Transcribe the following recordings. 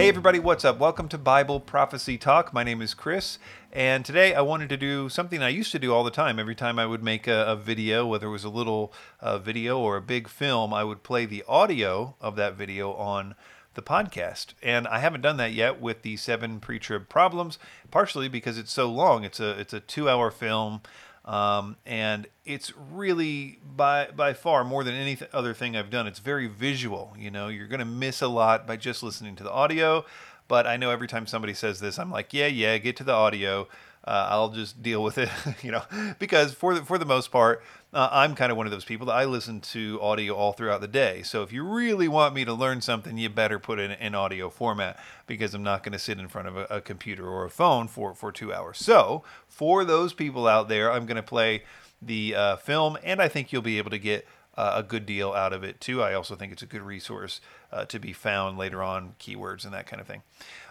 Hey, everybody, what's up? Welcome to Bible Prophecy Talk. My name is Chris, and today I wanted to do something I used to do all the time. Every time I would make a, a video, whether it was a little uh, video or a big film, I would play the audio of that video on the podcast. And I haven't done that yet with the seven pre-trib problems, partially because it's so long. It's a it's a two-hour film. Um, and it's really by by far more than any th- other thing I've done. It's very visual. You know, you're going to miss a lot by just listening to the audio. But I know every time somebody says this, I'm like, yeah, yeah, get to the audio. Uh, I'll just deal with it, you know, because for the for the most part, uh, I'm kind of one of those people that I listen to audio all throughout the day. So if you really want me to learn something, you better put it in audio format because I'm not going to sit in front of a, a, computer or a phone for, for two hours. So for those people out there, I'm going to play the uh, film, and I think you'll be able to get uh, a good deal out of it too. I also think it's a good resource uh, to be found later on, keywords and that kind of thing.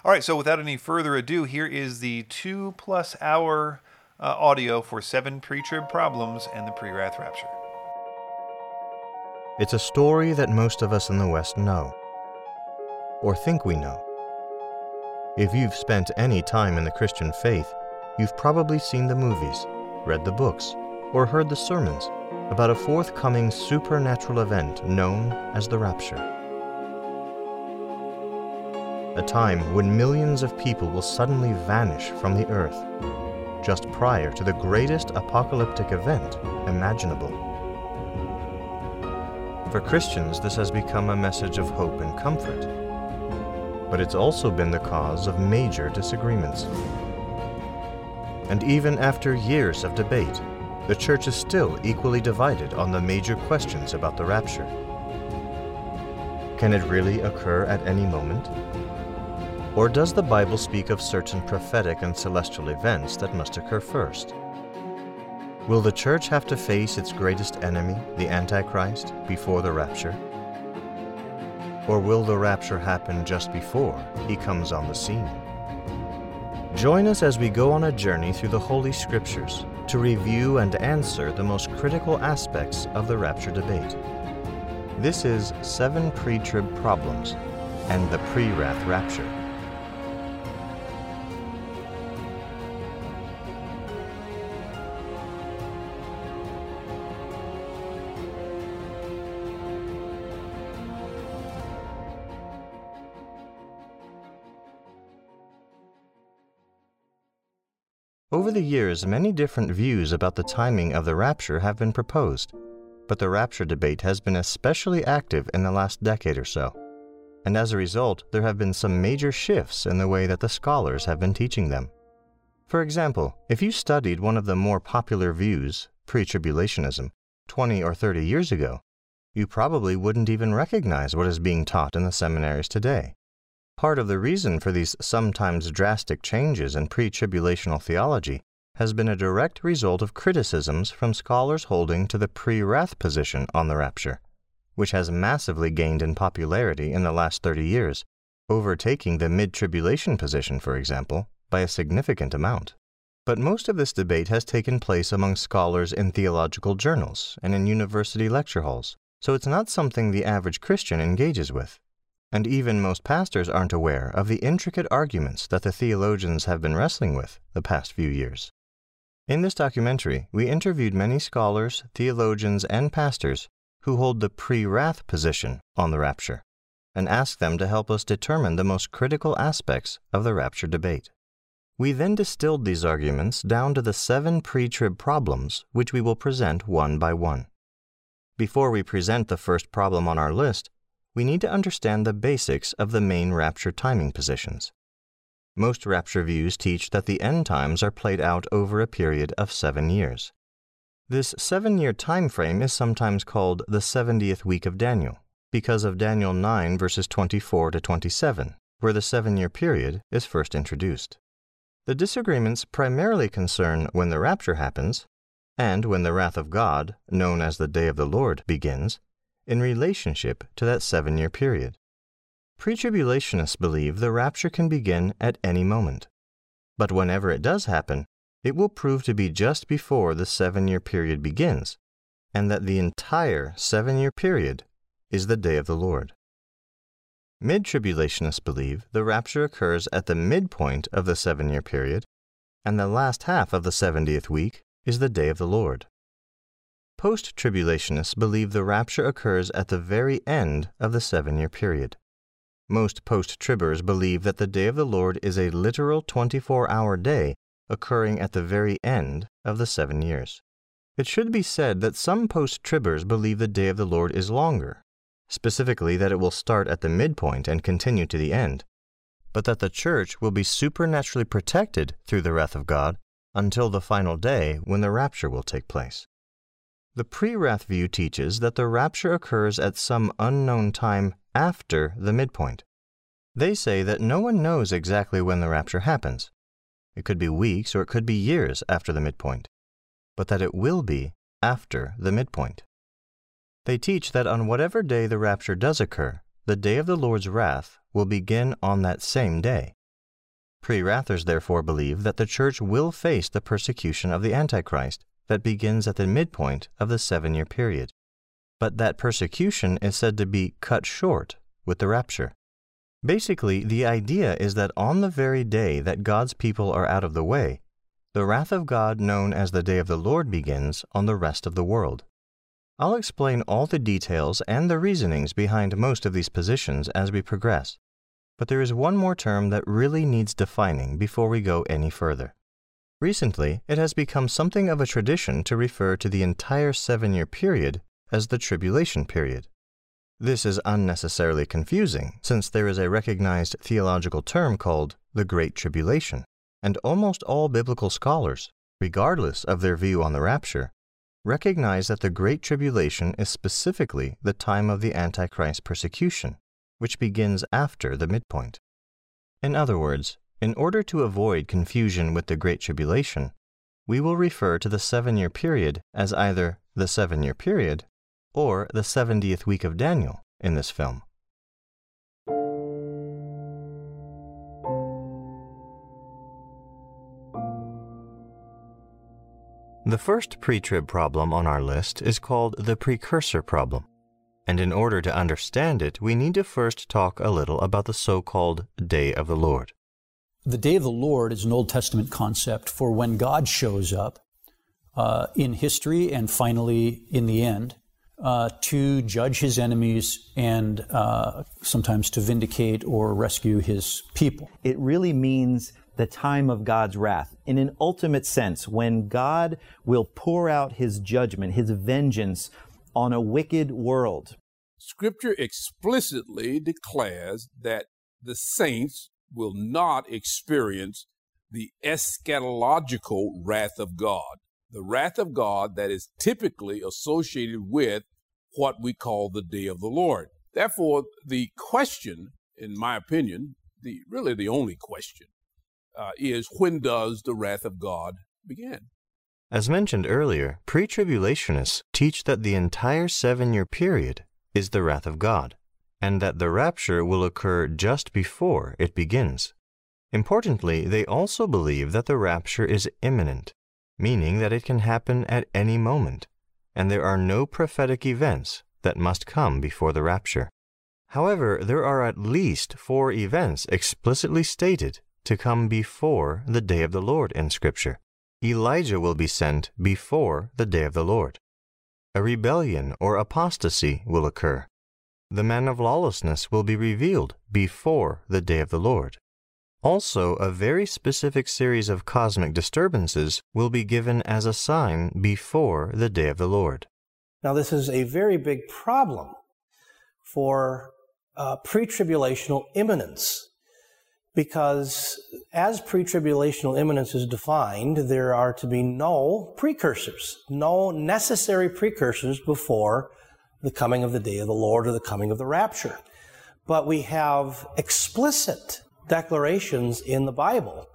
All right, so without any further ado, here is the two plus hour uh, audio for seven pre trib problems and the pre wrath rapture. It's a story that most of us in the West know, or think we know. If you've spent any time in the Christian faith, you've probably seen the movies, read the books, or heard the sermons about a forthcoming supernatural event known as the rapture. A time when millions of people will suddenly vanish from the earth just prior to the greatest apocalyptic event imaginable. For Christians, this has become a message of hope and comfort, but it's also been the cause of major disagreements. And even after years of debate, the church is still equally divided on the major questions about the rapture. Can it really occur at any moment? Or does the Bible speak of certain prophetic and celestial events that must occur first? Will the church have to face its greatest enemy, the Antichrist, before the rapture? Or will the rapture happen just before he comes on the scene? Join us as we go on a journey through the Holy Scriptures to review and answer the most critical aspects of the rapture debate. This is Seven Pre Trib Problems and the Pre Wrath Rapture. Over the years, many different views about the timing of the rapture have been proposed, but the rapture debate has been especially active in the last decade or so. And as a result, there have been some major shifts in the way that the scholars have been teaching them. For example, if you studied one of the more popular views, pre tribulationism, 20 or 30 years ago, you probably wouldn't even recognize what is being taught in the seminaries today. Part of the reason for these sometimes drastic changes in pre tribulational theology has been a direct result of criticisms from scholars holding to the pre wrath position on the rapture, which has massively gained in popularity in the last 30 years, overtaking the mid tribulation position, for example, by a significant amount. But most of this debate has taken place among scholars in theological journals and in university lecture halls, so it's not something the average Christian engages with and even most pastors aren't aware of the intricate arguments that the theologians have been wrestling with the past few years. In this documentary, we interviewed many scholars, theologians, and pastors who hold the pre wrath position on the rapture and asked them to help us determine the most critical aspects of the rapture debate. We then distilled these arguments down to the seven pre trib problems, which we will present one by one. Before we present the first problem on our list, we need to understand the basics of the main rapture timing positions. Most rapture views teach that the end times are played out over a period of seven years. This seven year time frame is sometimes called the 70th week of Daniel, because of Daniel 9 verses 24 to 27, where the seven year period is first introduced. The disagreements primarily concern when the rapture happens, and when the wrath of God, known as the day of the Lord, begins, in relationship to that seven year period. Pre tribulationists believe the rapture can begin at any moment. But whenever it does happen, it will prove to be just before the seven year period begins, and that the entire seven year period is the day of the Lord. Mid tribulationists believe the rapture occurs at the midpoint of the seven year period, and the last half of the 70th week is the day of the Lord. Post tribulationists believe the rapture occurs at the very end of the seven year period. Most post tribbers believe that the day of the Lord is a literal 24 hour day occurring at the very end of the seven years. It should be said that some post tribbers believe the day of the Lord is longer, specifically that it will start at the midpoint and continue to the end, but that the church will be supernaturally protected through the wrath of God until the final day when the rapture will take place. The pre wrath view teaches that the rapture occurs at some unknown time after the midpoint. They say that no one knows exactly when the rapture happens. It could be weeks or it could be years after the midpoint, but that it will be after the midpoint. They teach that on whatever day the rapture does occur, the day of the Lord's wrath will begin on that same day. Pre wrathers therefore believe that the church will face the persecution of the Antichrist that begins at the midpoint of the seven year period. But that persecution is said to be cut short with the rapture. Basically, the idea is that on the very day that God's people are out of the way, the wrath of God known as the day of the Lord begins on the rest of the world. I'll explain all the details and the reasonings behind most of these positions as we progress, but there is one more term that really needs defining before we go any further. Recently, it has become something of a tradition to refer to the entire seven year period as the tribulation period. This is unnecessarily confusing, since there is a recognized theological term called the Great Tribulation, and almost all biblical scholars, regardless of their view on the rapture, recognize that the Great Tribulation is specifically the time of the Antichrist persecution, which begins after the midpoint. In other words, in order to avoid confusion with the Great Tribulation, we will refer to the seven year period as either the seven year period or the 70th week of Daniel in this film. The first pre trib problem on our list is called the precursor problem. And in order to understand it, we need to first talk a little about the so called Day of the Lord. The day of the Lord is an Old Testament concept for when God shows up uh, in history and finally in the end uh, to judge his enemies and uh, sometimes to vindicate or rescue his people. It really means the time of God's wrath in an ultimate sense when God will pour out his judgment, his vengeance on a wicked world. Scripture explicitly declares that the saints will not experience the eschatological wrath of God, the wrath of God that is typically associated with what we call the day of the Lord. Therefore, the question, in my opinion, the really the only question, uh, is when does the wrath of God begin? As mentioned earlier, pre tribulationists teach that the entire seven year period is the wrath of God and that the rapture will occur just before it begins. Importantly, they also believe that the rapture is imminent, meaning that it can happen at any moment, and there are no prophetic events that must come before the rapture. However, there are at least four events explicitly stated to come before the day of the Lord in Scripture. Elijah will be sent before the day of the Lord. A rebellion or apostasy will occur the man of lawlessness will be revealed before the day of the Lord. Also, a very specific series of cosmic disturbances will be given as a sign before the day of the Lord. Now, this is a very big problem for uh, pre tribulational imminence because as pre tribulational imminence is defined, there are to be no precursors, no necessary precursors before the coming of the day of the Lord or the coming of the rapture. But we have explicit declarations in the Bible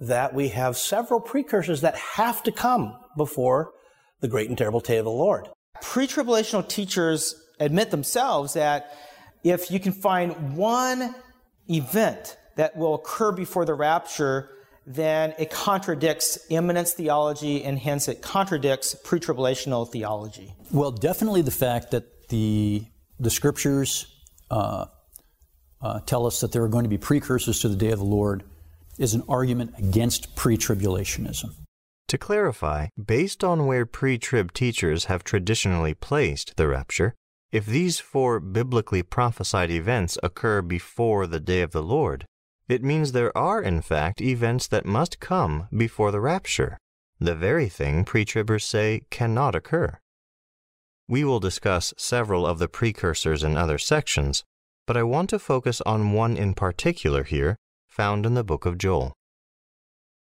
that we have several precursors that have to come before the great and terrible day of the Lord. Pre tribulational teachers admit themselves that if you can find one event that will occur before the rapture, then it contradicts imminence theology and hence it contradicts pre tribulational theology. Well, definitely the fact that the, the scriptures uh, uh, tell us that there are going to be precursors to the day of the Lord is an argument against pre tribulationism. To clarify, based on where pre trib teachers have traditionally placed the rapture, if these four biblically prophesied events occur before the day of the Lord, it means there are, in fact, events that must come before the rapture, the very thing pre tribbers say cannot occur. We will discuss several of the precursors in other sections, but I want to focus on one in particular here, found in the book of Joel.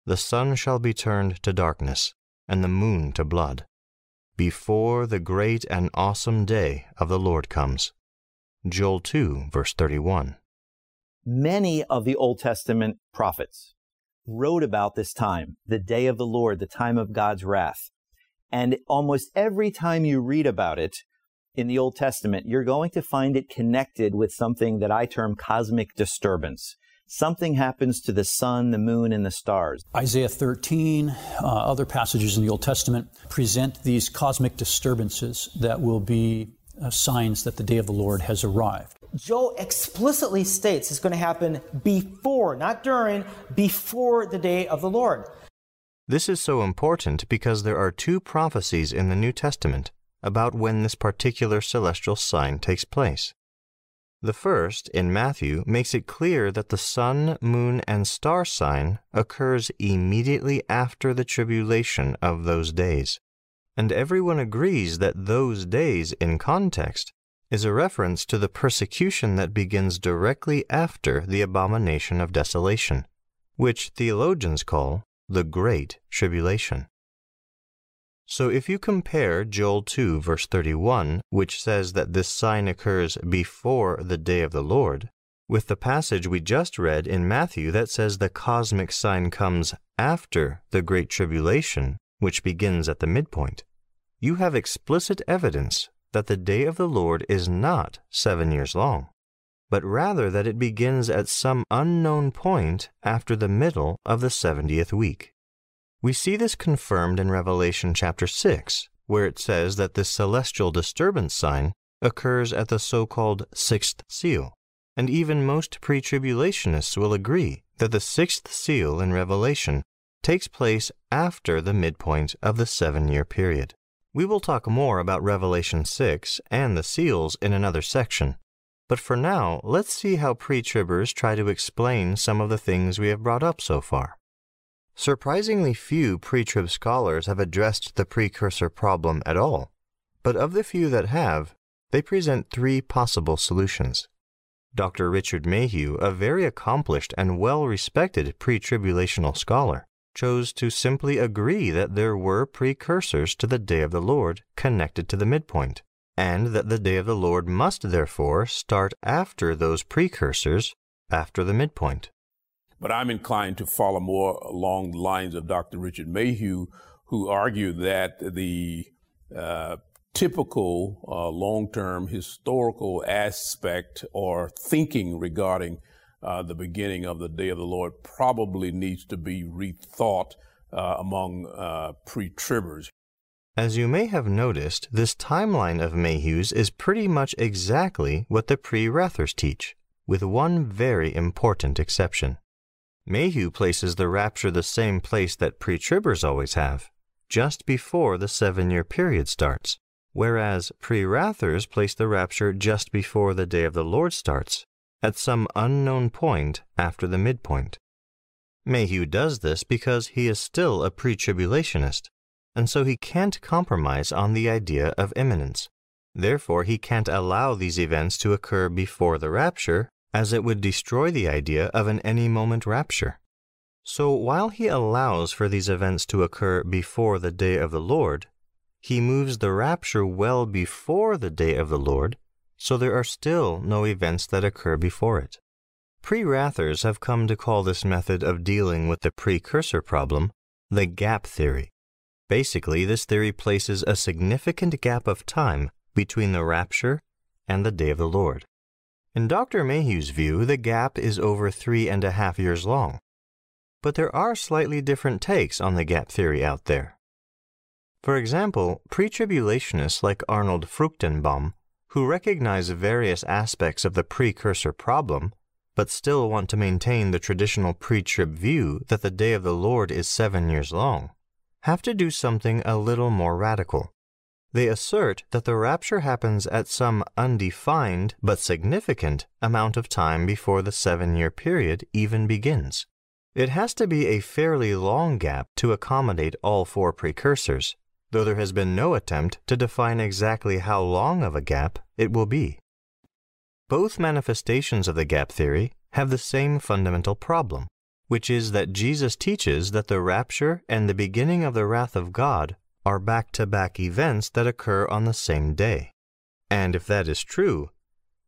The sun shall be turned to darkness, and the moon to blood, before the great and awesome day of the Lord comes. Joel 2, verse 31. Many of the Old Testament prophets wrote about this time, the day of the Lord, the time of God's wrath. And almost every time you read about it in the Old Testament, you're going to find it connected with something that I term cosmic disturbance. Something happens to the sun, the moon, and the stars. Isaiah 13, uh, other passages in the Old Testament present these cosmic disturbances that will be uh, signs that the day of the Lord has arrived. Joel explicitly states it's going to happen before, not during, before the day of the Lord. This is so important because there are two prophecies in the New Testament about when this particular celestial sign takes place. The first, in Matthew, makes it clear that the sun, moon, and star sign occurs immediately after the tribulation of those days. And everyone agrees that those days, in context, is a reference to the persecution that begins directly after the abomination of desolation, which theologians call the Great Tribulation. So if you compare Joel 2, verse 31, which says that this sign occurs before the day of the Lord, with the passage we just read in Matthew that says the cosmic sign comes after the Great Tribulation, which begins at the midpoint, you have explicit evidence that the day of the Lord is not seven years long, but rather that it begins at some unknown point after the middle of the 70th week. We see this confirmed in Revelation chapter 6, where it says that this celestial disturbance sign occurs at the so called sixth seal. And even most pre tribulationists will agree that the sixth seal in Revelation takes place after the midpoint of the seven year period. We will talk more about Revelation 6 and the seals in another section. But for now, let's see how pre tribbers try to explain some of the things we have brought up so far. Surprisingly few pre trib scholars have addressed the precursor problem at all, but of the few that have, they present three possible solutions. Dr. Richard Mayhue, a very accomplished and well respected pre tribulational scholar, chose to simply agree that there were precursors to the day of the Lord connected to the midpoint, and that the day of the Lord must therefore start after those precursors, after the midpoint. But I'm inclined to follow more along the lines of Dr. Richard Mayhue, who argued that the uh, typical uh, long term historical aspect or thinking regarding uh, the beginning of the day of the Lord probably needs to be rethought uh, among uh, pre tribbers. As you may have noticed, this timeline of Mayhue's is pretty much exactly what the pre wrathers teach, with one very important exception. Mayhue places the rapture the same place that pre tribbers always have, just before the seven year period starts, whereas pre wrathers place the rapture just before the day of the Lord starts, at some unknown point after the midpoint. Mayhew does this because he is still a pre tribulationist, and so he can't compromise on the idea of imminence. Therefore, he can't allow these events to occur before the rapture, as it would destroy the idea of an any moment rapture. So, while he allows for these events to occur before the day of the Lord, he moves the rapture well before the day of the Lord so there are still no events that occur before it. Pre-wrathers have come to call this method of dealing with the precursor problem the gap theory. Basically, this theory places a significant gap of time between the rapture and the day of the Lord. In Dr. Mayhue's view, the gap is over three and a half years long. But there are slightly different takes on the gap theory out there. For example, pre tribulationists like Arnold Fruchtenbaum who recognize various aspects of the precursor problem, but still want to maintain the traditional pre trib view that the day of the Lord is seven years long, have to do something a little more radical. They assert that the rapture happens at some undefined but significant amount of time before the seven year period even begins. It has to be a fairly long gap to accommodate all four precursors, though there has been no attempt to define exactly how long of a gap it will be. Both manifestations of the gap theory have the same fundamental problem, which is that Jesus teaches that the rapture and the beginning of the wrath of God are back to back events that occur on the same day. And if that is true,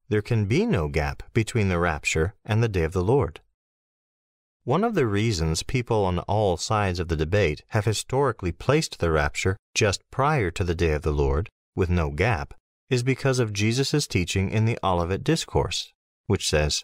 there can be no gap between the rapture and the day of the Lord. One of the reasons people on all sides of the debate have historically placed the rapture just prior to the day of the Lord, with no gap, is because of Jesus' teaching in the Olivet Discourse, which says,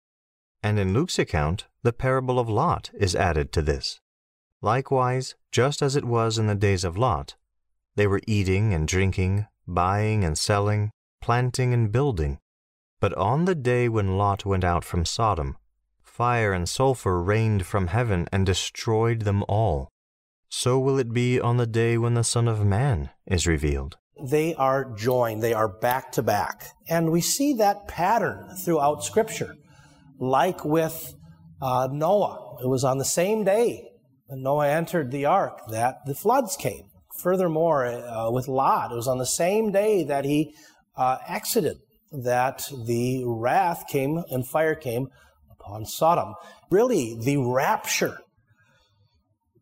And in Luke's account, the parable of Lot is added to this. Likewise, just as it was in the days of Lot, they were eating and drinking, buying and selling, planting and building. But on the day when Lot went out from Sodom, fire and sulfur rained from heaven and destroyed them all. So will it be on the day when the Son of Man is revealed. They are joined, they are back to back. And we see that pattern throughout Scripture. Like with uh, Noah, it was on the same day when Noah entered the ark that the floods came. Furthermore, uh, with Lot, it was on the same day that he uh, exited that the wrath came and fire came upon Sodom. Really, the rapture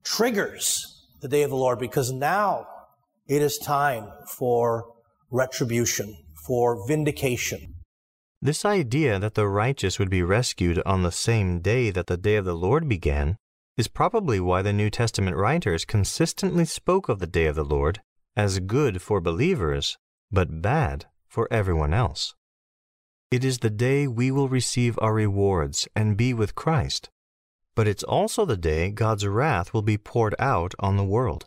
triggers the day of the Lord because now it is time for retribution, for vindication. This idea that the righteous would be rescued on the same day that the day of the Lord began is probably why the New Testament writers consistently spoke of the day of the Lord as good for believers, but bad for everyone else. It is the day we will receive our rewards and be with Christ, but it's also the day God's wrath will be poured out on the world.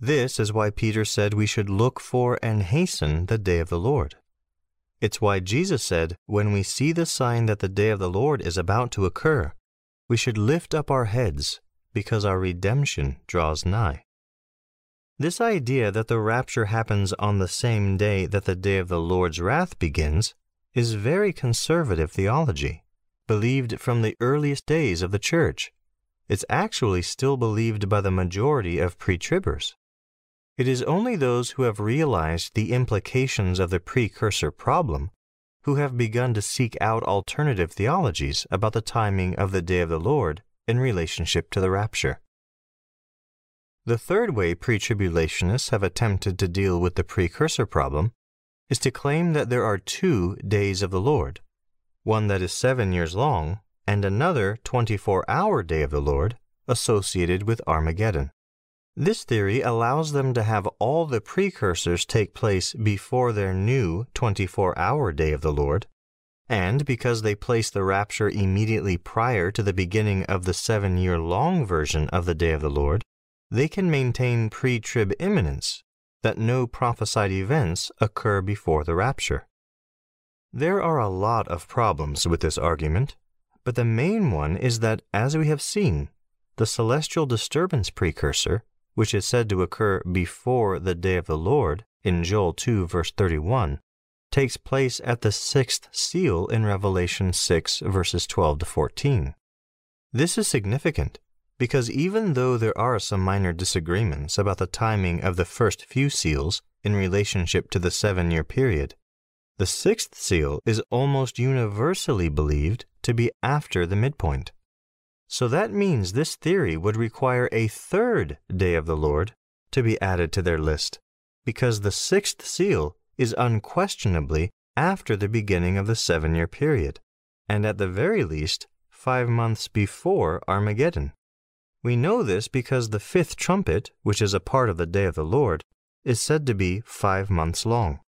This is why Peter said we should look for and hasten the day of the Lord. It's why Jesus said, when we see the sign that the day of the Lord is about to occur, we should lift up our heads because our redemption draws nigh. This idea that the rapture happens on the same day that the day of the Lord's wrath begins is very conservative theology, believed from the earliest days of the church. It's actually still believed by the majority of pre tribbers. It is only those who have realized the implications of the precursor problem who have begun to seek out alternative theologies about the timing of the day of the Lord in relationship to the rapture. The third way pre tribulationists have attempted to deal with the precursor problem is to claim that there are two days of the Lord one that is seven years long, and another 24 hour day of the Lord associated with Armageddon. This theory allows them to have all the precursors take place before their new 24 hour day of the Lord, and because they place the rapture immediately prior to the beginning of the seven year long version of the day of the Lord, they can maintain pre trib imminence, that no prophesied events occur before the rapture. There are a lot of problems with this argument, but the main one is that, as we have seen, the celestial disturbance precursor which is said to occur before the day of the Lord in Joel 2, verse 31, takes place at the sixth seal in Revelation 6, verses 12 to 14. This is significant because even though there are some minor disagreements about the timing of the first few seals in relationship to the seven year period, the sixth seal is almost universally believed to be after the midpoint. So that means this theory would require a third day of the Lord to be added to their list, because the sixth seal is unquestionably after the beginning of the seven year period. and at the very least, five months before Armageddon. We know this because the fifth trumpet, which is a part of the day of the Lord, is said to be five months long.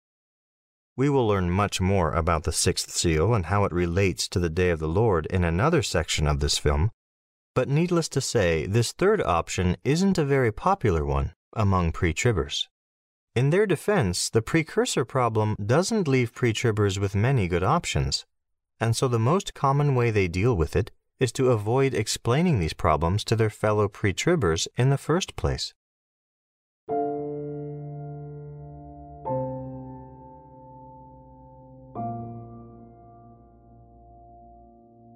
We will learn much more about the sixth seal and how it relates to the day of the Lord in another section of this film, but needless to say, this third option isn't a very popular one among pre tribbers. In their defense, the precursor problem doesn't leave pre tribbers with many good options, and so the most common way they deal with it is to avoid explaining these problems to their fellow pre tribbers in the first place.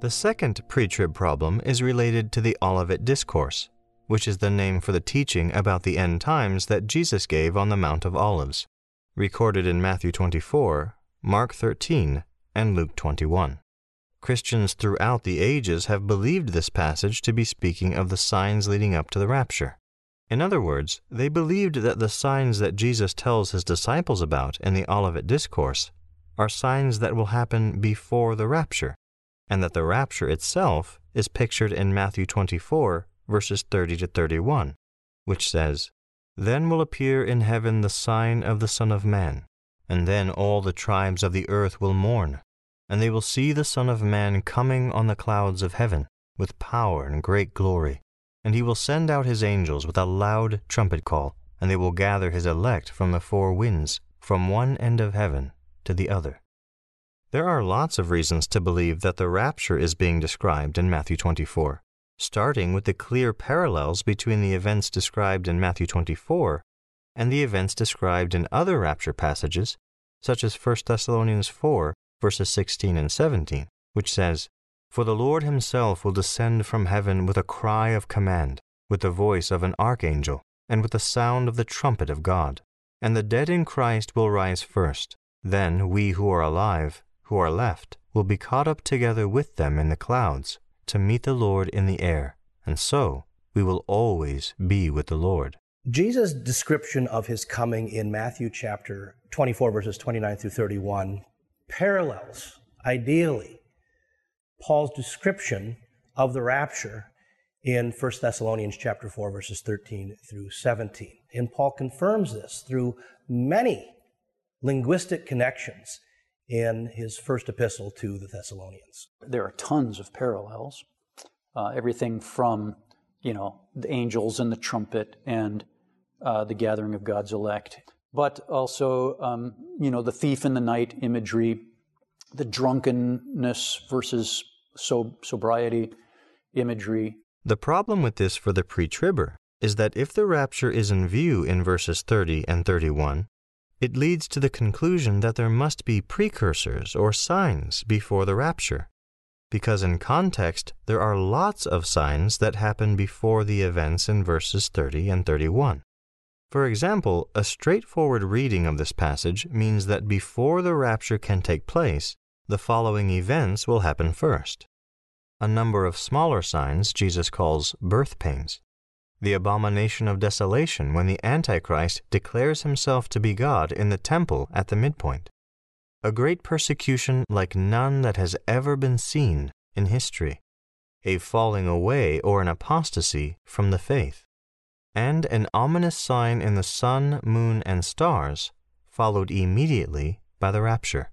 The second pre trib problem is related to the Olivet Discourse, which is the name for the teaching about the end times that Jesus gave on the Mount of Olives, recorded in Matthew 24, Mark 13, and Luke 21. Christians throughout the ages have believed this passage to be speaking of the signs leading up to the rapture. In other words, they believed that the signs that Jesus tells his disciples about in the Olivet Discourse are signs that will happen before the rapture and that the rapture itself is pictured in Matthew 24, verses 30 to 31, which says, Then will appear in heaven the sign of the Son of Man, and then all the tribes of the earth will mourn, and they will see the Son of Man coming on the clouds of heaven with power and great glory. And he will send out his angels with a loud trumpet call, and they will gather his elect from the four winds, from one end of heaven to the other. There are lots of reasons to believe that the rapture is being described in Matthew 24, starting with the clear parallels between the events described in Matthew 24 and the events described in other rapture passages, such as 1 Thessalonians 4, verses 16 and 17, which says, For the Lord himself will descend from heaven with a cry of command, with the voice of an archangel, and with the sound of the trumpet of God. And the dead in Christ will rise first. Then we who are alive, who are left will be caught up together with them in the clouds to meet the Lord in the air, and so we will always be with the Lord. Jesus' description of his coming in Matthew chapter 24, verses 29 through 31, parallels, ideally, Paul's description of the rapture in 1 Thessalonians chapter 4, verses 13 through 17. And Paul confirms this through many linguistic connections in his first epistle to the Thessalonians. There are tons of parallels. Uh, everything from, you know, the angels and the trumpet and uh, the gathering of God's elect, but also, um, you know, the thief in the night imagery, the drunkenness versus so- sobriety imagery. The problem with this for the pre tribber is that if the rapture is in view in verses 30 and 31, it leads to the conclusion that there must be precursors or signs before the rapture, because in context there are lots of signs that happen before the events in verses 30 and 31. For example, a straightforward reading of this passage means that before the rapture can take place, the following events will happen first. A number of smaller signs Jesus calls birth pains the abomination of desolation when the Antichrist declares himself to be God in the temple at the midpoint. A great persecution like none that has ever been seen in history. A falling away or an apostasy from the faith. And an ominous sign in the sun, moon, and stars, followed immediately by the rapture.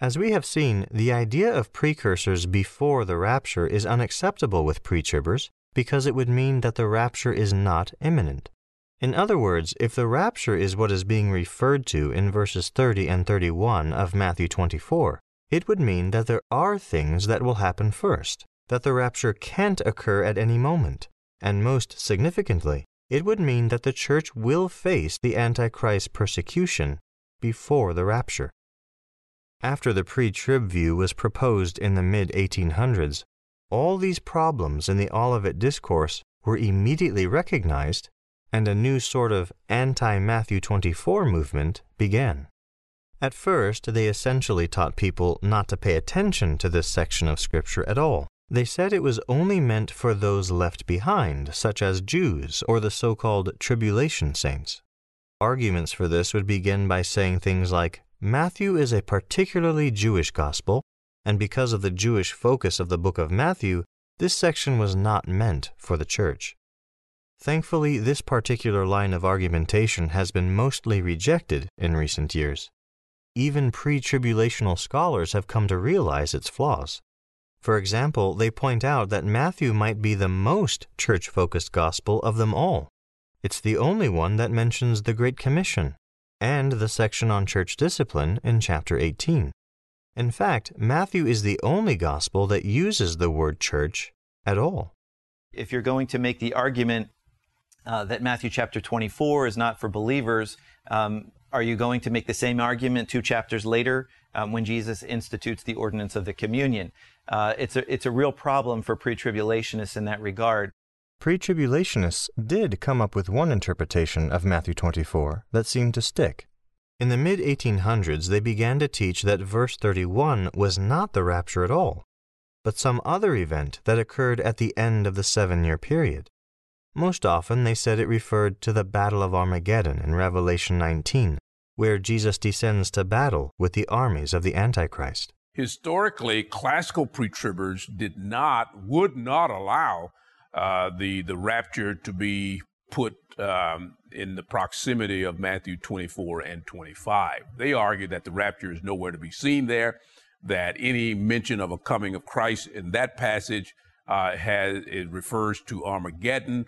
As we have seen, the idea of precursors before the rapture is unacceptable with pre-tribbers because it would mean that the rapture is not imminent. In other words, if the rapture is what is being referred to in verses 30 and 31 of Matthew 24, it would mean that there are things that will happen first, that the rapture can't occur at any moment, and most significantly, it would mean that the church will face the Antichrist persecution before the rapture. After the pre trib view was proposed in the mid 1800s, all these problems in the Olivet Discourse were immediately recognized, and a new sort of anti Matthew 24 movement began. At first, they essentially taught people not to pay attention to this section of Scripture at all. They said it was only meant for those left behind, such as Jews or the so called tribulation saints. Arguments for this would begin by saying things like Matthew is a particularly Jewish gospel, and because of the Jewish focus of the book of Matthew, this section was not meant for the church. Thankfully, this particular line of argumentation has been mostly rejected in recent years. Even pre tribulational scholars have come to realize its flaws. For example, they point out that Matthew might be the most church focused gospel of them all. It's the only one that mentions the Great Commission and the section on church discipline in chapter 18. In fact, Matthew is the only gospel that uses the word church at all. If you're going to make the argument uh, that Matthew chapter 24 is not for believers, um, are you going to make the same argument two chapters later um, when Jesus institutes the ordinance of the communion? Uh, it's, a, it's a real problem for pre tribulationists in that regard. Pre tribulationists did come up with one interpretation of Matthew 24 that seemed to stick. In the mid 1800s, they began to teach that verse 31 was not the rapture at all, but some other event that occurred at the end of the seven year period. Most often, they said it referred to the Battle of Armageddon in Revelation 19, where Jesus descends to battle with the armies of the Antichrist. Historically, classical pre-tribbers did not, would not allow uh, the the rapture to be put um, in the proximity of Matthew 24 and 25. They argue that the rapture is nowhere to be seen there, that any mention of a coming of Christ in that passage uh, has it refers to Armageddon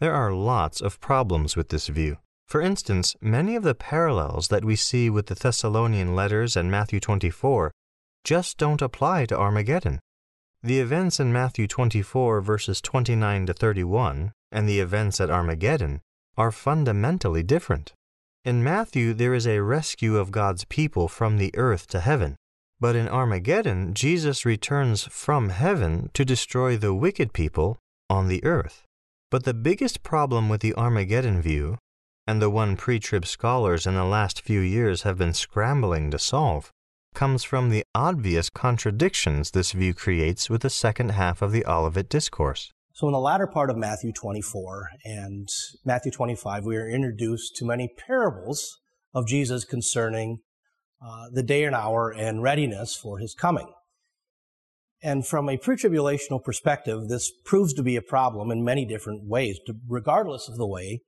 there are lots of problems with this view. For instance, many of the parallels that we see with the Thessalonian letters and Matthew 24 just don't apply to Armageddon. The events in Matthew 24, verses 29 to 31, and the events at Armageddon are fundamentally different. In Matthew, there is a rescue of God's people from the earth to heaven. But in Armageddon, Jesus returns from heaven to destroy the wicked people on the earth. But the biggest problem with the Armageddon view, and the one pre trib scholars in the last few years have been scrambling to solve, comes from the obvious contradictions this view creates with the second half of the Olivet Discourse. So, in the latter part of Matthew 24 and Matthew 25, we are introduced to many parables of Jesus concerning uh, the day and hour and readiness for his coming. And from a pre-tribulational perspective, this proves to be a problem in many different ways, regardless of the way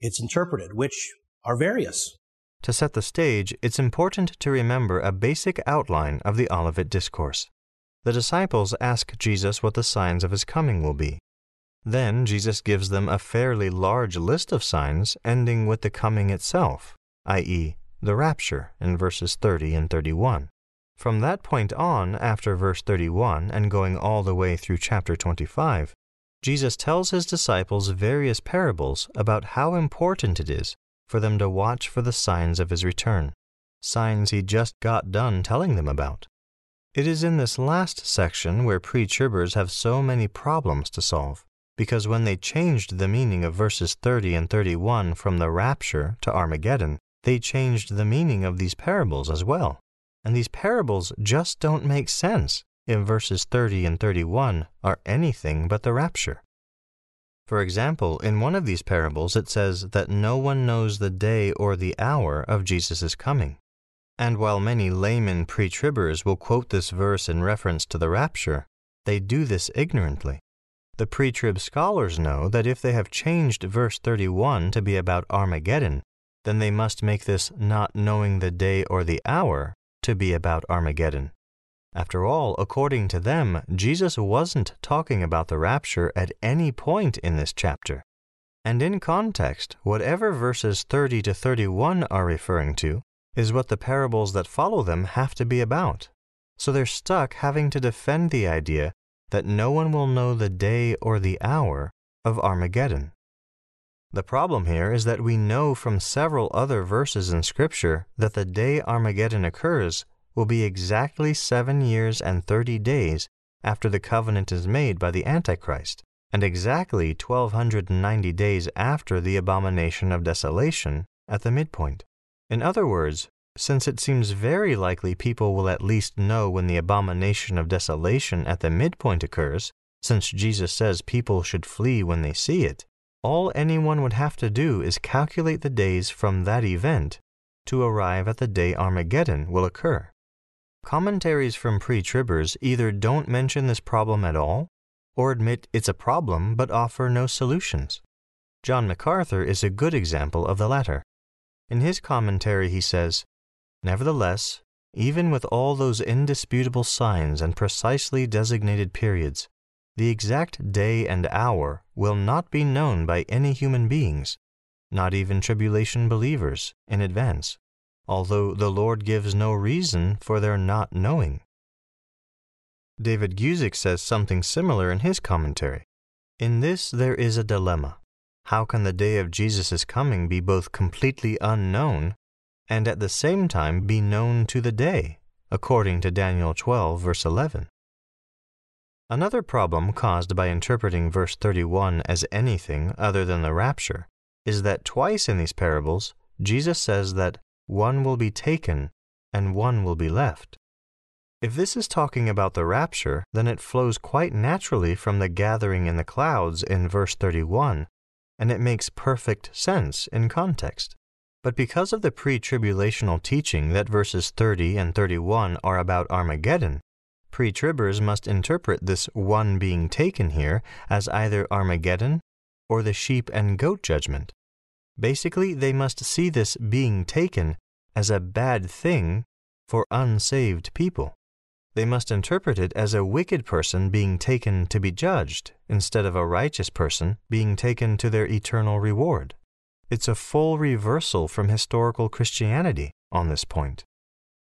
it's interpreted, which are various. To set the stage, it's important to remember a basic outline of the Olivet Discourse. The disciples ask Jesus what the signs of his coming will be. Then Jesus gives them a fairly large list of signs, ending with the coming itself, i.e., the rapture, in verses 30 and 31. From that point on, after verse 31 and going all the way through chapter 25, Jesus tells his disciples various parables about how important it is for them to watch for the signs of his return, signs he just got done telling them about. It is in this last section where pre tribbers have so many problems to solve, because when they changed the meaning of verses 30 and 31 from the rapture to Armageddon, they changed the meaning of these parables as well. And these parables just don't make sense if verses 30 and 31 are anything but the rapture. For example, in one of these parables it says that no one knows the day or the hour of Jesus' coming. And while many laymen pre tribbers will quote this verse in reference to the rapture, they do this ignorantly. The pre trib scholars know that if they have changed verse 31 to be about Armageddon, then they must make this not knowing the day or the hour to be about Armageddon. After all, according to them, Jesus wasn't talking about the rapture at any point in this chapter. And in context, whatever verses 30 to 31 are referring to is what the parables that follow them have to be about. So they're stuck having to defend the idea that no one will know the day or the hour of Armageddon. The problem here is that we know from several other verses in Scripture that the day Armageddon occurs will be exactly seven years and thirty days after the covenant is made by the Antichrist, and exactly 1290 days after the abomination of desolation at the midpoint. In other words, since it seems very likely people will at least know when the abomination of desolation at the midpoint occurs, since Jesus says people should flee when they see it, all anyone would have to do is calculate the days from that event to arrive at the day Armageddon will occur. Commentaries from pre tribbers either don't mention this problem at all, or admit it's a problem but offer no solutions. John MacArthur is a good example of the latter. In his commentary, he says, Nevertheless, even with all those indisputable signs and precisely designated periods, the exact day and hour will not be known by any human beings, not even tribulation believers, in advance, although the Lord gives no reason for their not knowing. David Guzik says something similar in his commentary. In this there is a dilemma. How can the day of Jesus' coming be both completely unknown and at the same time be known to the day, according to Daniel 12, verse 11? Another problem caused by interpreting verse 31 as anything other than the rapture is that twice in these parables, Jesus says that one will be taken and one will be left. If this is talking about the rapture, then it flows quite naturally from the gathering in the clouds in verse 31 and it makes perfect sense in context. But because of the pre tribulational teaching that verses 30 and 31 are about Armageddon, pre tribbers must interpret this one being taken here as either Armageddon or the sheep and goat judgment. Basically, they must see this being taken as a bad thing for unsaved people. They must interpret it as a wicked person being taken to be judged instead of a righteous person being taken to their eternal reward. It's a full reversal from historical Christianity on this point.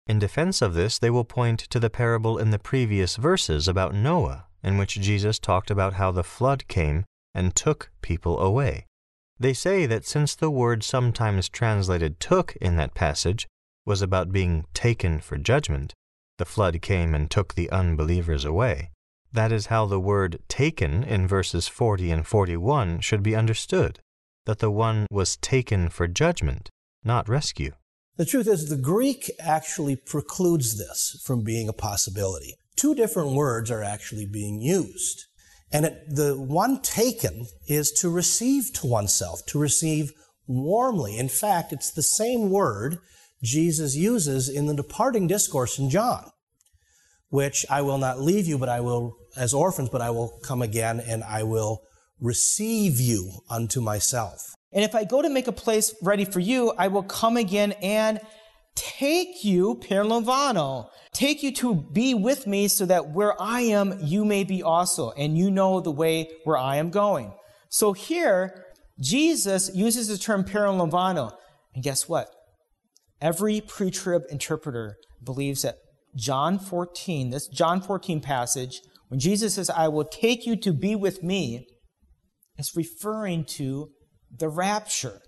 In defense of this, they will point to the parable in the previous verses about Noah, in which Jesus talked about how the flood came and took people away. They say that since the word sometimes translated took in that passage was about being taken for judgment, the flood came and took the unbelievers away. That is how the word taken in verses 40 and 41 should be understood that the one was taken for judgment, not rescue. The truth is, the Greek actually precludes this from being a possibility. Two different words are actually being used. And it, the one taken is to receive to oneself, to receive warmly. In fact, it's the same word Jesus uses in the departing discourse in John, which I will not leave you, but I will, as orphans, but I will come again and I will receive you unto myself. And if I go to make a place ready for you, I will come again and take you, paralambano, take you to be with me so that where I am, you may be also, and you know the way where I am going. So here, Jesus uses the term paralambano. And guess what? Every pre trib interpreter believes that John 14, this John 14 passage, when Jesus says, I will take you to be with me, is referring to the rapture.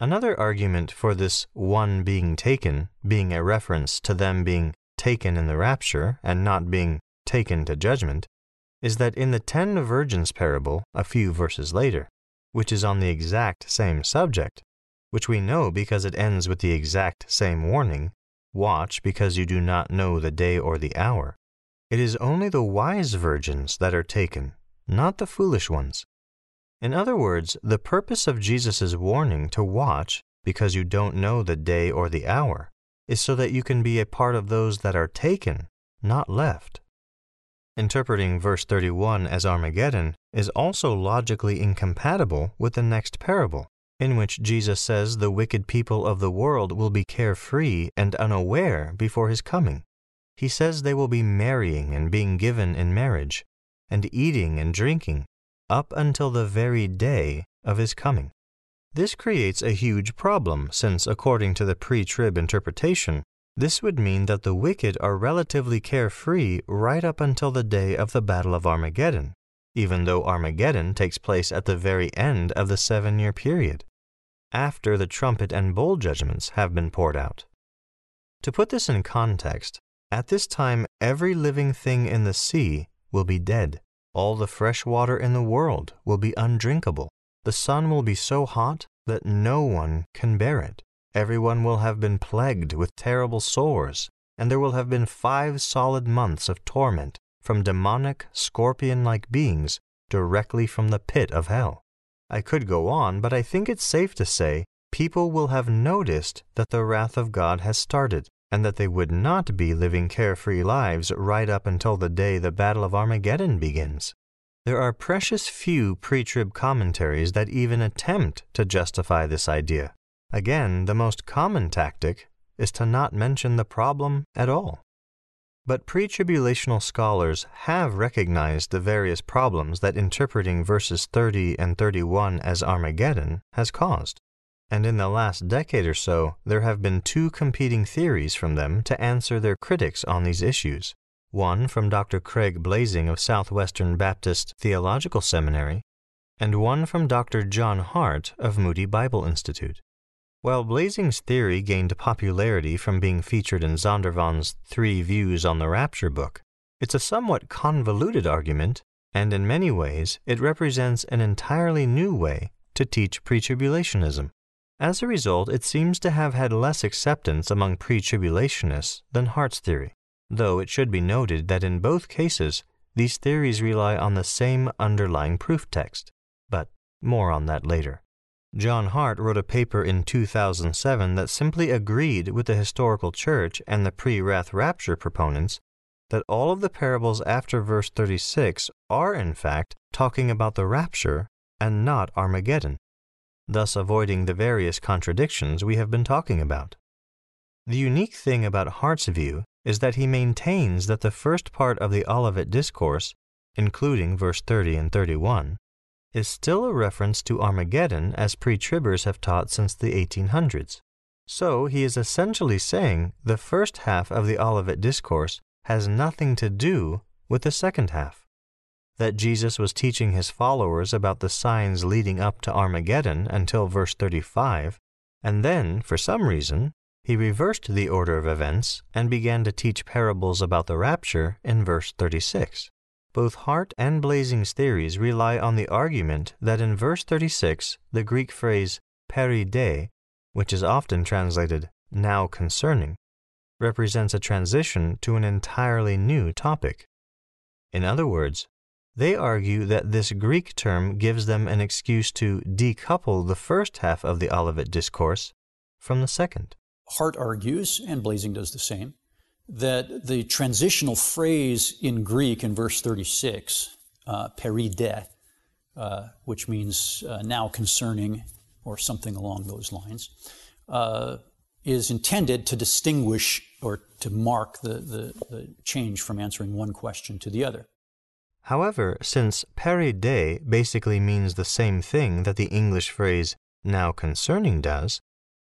Another argument for this one being taken being a reference to them being taken in the rapture and not being taken to judgment is that in the ten virgins parable a few verses later, which is on the exact same subject, which we know because it ends with the exact same warning watch because you do not know the day or the hour. It is only the wise virgins that are taken, not the foolish ones. In other words, the purpose of Jesus' warning to watch because you don't know the day or the hour is so that you can be a part of those that are taken, not left. Interpreting verse 31 as Armageddon is also logically incompatible with the next parable, in which Jesus says the wicked people of the world will be carefree and unaware before his coming. He says they will be marrying and being given in marriage, and eating and drinking, up until the very day of his coming. This creates a huge problem, since according to the pre trib interpretation, this would mean that the wicked are relatively carefree right up until the day of the Battle of Armageddon, even though Armageddon takes place at the very end of the seven year period, after the trumpet and bowl judgments have been poured out. To put this in context, at this time every living thing in the sea will be dead. All the fresh water in the world will be undrinkable. The sun will be so hot that no one can bear it. Everyone will have been plagued with terrible sores, and there will have been five solid months of torment from demonic, scorpion like beings directly from the pit of hell. I could go on, but I think it's safe to say people will have noticed that the wrath of God has started. And that they would not be living carefree lives right up until the day the Battle of Armageddon begins. There are precious few pre trib commentaries that even attempt to justify this idea. Again, the most common tactic is to not mention the problem at all. But pre tribulational scholars have recognized the various problems that interpreting verses 30 and 31 as Armageddon has caused. And in the last decade or so, there have been two competing theories from them to answer their critics on these issues one from Dr. Craig Blaising of Southwestern Baptist Theological Seminary, and one from Dr. John Hart of Moody Bible Institute. While Blaising's theory gained popularity from being featured in Zondervan's Three Views on the Rapture book, it's a somewhat convoluted argument, and in many ways it represents an entirely new way to teach pre-tribulationism. As a result, it seems to have had less acceptance among pre-tribulationists than Hart's theory though it should be noted that in both cases, these theories rely on the same underlying proof text. But more on that later. John Hart wrote a paper in 2007 that simply agreed with the historical church and the pre wrath rapture proponents that all of the parables after verse 36 are, in fact, talking about the rapture and not Armageddon, thus avoiding the various contradictions we have been talking about. The unique thing about Hart's view is that he maintains that the first part of the Olivet Discourse, including verse 30 and 31, is still a reference to Armageddon as pre tribbers have taught since the 1800s. So he is essentially saying the first half of the Olivet Discourse has nothing to do with the second half. That Jesus was teaching his followers about the signs leading up to Armageddon until verse 35, and then, for some reason, he reversed the order of events and began to teach parables about the rapture in verse 36. Both Hart and Blaising's theories rely on the argument that in verse 36, the Greek phrase peri de, which is often translated now concerning, represents a transition to an entirely new topic. In other words, they argue that this Greek term gives them an excuse to decouple the first half of the Olivet Discourse from the second. Hart argues, and Blaising does the same, that the transitional phrase in Greek in verse 36, uh, peride, uh, which means uh, now concerning, or something along those lines, uh, is intended to distinguish or to mark the, the, the, change from answering one question to the other. However, since peride basically means the same thing that the English phrase now concerning does,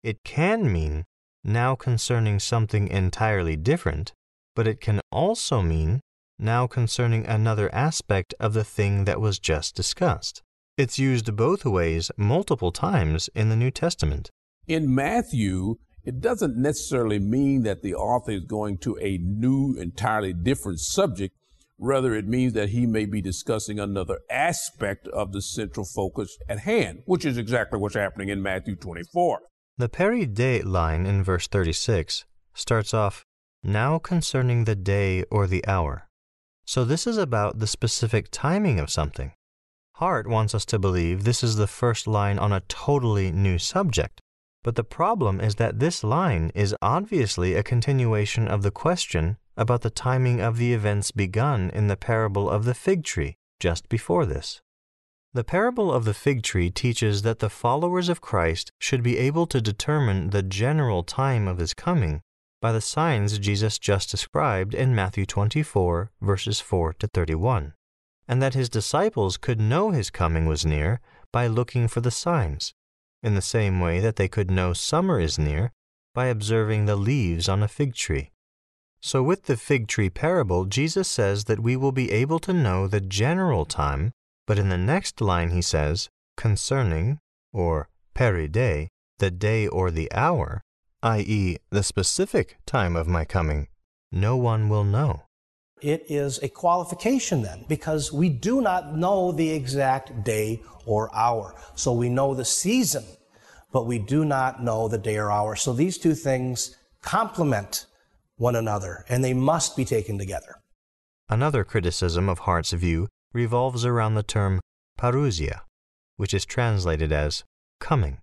it can mean now concerning something entirely different, but it can also mean now concerning another aspect of the thing that was just discussed. It's used both ways multiple times in the New Testament. In Matthew, it doesn't necessarily mean that the author is going to a new, entirely different subject. Rather, it means that he may be discussing another aspect of the central focus at hand, which is exactly what's happening in Matthew 24. The peri day line in verse 36 starts off, now concerning the day or the hour. So this is about the specific timing of something. Hart wants us to believe this is the first line on a totally new subject. But the problem is that this line is obviously a continuation of the question about the timing of the events begun in the parable of the fig tree just before this. The parable of the fig tree teaches that the followers of Christ should be able to determine the general time of his coming by the signs Jesus just described in Matthew 24, verses 4 to 31, and that his disciples could know his coming was near by looking for the signs, in the same way that they could know summer is near by observing the leaves on a fig tree. So, with the fig tree parable, Jesus says that we will be able to know the general time but in the next line he says, concerning, or peride, the day or the hour, i.e., the specific time of my coming, no one will know. It is a qualification then, because we do not know the exact day or hour. So we know the season, but we do not know the day or hour. So these two things complement one another, and they must be taken together. Another criticism of Hart's view revolves around the term parousia, which is translated as coming.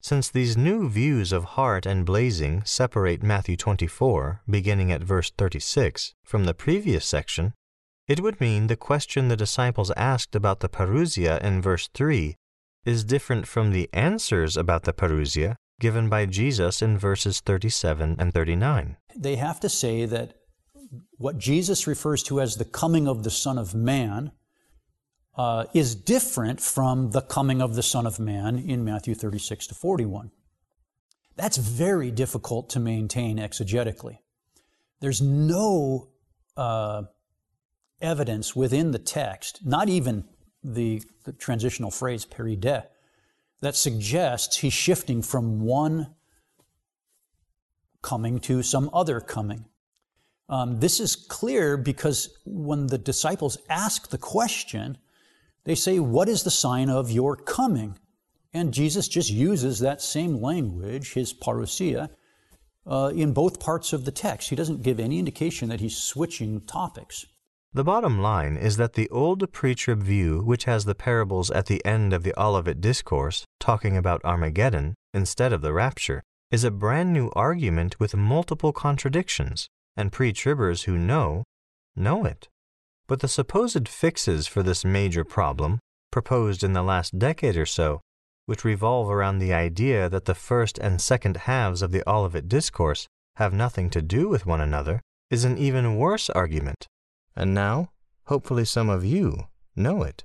Since these new views of Hart and Blaising separate Matthew 24, beginning at verse 36, from the previous section, it would mean the question the disciples asked about the parousia in verse 3 is different from the answers about the parousia given by Jesus in verses 37 and 39. They have to say that what Jesus refers to as the coming of the Son of Man uh, is different from the coming of the Son of Man in Matthew 36 to 41. That's very difficult to maintain exegetically. There's no uh, evidence within the text, not even the, the transitional phrase peride, that suggests he's shifting from one coming to some other coming. Um, this is clear because when the disciples ask the question, they say, What is the sign of your coming? And Jesus just uses that same language, his parousia, uh, in both parts of the text. He doesn't give any indication that he's switching topics. The bottom line is that the old pre-trib view, which has the parables at the end of the Olivet Discourse talking about Armageddon instead of the rapture, is a brand new argument with multiple contradictions, and pre-tribbers who know, know it. But the supposed fixes for this major problem, proposed in the last decade or so, which revolve around the idea that the first and second halves of the Olivet Discourse have nothing to do with one another, is an even worse argument. And now, hopefully, some of you know it.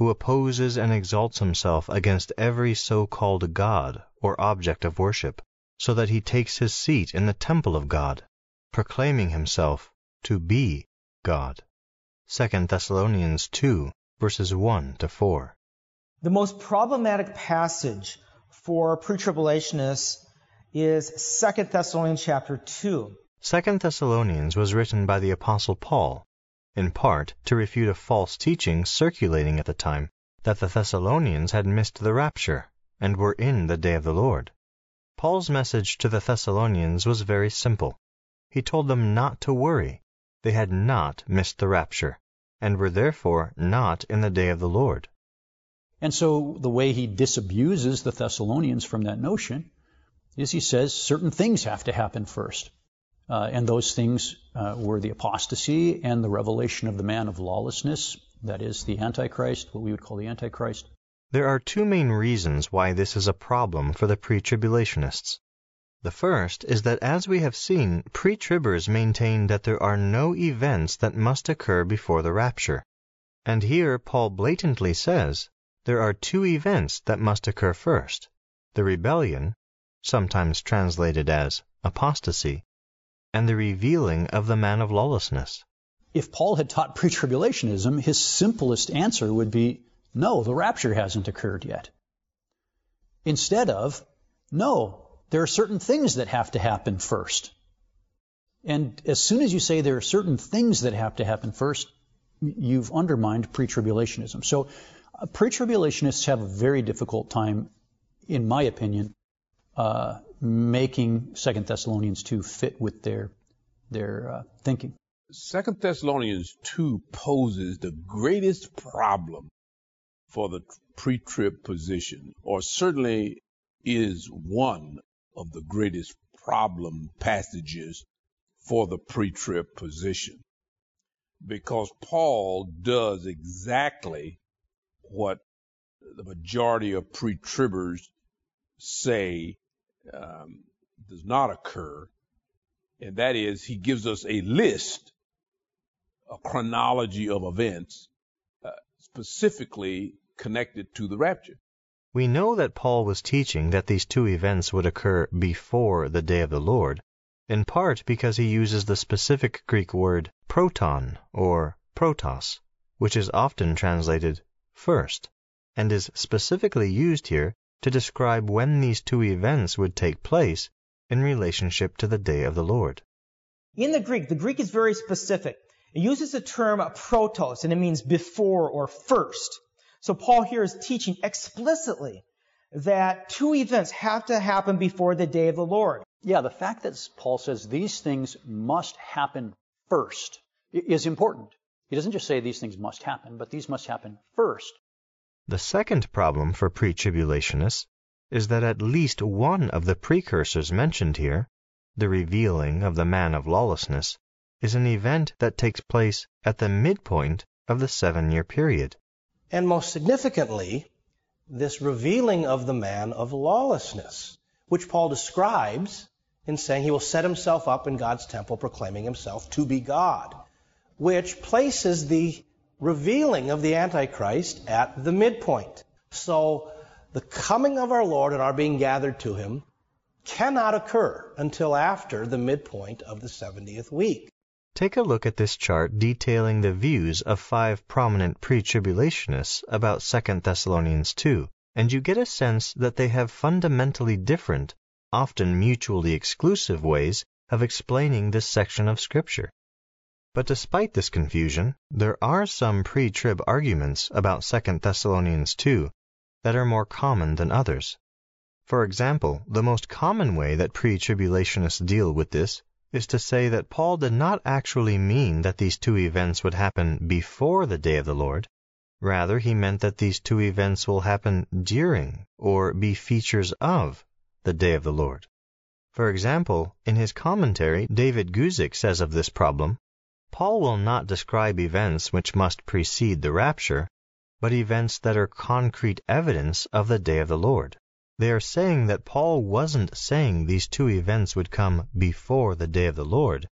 who opposes and exalts himself against every so-called God or object of worship, so that he takes his seat in the temple of God, proclaiming himself to be God. 2 Thessalonians 2, verses 1 to 4. The most problematic passage for pre-tribulationists is 2 Thessalonians chapter 2. 2 Thessalonians was written by the Apostle Paul in part to refute a false teaching circulating at the time that the Thessalonians had missed the rapture and were in the day of the Lord. Paul's message to the Thessalonians was very simple. He told them not to worry. They had not missed the rapture, and were therefore not in the day of the Lord. And so the way he disabuses the Thessalonians from that notion is he says certain things have to happen first. Uh, and those things uh, were the apostasy and the revelation of the man of lawlessness, that is, the Antichrist, what we would call the Antichrist. There are two main reasons why this is a problem for the pre tribulationists. The first is that, as we have seen, pre tribbers maintain that there are no events that must occur before the rapture. And here Paul blatantly says there are two events that must occur first the rebellion, sometimes translated as apostasy, and the revealing of the man of lawlessness. If Paul had taught pre tribulationism, his simplest answer would be no, the rapture hasn't occurred yet. Instead of, no, there are certain things that have to happen first. And as soon as you say there are certain things that have to happen first, you've undermined pre tribulationism. So, uh, pre tribulationists have a very difficult time, in my opinion, uh, making Second Thessalonians 2 fit with their, their uh, thinking. Second Thessalonians 2 poses the greatest problem for the pre-trib position, or certainly is one of the greatest problem passages for the pre-trib position. Because Paul does exactly what the majority of pre-tribbers say um, does not occur, and that is he gives us a list, a chronology of events uh, specifically connected to the rapture. We know that Paul was teaching that these two events would occur before the day of the Lord, in part because he uses the specific Greek word proton, or protos, which is often translated first, and is specifically used here to describe when these two events would take place in relationship to the day of the Lord. In the Greek, the Greek is very specific. It uses the term protos, and it means before or first. So Paul here is teaching explicitly that two events have to happen before the day of the Lord. Yeah, the fact that Paul says these things must happen first is important. He doesn't just say these things must happen, but these must happen first. The second problem for pre tribulationists is that at least one of the precursors mentioned here, the revealing of the man of lawlessness, is an event that takes place at the midpoint of the seven year period. And most significantly, this revealing of the man of lawlessness, which Paul describes in saying he will set himself up in God's temple, proclaiming himself to be God, which places the revealing of the Antichrist at the midpoint. So the coming of our Lord and our being gathered to him cannot occur until after the midpoint of the 70th week. Take a look at this chart detailing the views of five prominent pre-tribulationists about 2 Thessalonians 2, and you get a sense that they have fundamentally different, often mutually exclusive ways of explaining this section of Scripture. But despite this confusion, there are some pre-trib arguments about 2 Thessalonians 2 that are more common than others. For example, the most common way that pre-tribulationists deal with this is to say that Paul did not actually mean that these two events would happen before the day of the Lord. Rather, he meant that these two events will happen during or be features of the day of the Lord. For example, in his commentary, David Guzik says of this problem, Paul will not describe events which must precede the rapture, but events that are concrete evidence of the day of the Lord. They are saying that Paul wasn't saying these two events would come before the day of the Lord.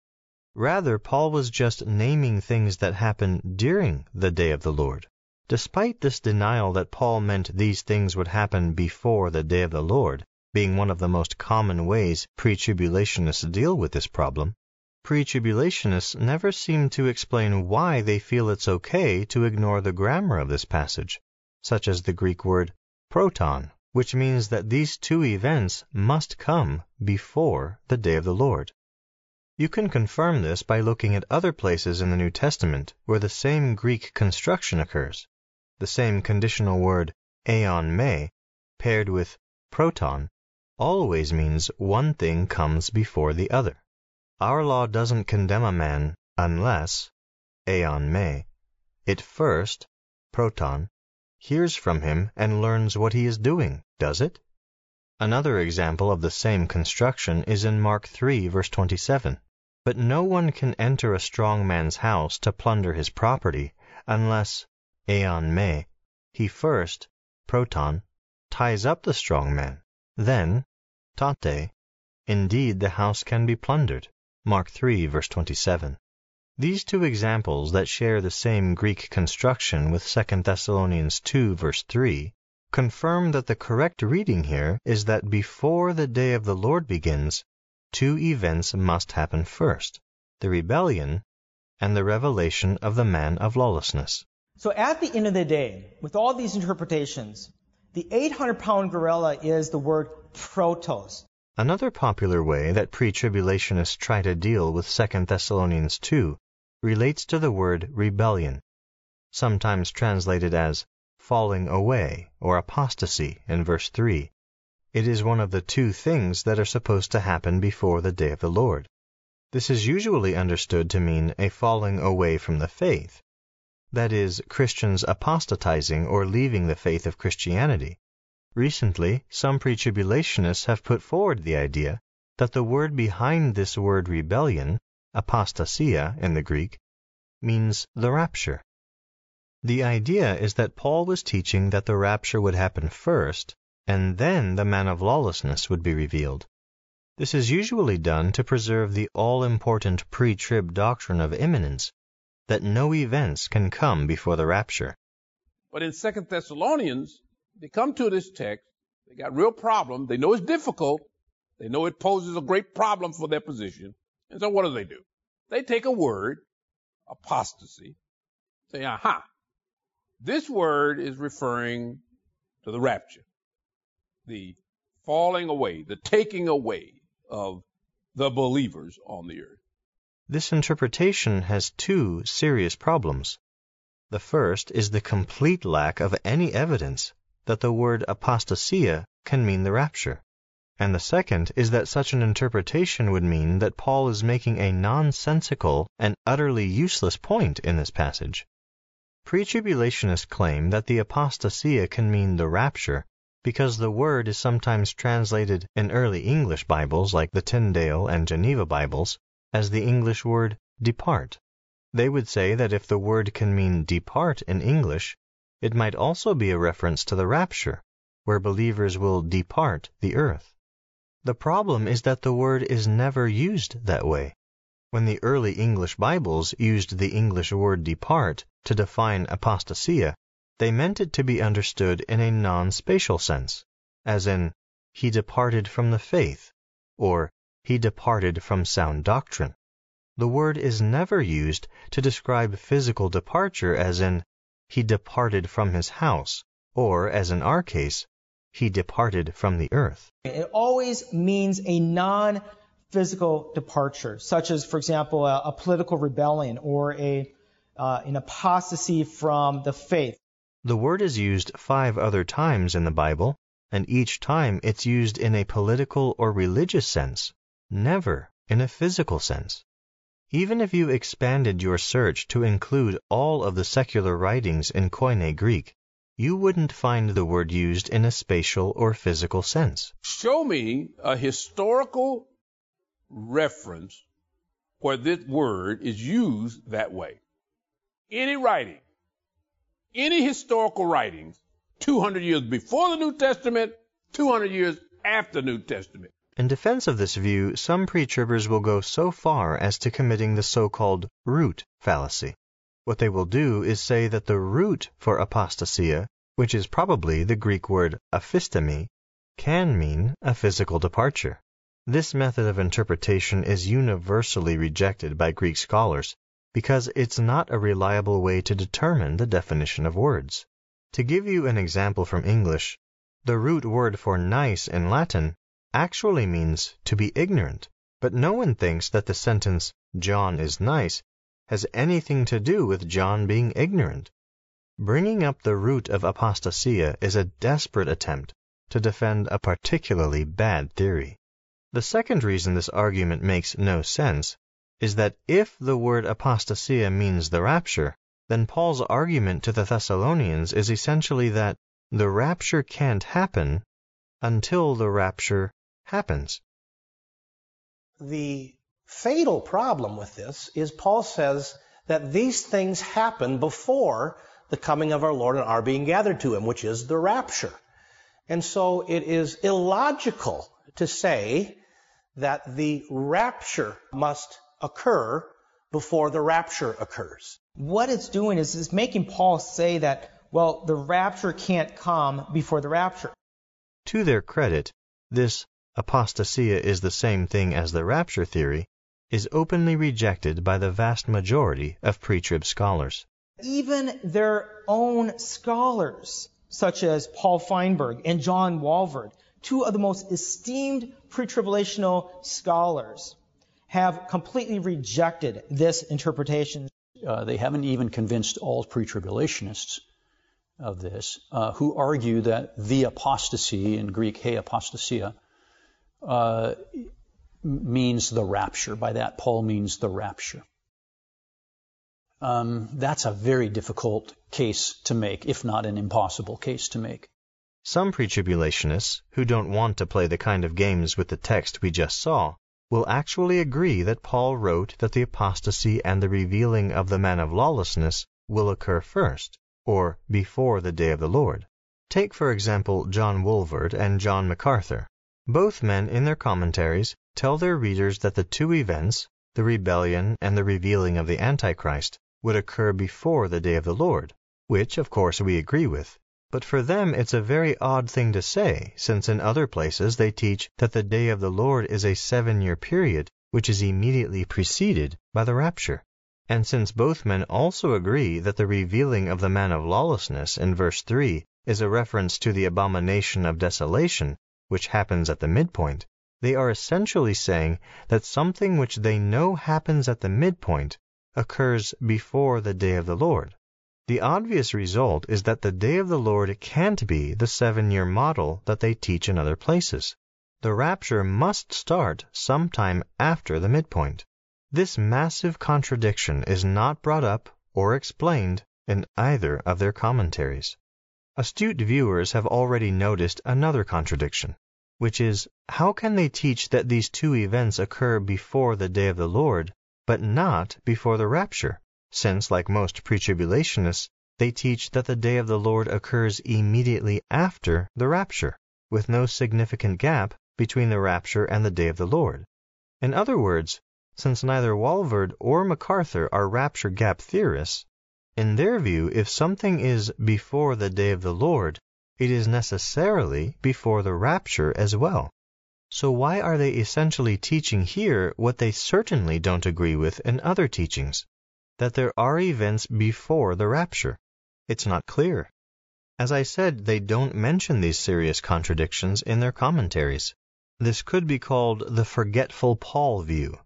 Rather, Paul was just naming things that happen during the day of the Lord. Despite this denial that Paul meant these things would happen before the day of the Lord, being one of the most common ways pre-tribulationists deal with this problem, pre-tribulationists never seem to explain why they feel it's okay to ignore the grammar of this passage, such as the Greek word proton, which means that these two events must come before the day of the Lord. You can confirm this by looking at other places in the New Testament where the same Greek construction occurs. The same conditional word ean me paired with proton always means one thing comes before the other. Our law doesn't condemn a man unless, ean me, it first, proton, hears from him and learns what he is doing, does it? Another example of the same construction is in Mark 3, verse 27. But no one can enter a strong man's house to plunder his property unless, ean me, he first, proton, ties up the strong man. Then, tote, indeed the house can be plundered. Mark 3, verse 27. These two examples that share the same Greek construction with 2 Thessalonians 2 verse 3 confirm that the correct reading here is that before the day of the Lord begins, two events must happen first, the rebellion and the revelation of the man of lawlessness. So at the end of the day, with all these interpretations, the 800 pound gorilla is the word protos. Another popular way that pre-tribulationists try to deal with 2 Thessalonians 2 relates to the word rebellion, sometimes translated as falling away or apostasy in verse 3. It is one of the two things that are supposed to happen before the day of the Lord. This is usually understood to mean a falling away from the faith, that is, Christians apostatizing or leaving the faith of Christianity. Recently, some pre-tribulationists have put forward the idea that the word behind this word rebellion apostasia in the Greek, means the rapture. The idea is that Paul was teaching that the rapture would happen first, and then the man of lawlessness would be revealed. This is usually done to preserve the all-important pre-trib doctrine of imminence, that no events can come before the rapture. But in Second Thessalonians, they come to this text, they got real problem, they know it's difficult, they know it poses a great problem for their position, and so what do they do? They take a word, apostasy, Say, aha, this word is referring to the rapture, the falling away, the taking away of the believers on the earth. This interpretation has two serious problems. The first is the complete lack of any evidence that the word apostasia can mean the rapture. And the second is that such an interpretation would mean that Paul is making a nonsensical and utterly useless point in this passage. Pre-tribulationists claim that the apostasia can mean the rapture because the word is sometimes translated in early English Bibles like the Tyndale and Geneva Bibles as the English word depart. They would say that if the word can mean depart in English, it might also be a reference to the rapture, where believers will depart the earth. The problem is that the word is never used that way. When the early English Bibles used the English word depart to define apostasia, they meant it to be understood in a non-spatial sense, as in, he departed from the faith, or he departed from sound doctrine. The word is never used to describe physical departure as in, he departed from his house, or as in our case, he departed from the earth. It always means a non physical departure, such as, for example, a, a political rebellion or a, uh, an apostasy from the faith. The word is used five other times in the Bible, and each time it's used in a political or religious sense never in a physical sense. Even if you expanded your search to include all of the secular writings in Koine Greek, you wouldn't find the word used in a spatial or physical sense. Show me a historical reference where this word is used that way. Any writing, any historical writings, 200 years before the New Testament, 200 years after the New Testament, in defense of this view, some pre-tribbers will go so far as to committing the so-called root fallacy. What they will do is say that the root for apostasia, which is probably the Greek word aphistemi, can mean a physical departure. This method of interpretation is universally rejected by Greek scholars because it's not a reliable way to determine the definition of words. To give you an example from English, the root word for nice in Latin actually means to be ignorant, but no one thinks that the sentence, John is nice, has anything to do with John being ignorant. Bringing up the root of apostasia is a desperate attempt to defend a particularly bad theory. The second reason this argument makes no sense is that if the word apostasia means the rapture, then Paul's argument to the Thessalonians is essentially that the rapture can't happen until the rapture happens. The fatal problem with this is Paul says that these things happen before the coming of our Lord and our being gathered to him, which is the rapture. And so it is illogical to say that the rapture must occur before the rapture occurs. What it's doing is it's making Paul say that, well, the rapture can't come before the rapture. To their credit, this apostasia is the same thing as the rapture theory, is openly rejected by the vast majority of pre-trib scholars. Even their own scholars, such as Paul Feinberg and John Walvoord, two of the most esteemed pre-tribulational scholars, have completely rejected this interpretation. Uh, they haven't even convinced all pre-tribulationists of this, uh, who argue that the apostasy, in Greek, he apostasia, uh, means the rapture. By that, Paul means the rapture. Um, that's a very difficult case to make, if not an impossible case to make. Some pre-tribulationists, who don't want to play the kind of games with the text we just saw, will actually agree that Paul wrote that the apostasy and the revealing of the man of lawlessness will occur first, or before the day of the Lord. Take, for example, John Walvoord and John MacArthur. Both men in their commentaries tell their readers that the two events, the rebellion and the revealing of the Antichrist, would occur before the day of the Lord, which of course we agree with. But for them it's a very odd thing to say, since in other places they teach that the day of the Lord is a seven year period, which is immediately preceded by the rapture. And since both men also agree that the revealing of the man of lawlessness in verse 3 is a reference to the abomination of desolation, which happens at the midpoint, they are essentially saying that something which they know happens at the midpoint occurs before the day of the Lord. The obvious result is that the day of the Lord can't be the seven year model that they teach in other places. The rapture must start sometime after the midpoint. This massive contradiction is not brought up or explained in either of their commentaries. Astute viewers have already noticed another contradiction, which is how can they teach that these two events occur before the day of the Lord, but not before the rapture? since, like most pre-tribulationists, they teach that the day of the Lord occurs immediately after the rapture, with no significant gap between the rapture and the day of the Lord. In other words, since neither Walvoord or MacArthur are rapture gap theorists, in their view, if something is before the day of the Lord, it is necessarily before the rapture as well. So why are they essentially teaching here what they certainly don't agree with in other teachings? that there are events before the rapture. It's not clear. As I said, they don't mention these serious contradictions in their commentaries. This could be called the forgetful Paul view,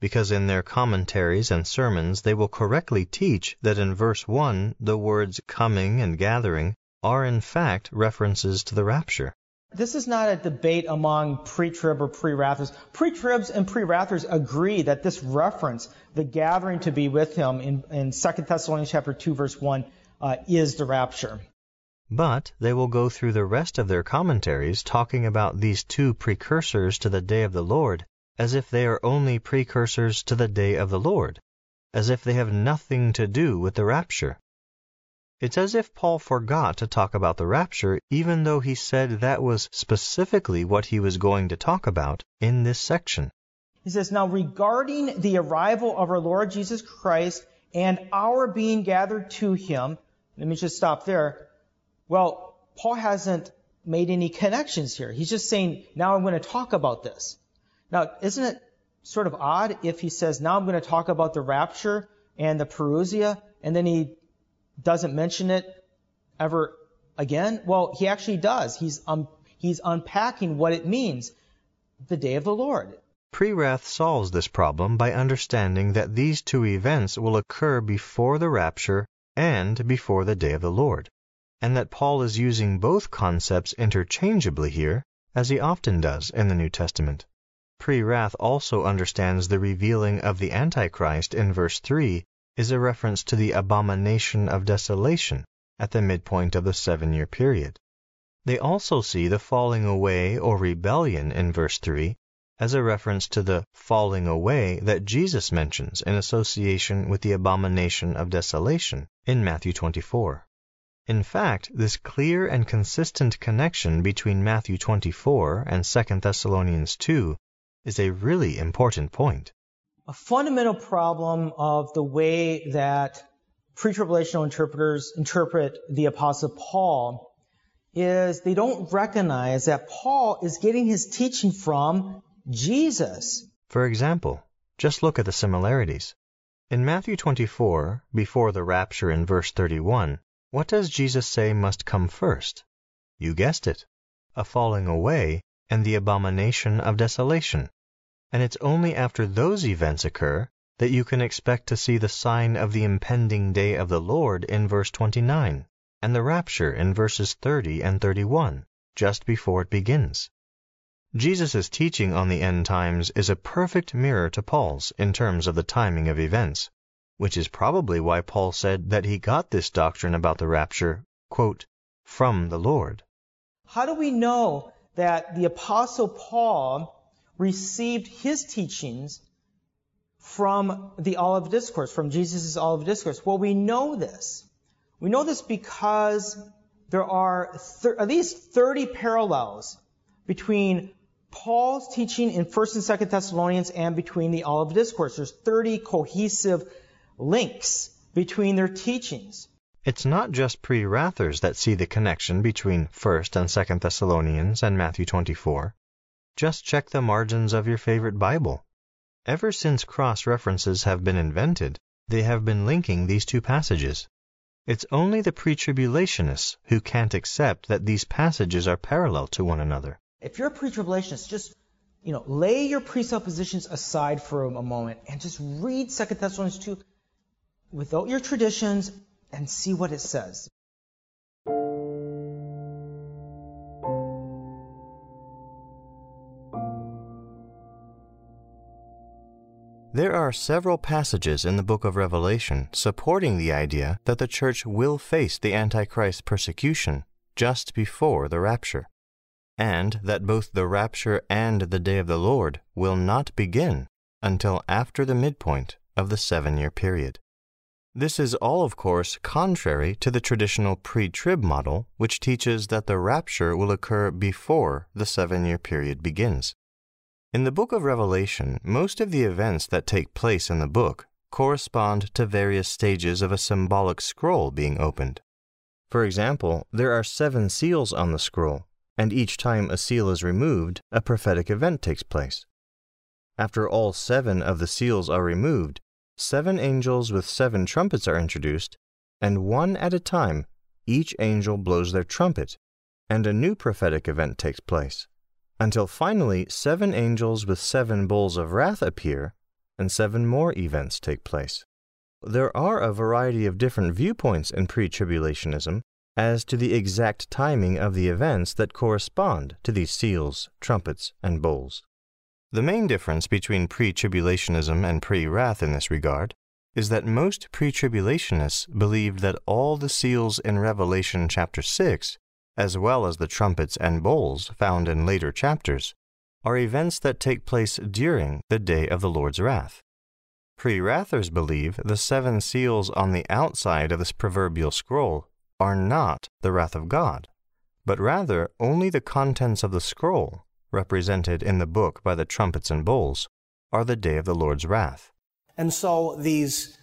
because in their commentaries and sermons they will correctly teach that in verse 1 the words coming and gathering are in fact references to the rapture. This is not a debate among pre-trib or pre-wrathers. Pre-tribs and pre-wrathers agree that this reference, the gathering to be with him in, in 2 Thessalonians chapter 2 verse 1, uh, is the rapture. But they will go through the rest of their commentaries talking about these two precursors to the day of the Lord as if they are only precursors to the day of the Lord, as if they have nothing to do with the rapture. It's as if Paul forgot to talk about the rapture, even though he said that was specifically what he was going to talk about in this section. He says, Now regarding the arrival of our Lord Jesus Christ and our being gathered to him, let me just stop there. Well, Paul hasn't made any connections here. He's just saying, now I'm going to talk about this. Now, isn't it sort of odd if he says, now I'm going to talk about the rapture and the parousia, and then he doesn't mention it ever again? Well, he actually does. He's, um, he's unpacking what it means, the day of the Lord. Pre-wrath solves this problem by understanding that these two events will occur before the rapture and before the day of the Lord, and that Paul is using both concepts interchangeably here, as he often does in the New Testament. Pre-wrath also understands the revealing of the Antichrist in verse 3 is a reference to the abomination of desolation at the midpoint of the seven year period. They also see the falling away or rebellion in verse 3 as a reference to the falling away that Jesus mentions in association with the abomination of desolation in Matthew 24. In fact, this clear and consistent connection between Matthew 24 and 2 Thessalonians 2 is a really important point a fundamental problem of the way that pre-tribulational interpreters interpret the apostle Paul is they don't recognize that Paul is getting his teaching from Jesus. For example, just look at the similarities. In Matthew 24, before the rapture in verse 31, what does Jesus say must come first? You guessed it, a falling away and the abomination of desolation and it's only after those events occur that you can expect to see the sign of the impending day of the Lord in verse 29, and the rapture in verses 30 and 31, just before it begins. Jesus' teaching on the end times is a perfect mirror to Paul's in terms of the timing of events, which is probably why Paul said that he got this doctrine about the rapture, quote, from the Lord. How do we know that the Apostle Paul received his teachings from the Olivet Discourse, from Jesus' Olivet Discourse. Well, we know this. We know this because there are thir- at least 30 parallels between Paul's teaching in 1st and 2nd Thessalonians and between the Olivet Discourse. There's 30 cohesive links between their teachings. It's not just pre wrathers that see the connection between 1st and 2nd Thessalonians and Matthew 24. Just check the margins of your favorite Bible. Ever since cross references have been invented, They have been linking these two passages. It's only the pre tribulationists who can't accept that these passages are parallel to one another. If you're a pre tribulationist, just you know, lay your presuppositions aside for a moment and just read 2 Thessalonians 2 without your traditions and see what it says. There are several passages in the book of Revelation supporting the idea that the church will face the Antichrist persecution just before the rapture, and that both the rapture and the day of the Lord will not begin until after the midpoint of the seven year period. This is all, of course, contrary to the traditional pre trib model, which teaches that the rapture will occur before the seven year period begins. In the book of Revelation, most of the events that take place in the book correspond to various stages of a symbolic scroll being opened. For example, there are seven seals on the scroll, and each time a seal is removed, a prophetic event takes place. After all seven of the seals are removed, seven angels with seven trumpets are introduced, and one at a time, each angel blows their trumpet, and a new prophetic event takes place until finally seven angels with seven bowls of wrath appear and seven more events take place. There are a variety of different viewpoints in pre tribulationism as to the exact timing of the events that correspond to these seals, trumpets, and bowls. The main difference between pre tribulationism and pre wrath in this regard is that most pre tribulationists believed that all the seals in Revelation chapter 6 as well as the trumpets and bowls found in later chapters, are events that take place during the day of the Lord's wrath. Pre wrathers believe the seven seals on the outside of this proverbial scroll are not the wrath of God, but rather only the contents of the scroll, represented in the book by the trumpets and bowls, are the day of the Lord's wrath. And so these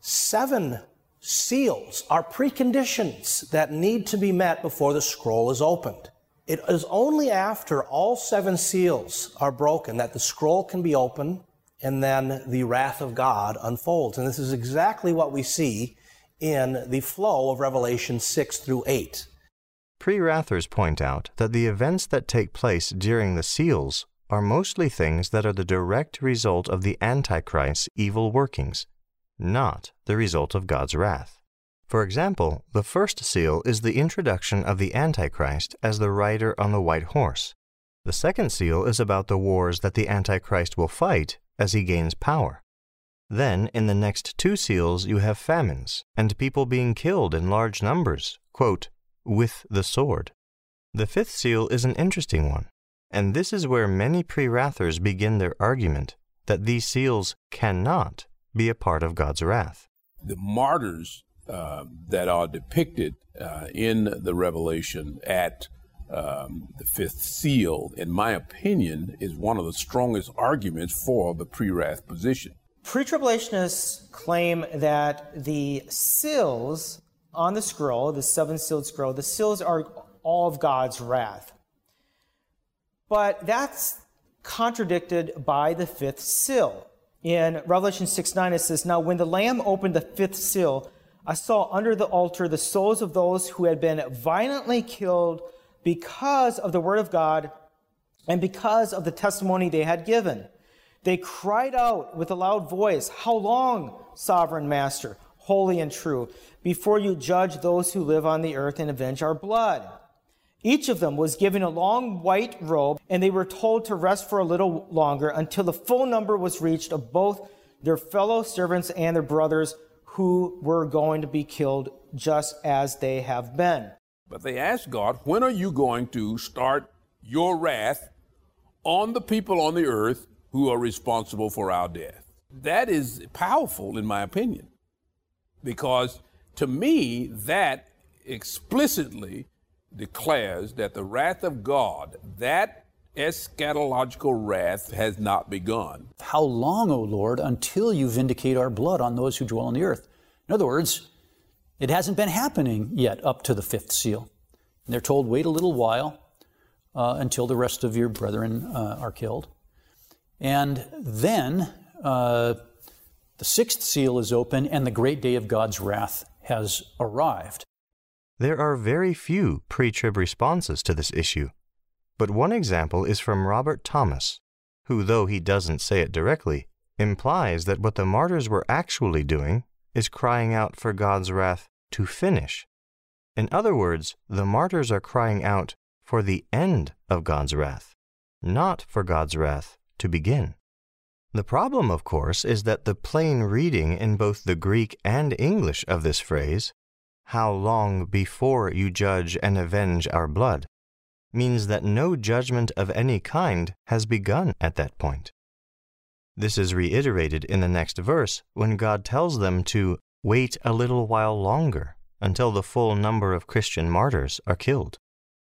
seven seals are preconditions that need to be met before the scroll is opened. It is only after all seven seals are broken that the scroll can be opened and then the wrath of God unfolds. And this is exactly what we see in the flow of Revelation 6 through 8. Pre Wrathers point out that the events that take place during the seals are mostly things that are the direct result of the Antichrist's evil workings not the result of God's wrath. For example, the first seal is the introduction of the Antichrist as the rider on the white horse. The second seal is about the wars that the Antichrist will fight as he gains power. Then, in the next two seals, you have famines and people being killed in large numbers, quote, with the sword. The fifth seal is an interesting one, and this is where many pre wrathers begin their argument that these seals cannot be a part of God's wrath. The martyrs uh, that are depicted uh, in the Revelation at um, the fifth seal, in my opinion, is one of the strongest arguments for the pre wrath position. Pre tribulationists claim that the seals on the scroll, the seven sealed scroll, the seals are all of God's wrath. But that's contradicted by the fifth seal. In Revelation 6 9, it says, Now when the Lamb opened the fifth seal, I saw under the altar the souls of those who had been violently killed because of the word of God and because of the testimony they had given. They cried out with a loud voice, How long, sovereign master, holy and true, before you judge those who live on the earth and avenge our blood? Each of them was given a long white robe, and they were told to rest for a little longer until the full number was reached of both their fellow servants and their brothers who were going to be killed just as they have been. But they asked God, When are you going to start your wrath on the people on the earth who are responsible for our death? That is powerful, in my opinion, because to me, that explicitly declares that the wrath of God, that eschatological wrath, has not begun. How long, O Lord, until you vindicate our blood on those who dwell on the earth? In other words, it hasn't been happening yet up to the fifth seal. And they're told, wait a little while uh, until the rest of your brethren uh, are killed. And then uh, The sixth seal is open, and the great day of God's wrath has arrived. There are very few pre trib responses to this issue, but one example is from Robert Thomas, who, though he doesn't say it directly, implies that what the martyrs were actually doing is crying out for God's wrath to finish. In other words, the martyrs are crying out for the end of God's wrath, not for God's wrath to begin. The problem, of course, is that the plain reading in both the Greek and English of this phrase, how long before you judge and avenge our blood, means that no judgment of any kind has begun at that point. This is reiterated in the next verse when God tells them to wait a little while longer until the full number of Christian martyrs are killed.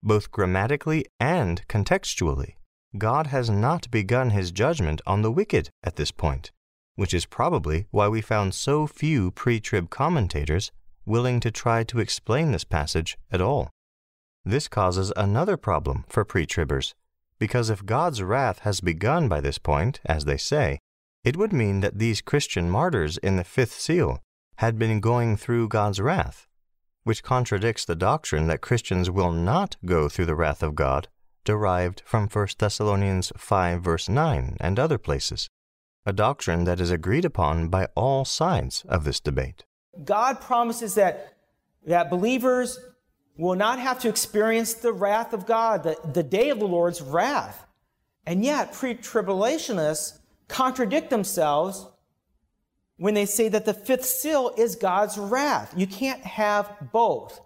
Both grammatically and contextually, God has not begun his judgment on the wicked at this point, which is probably why we found so few pre trib commentators willing to try to explain this passage at all. This causes another problem for pre tribbers, because if God's wrath has begun by this point, as they say, it would mean that these Christian martyrs in the fifth seal had been going through God's wrath, which contradicts the doctrine that Christians will not go through the wrath of God derived from 1 Thessalonians 5, verse 9, and other places, a doctrine that is agreed upon by all sides of this debate. God promises that, that believers will not have to experience the wrath of God, the, the day of the Lord's wrath. And yet, pre tribulationists contradict themselves when they say that the fifth seal is God's wrath. You can't have both.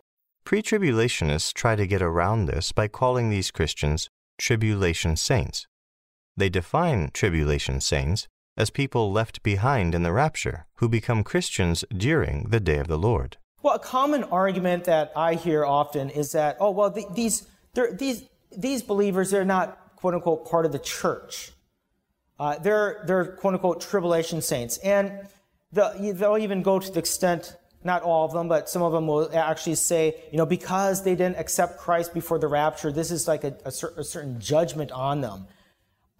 Pre tribulationists try to get around this by calling these Christians tribulation saints. They define tribulation saints as people left behind in the rapture who become Christians during the day of the Lord. Well, a common argument that I hear often is that, oh, well, the, these, these, these believers, they're not, quote unquote, part of the church. Uh, they're, they're, quote unquote, tribulation saints. And the, they'll even go to the extent not all of them, but some of them will actually say, you know, because they didn't accept Christ before the rapture, this is like a, a, cer- a certain judgment on them.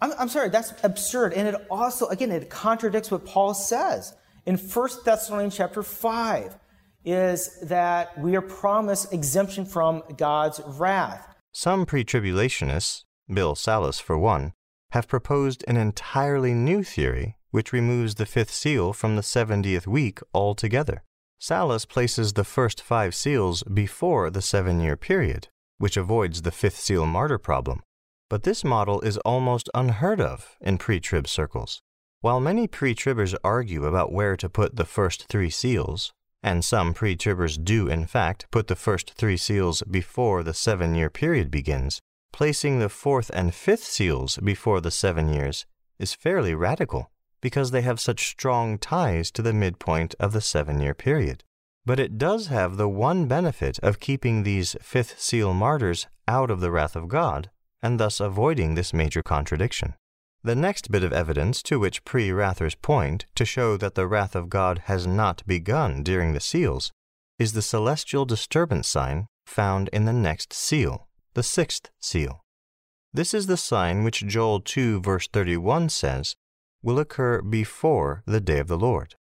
I'm, I'm, sorry, that's absurd. And it also, again, it contradicts what Paul says in 1 Thessalonians chapter 5, is that we are promised exemption from God's wrath. Some pre tribulationists, Bill Salus for one, have proposed an entirely new theory which removes the fifth seal from the 70th week altogether. Salus places the first five seals before the seven year period, which avoids the fifth seal martyr problem. But this model is almost unheard of in pre trib circles. While many pre tribbers argue about where to put the first three seals, and some pre tribbers do in fact put the first three seals before the seven year period begins, placing the fourth and fifth seals before the seven years is fairly radical because they have such strong ties to the midpoint of the seven year period. But it does have the one benefit of keeping these fifth seal martyrs out of the wrath of God, and thus avoiding this major contradiction. The next bit of evidence to which pre wrathers point to show that the wrath of God has not begun during the seals is the celestial disturbance sign found in the next seal, the sixth seal. This is the sign which Joel 2, verse 31 says will occur before the day of the Lord.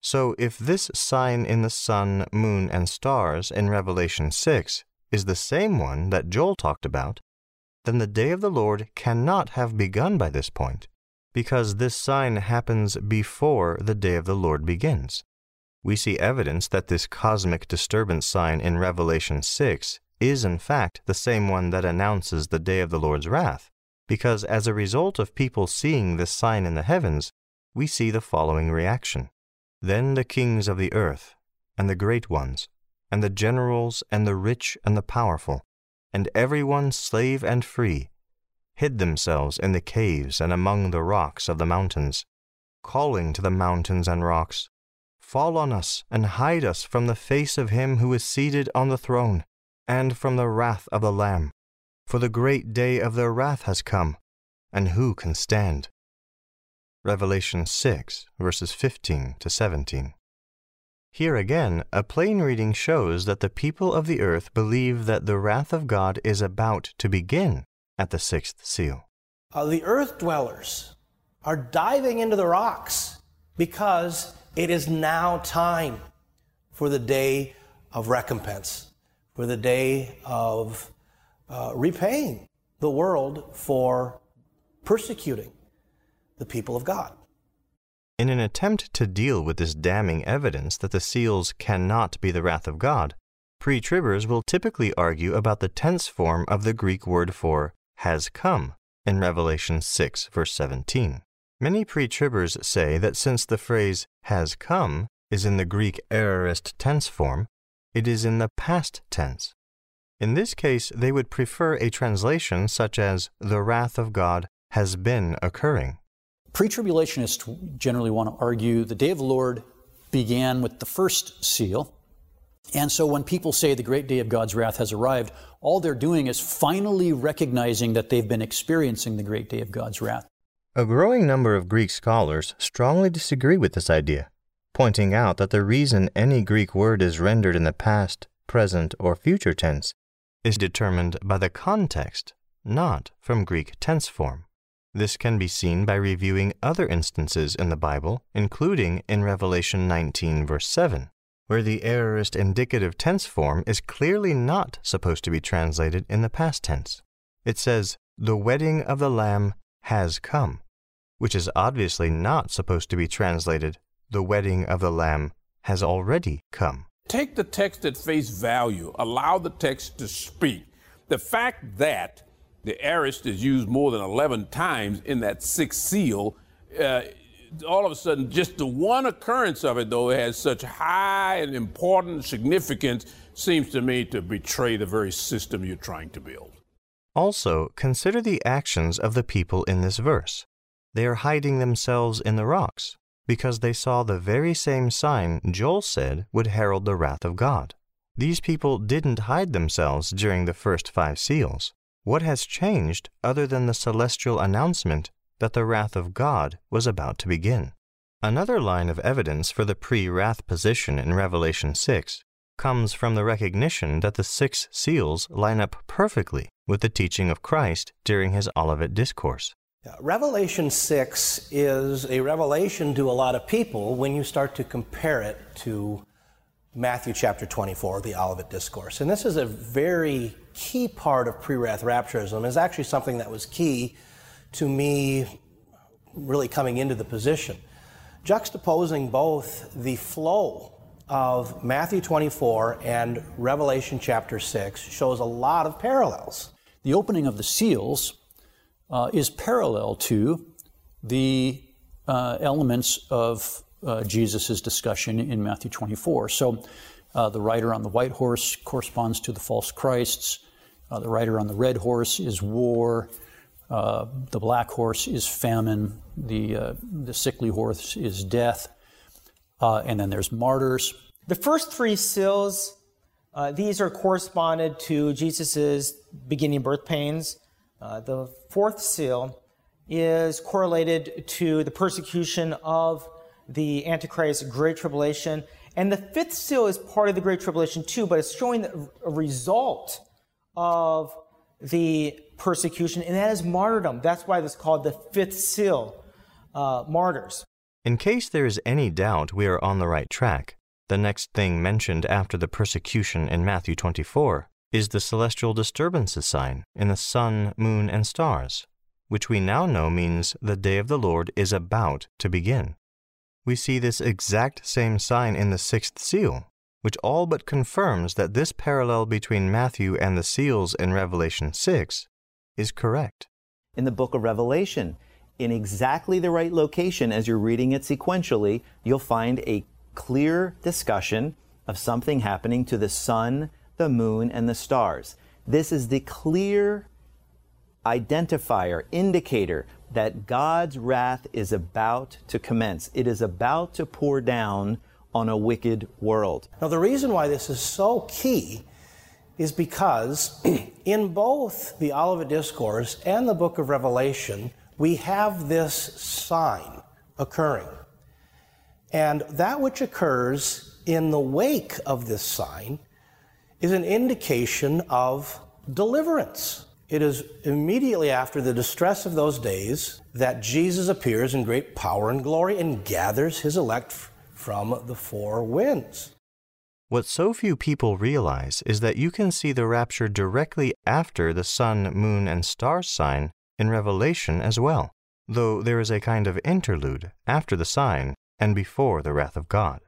So if this sign in the sun, moon, and stars in Revelation 6 is the same one that Joel talked about, then the day of the Lord cannot have begun by this point, because this sign happens before the day of the Lord begins. We see evidence that this cosmic disturbance sign in Revelation 6 is in fact the same one that announces the day of the Lord's wrath, because as a result of people seeing this sign in the heavens, we see the following reaction. Then the kings of the earth, and the great ones, and the generals, and the rich, and the powerful, and every one slave and free, hid themselves in the caves and among the rocks of the mountains, calling to the mountains and rocks, Fall on us, and hide us from the face of him who is seated on the throne, and from the wrath of the Lamb for the great day of their wrath has come, and who can stand? Revelation 6, verses 15 to 17. Here again, a plain reading shows that the people of the earth believe that the wrath of God is about to begin at the sixth seal. Uh, the earth dwellers are diving into the rocks because It is now time for the day of recompense, for the day of uh, repaying the world for persecuting the people of God. In an attempt to deal with this damning evidence that the seals cannot be the wrath of God, pre tribbers will typically argue about the tense form of the Greek word for has come in Revelation 6, verse 17. Many pre tribbers say that since the phrase has come is in the Greek aorist tense form, it is in the past tense. In this case, they would prefer a translation such as the wrath of God has been occurring. Pre tribulationists generally want to argue the day of the Lord began with the first seal. And so when people say the great day of God's wrath has arrived, all they're doing is finally recognizing that they've been experiencing the great day of God's wrath. A growing number of Greek scholars strongly disagree with this idea, pointing out that the reason any Greek word is rendered in the past, present, or future tense is determined by the context, not from Greek tense form. This can be seen by reviewing other instances in the Bible, including in Revelation 19, verse 7, where the aorist indicative tense form is clearly not supposed to be translated in the past tense. It says, The wedding of the Lamb has come, which is obviously not supposed to be translated, The wedding of the Lamb has already come. Take the text at face value, allow the text to speak. The fact that the aorist is used more than 11 times in that sixth seal. Uh, all of a sudden, just the one occurrence of it, though, it has such high and important significance, seems to me to betray the very system you're trying to build. Also, consider the actions of the people in this verse. They are hiding themselves in the rocks because they saw the very same sign Joel said would herald the wrath of God. These people didn't hide themselves during the first five seals. What has changed other than the celestial announcement that the wrath of God was about to begin? Another line of evidence for the pre wrath position in Revelation 6 comes from the recognition that the six seals line up perfectly with the teaching of Christ during his Olivet Discourse. Revelation 6 is a revelation to a lot of people when you start to compare it to Matthew chapter 24, the Olivet Discourse. And this is a very key part of pre-wrath rapturism. It's actually something that was key to me really coming into the position. Juxtaposing both the flow of Matthew 24 and Revelation chapter 6 shows a lot of parallels. The opening of the seals uh, is parallel to the uh, elements of uh, Jesus' discussion in Matthew 24. So uh, the rider on the white horse corresponds to the false Christs. Uh, the rider on the red horse is war. Uh, the black horse is famine. The, the sickly horse is death. and then there's martyrs. The first three seals, these are corresponded to Jesus' beginning birth pains. Uh, the fourth seal is correlated to the persecution of the Antichrist, Great Tribulation. And the fifth seal is part of the Great Tribulation too, but it's showing a result of the persecution, and that is martyrdom. That's why it's called the fifth seal, uh, martyrs. In case there is any doubt we are on the right track, the next thing mentioned after the persecution in Matthew 24 is the celestial disturbances sign in the sun, moon, and stars, which we now know means the day of the Lord is about to begin. We see this exact same sign in the sixth seal, which all but confirms that this parallel between Matthew and the seals in Revelation 6 is correct. In the book of Revelation, in exactly the right location as you're reading it sequentially, you'll find a clear discussion of something happening to the sun, the moon, and the stars. This is the clear identifier, indicator that God's wrath is about to commence. It is about to pour down on a wicked world. Now, the reason why this is so key is because in both the Olivet Discourse and the book of Revelation, we have this sign occurring. And that which occurs in the wake of this sign is an indication of deliverance. It is immediately after the distress of those days that Jesus appears in great power and glory and gathers his elect from the four winds. What so few people realize is that you can see the rapture directly after the sun, moon, and star sign in Revelation as well, though there is a kind of interlude after the sign and before the wrath of God.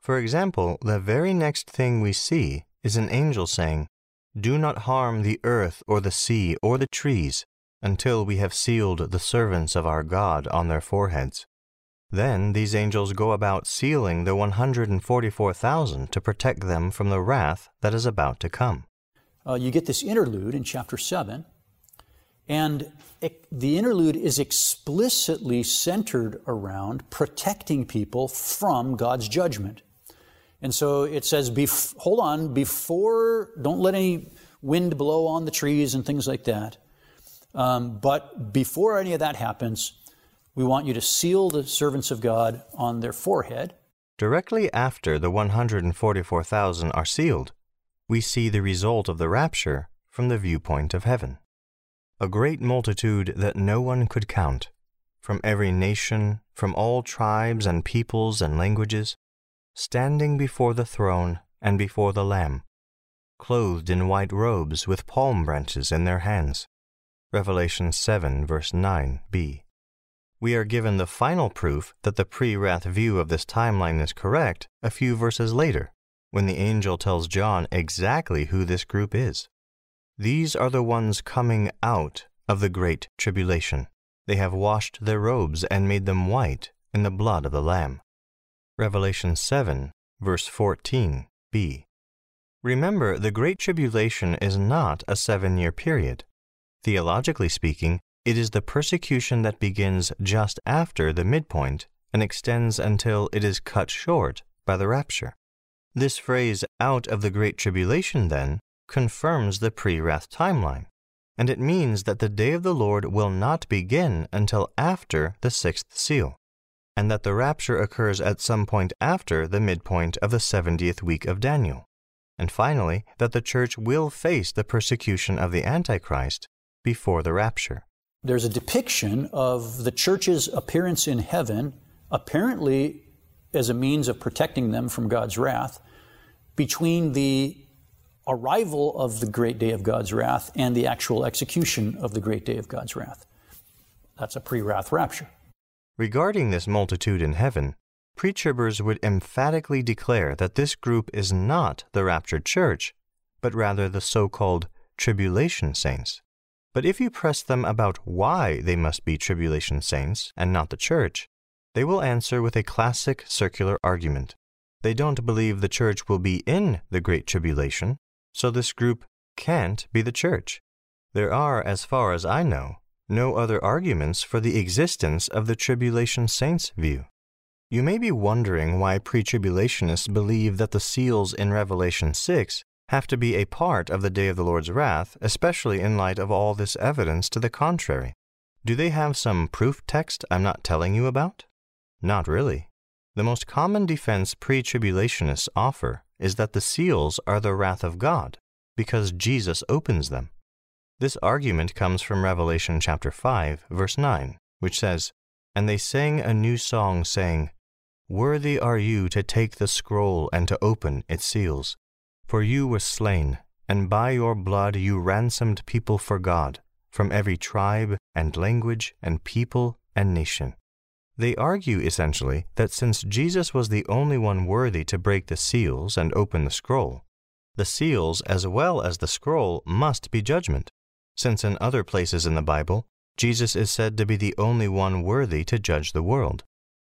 For example, the very next thing we see is an angel saying, Do not harm the earth or the sea or the trees until we have sealed the servants of our God on their foreheads. Then these angels go about sealing the 144,000 to protect them from the wrath that is about to come. Uh, you get this interlude in chapter 7, and it, the interlude is explicitly centered around protecting people from God's judgment. And so it says, bef- hold on, before, don't let any wind blow on the trees and things like that. Um, but before any of that happens, we want you to seal the servants of God on their forehead. Directly after the 144,000 are sealed, we see the result of the rapture from the viewpoint of heaven. A great multitude that no one could count, from every nation, from all tribes and peoples and languages, standing before the throne and before the Lamb, clothed in white robes with palm branches in their hands. Revelation 7, verse 9b. We are given the final proof that the pre wrath view of this timeline is correct a few verses later, when the angel tells John exactly who this group is. These are the ones coming out of the great tribulation. They have washed their robes and made them white in the blood of the Lamb. Revelation 7, verse 14b. Remember, the Great Tribulation is not a seven year period. Theologically speaking, it is the persecution that begins just after the midpoint and extends until it is cut short by the rapture. This phrase, out of the Great Tribulation, then, confirms the pre wrath timeline, and it means that the day of the Lord will not begin until after the sixth seal, and that the rapture occurs at some point after the midpoint of the 70th week of Daniel, and finally, that the church will face the persecution of the Antichrist before the rapture. There's a depiction of the church's appearance in heaven, apparently as a means of protecting them from God's wrath, between the arrival of the great day of God's wrath and the actual execution of the great day of God's wrath. That's a pre wrath rapture. Regarding this multitude in heaven, pre-tribbers would emphatically declare that this group is not the raptured church, but rather the so-called tribulation saints. But if you press them about why they must be tribulation saints and not the church, they will answer with a classic circular argument. They don't believe the church will be in the Great Tribulation, so this group can't be the church. There are, as far as I know, no other arguments for the existence of the tribulation saints view. You may be wondering why pre tribulationists believe that the seals in Revelation 6 have to be a part of the day of the Lord's wrath, especially in light of all this evidence to the contrary. Do they have some proof text I'm not telling you about? Not really. The most common defense pre tribulationists offer is that the seals are the wrath of God, because Jesus opens them. This argument comes from Revelation chapter 5, verse 9, which says, And they sang a new song, saying, Worthy are you to take the scroll and to open its seals. For you were slain, and by your blood you ransomed people for God, from every tribe and language and people and nation. They argue essentially that since Jesus was the only one worthy to break the seals and open the scroll, the seals as well as the scroll must be judgment, since in other places in the Bible, Jesus is said to be the only one worthy to judge the world.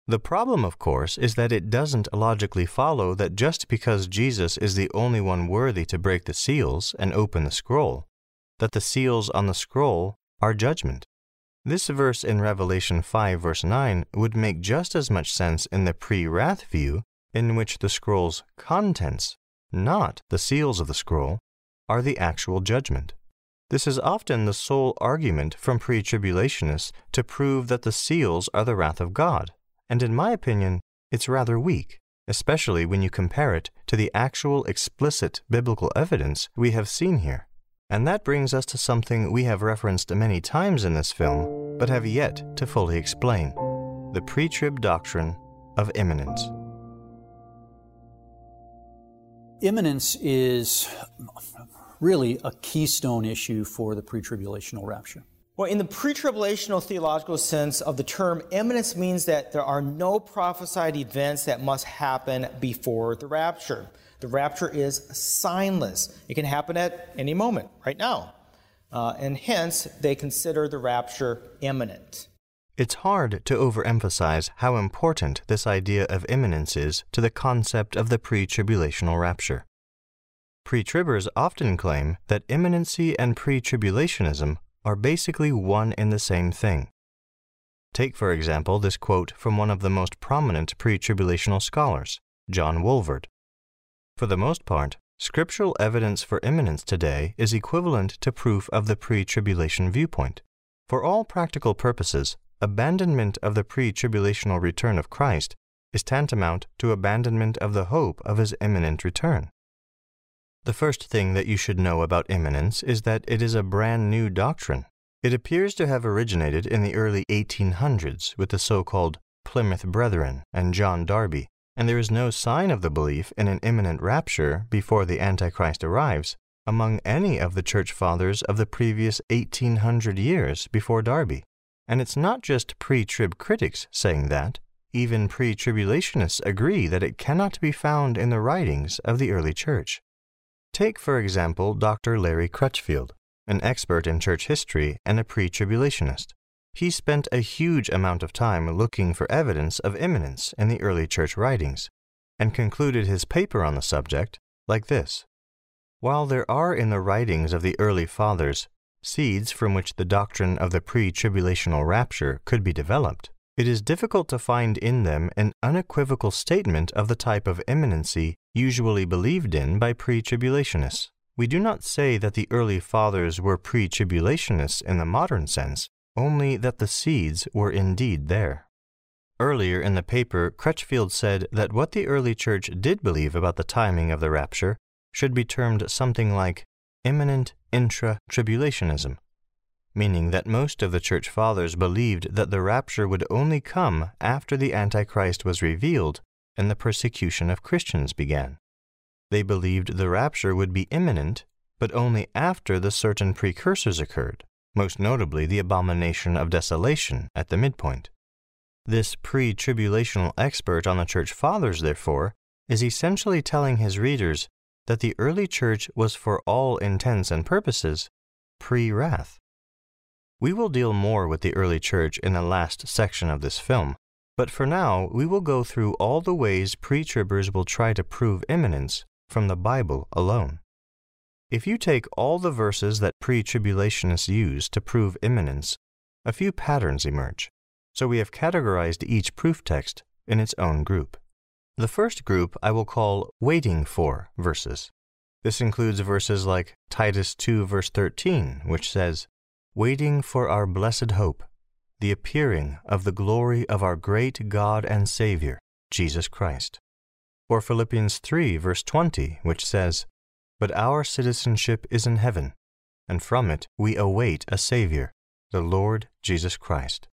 The problem, of course, is that it doesn't logically follow that just because Jesus is the only one worthy to break the seals and open the scroll, that the seals on the scroll are judgment. This verse in Revelation 5, verse 9, would make just as much sense in the pre wrath view, in which the scroll's contents, not the seals of the scroll, are the actual judgment. This is often the sole argument from pre tribulationists to prove that the seals are the wrath of God, and in my opinion, it's rather weak, especially when you compare it to the actual explicit biblical evidence we have seen here. And that brings us to something we have referenced many times in this film, but have yet to fully explain the pre trib doctrine of imminence. Imminence is really a keystone issue for the pre tribulational rapture. Well, in the pre tribulational theological sense of the term, imminence means that there are no prophesied events that must happen before the rapture. The rapture is signless, it can happen at any moment, right now. Uh, and hence, they consider the rapture imminent. It's hard to overemphasize how important this idea of imminence is to the concept of the pre tribulational rapture. Pre tribbers often claim that imminency and pre tribulationism are basically one and the same thing. Take, for example, this quote from one of the most prominent pre tribulational scholars, John Walvoord. For the most part, scriptural evidence for imminence today is equivalent to proof of the pre tribulation viewpoint. For all practical purposes, abandonment of the pre tribulational return of Christ is tantamount to abandonment of the hope of his imminent return. The first thing that you should know about imminence is that it is a brand new doctrine. It appears to have originated in the early 1800s with the so called Plymouth Brethren and John Darby, and there is no sign of the belief in an imminent rapture before the Antichrist arrives among any of the church fathers of the previous 1800 years before Darby. And it's not just pre trib critics saying that. Even pre tribulationists agree that it cannot be found in the writings of the early church. Take, for example, Dr. Larry Crutchfield, an expert in church history and a pre tribulationist. He spent a huge amount of time looking for evidence of imminence in the early church writings, and concluded his paper on the subject like this While there are in the writings of the early fathers seeds from which the doctrine of the pre tribulational rapture could be developed, it is difficult to find in them an unequivocal statement of the type of imminency usually believed in by pre tribulationists. We do not say that the early fathers were pre tribulationists in the modern sense, only that the seeds were indeed there. Earlier in the paper, Crutchfield said that what the early church did believe about the timing of the rapture should be termed something like imminent intra tribulationism, meaning that most of the church fathers believed that the rapture would only come after the Antichrist was revealed and the persecution of Christians began. They believed the rapture would be imminent, but only after the certain precursors occurred, most notably the abomination of desolation at the midpoint. This pre tribulational expert on the church fathers, therefore, is essentially telling his readers that the early church was for all intents and purposes pre wrath. We will deal more with the early church in the last section of this film, but for now we will go through all the ways pre tribbers will try to prove imminence from the Bible alone. If you take all the verses that pre tribulationists use to prove imminence, a few patterns emerge. So we have categorized each proof text in its own group. The first group I will call waiting for verses. This includes verses like Titus 2, verse 13, which says, Waiting for our blessed hope, the appearing of the glory of our great God and Savior, Jesus Christ. Or Philippians 3, verse 20, which says, But our citizenship is in heaven, and from it we await a Savior, the Lord Jesus Christ.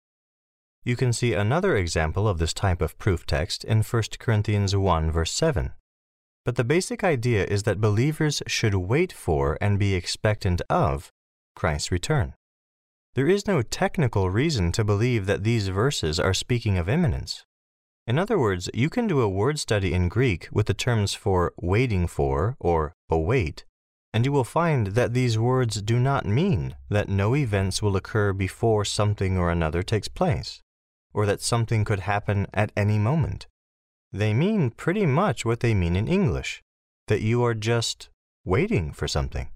You can see another example of this type of proof text in 1 Corinthians 1, verse 7. But the basic idea is that believers should wait for and be expectant of Christ's return. There is no technical reason to believe that these verses are speaking of imminence. In other words, you can do a word study in Greek with the terms for waiting for or await, and you will find that these words do not mean that no events will occur before something or another takes place or that something could happen at any moment. They mean pretty much what they mean in English that you are just waiting for something.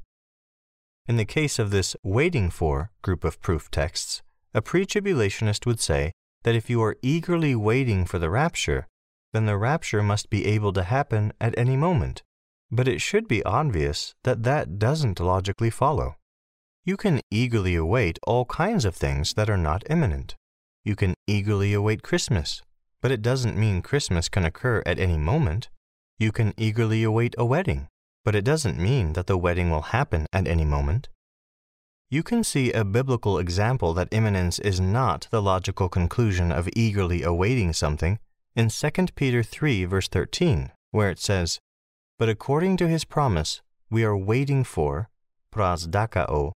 In the case of this waiting for group of proof texts, a pre tribulationist would say that if you are eagerly waiting for the rapture, then the rapture must be able to happen at any moment. But it should be obvious that that doesn't logically follow. You can eagerly await all kinds of things that are not imminent. You can eagerly await Christmas, but it doesn't mean Christmas can occur at any moment. You can eagerly await a wedding, but it doesn't mean that the wedding will happen at any moment. You can see a biblical example that imminence is not the logical conclusion of eagerly awaiting something in 2 Peter 3, verse 13, where it says, But according to his promise, we are waiting for, prosdokao,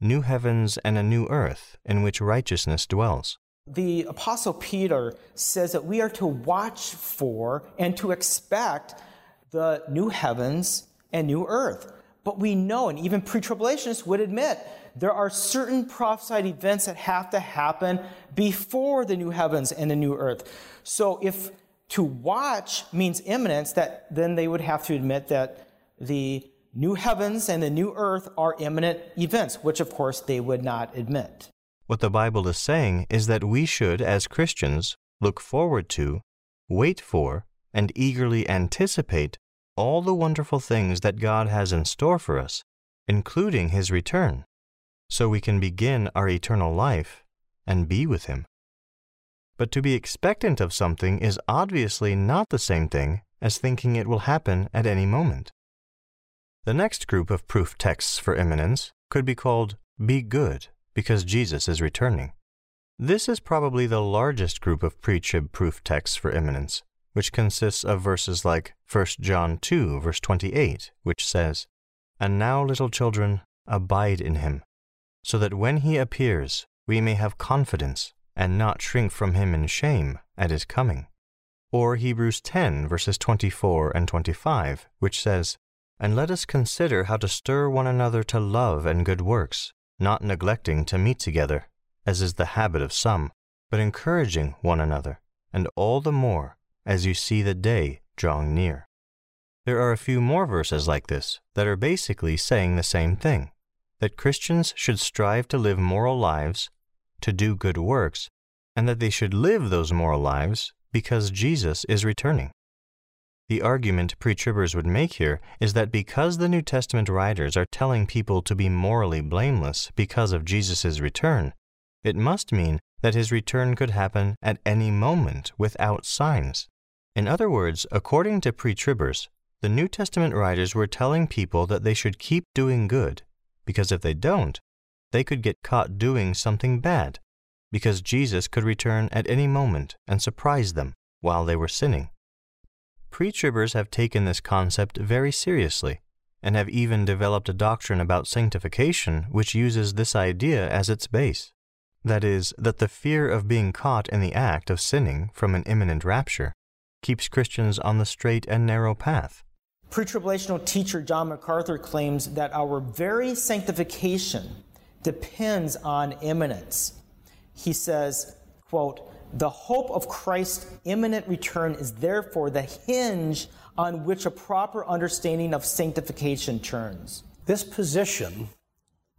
new heavens and a new earth in which righteousness dwells. The Apostle Peter says that we are to watch for and to expect the new heavens and new earth. But we know, and even pre tribulationists would admit, there are certain prophesied events that have to happen before the new heavens and the new earth. So if to watch means imminence, that then they would have to admit that the new heavens and the new earth are imminent events, which of course they would not admit. What the Bible is saying is that we should, as Christians, look forward to, wait for, and eagerly anticipate all the wonderful things that God has in store for us, including His return, so we can begin our eternal life and be with Him. But to be expectant of something is obviously not the same thing as thinking it will happen at any moment. The next group of proof texts for imminence could be called Be Good because Jesus is returning. This is probably the largest group of pre-trib proof texts for imminence, which consists of verses like 1 John 2, verse 28, which says, And now, little children, abide in him, so that when he appears, we may have confidence and not shrink from him in shame at his coming. Or Hebrews 10, verses 24 and 25, which says, And let us consider how to stir one another to love and good works, not neglecting to meet together, as is the habit of some, but encouraging one another, and all the more as you see the day drawing near. There are a few more verses like this that are basically saying the same thing that Christians should strive to live moral lives, to do good works, and that they should live those moral lives because Jesus is returning. The argument pre-tribbers would make here is that because the New Testament writers are telling people to be morally blameless because of Jesus' return, it must mean that his return could happen at any moment without signs. In other words, according to pre-tribbers, the New Testament writers were telling people that they should keep doing good, because if they don't, they could get caught doing something bad, because Jesus could return at any moment and surprise them while they were sinning. Pre-tribbers have taken this concept very seriously and have even developed a doctrine about sanctification which uses this idea as its base. That is, that the fear of being caught in the act of sinning from an imminent rapture keeps Christians on the straight and narrow path. Pre tribulational teacher John MacArthur claims that our very sanctification depends on imminence. He says, quote, the hope of Christ's imminent return is therefore the hinge on which a proper understanding of sanctification turns. This position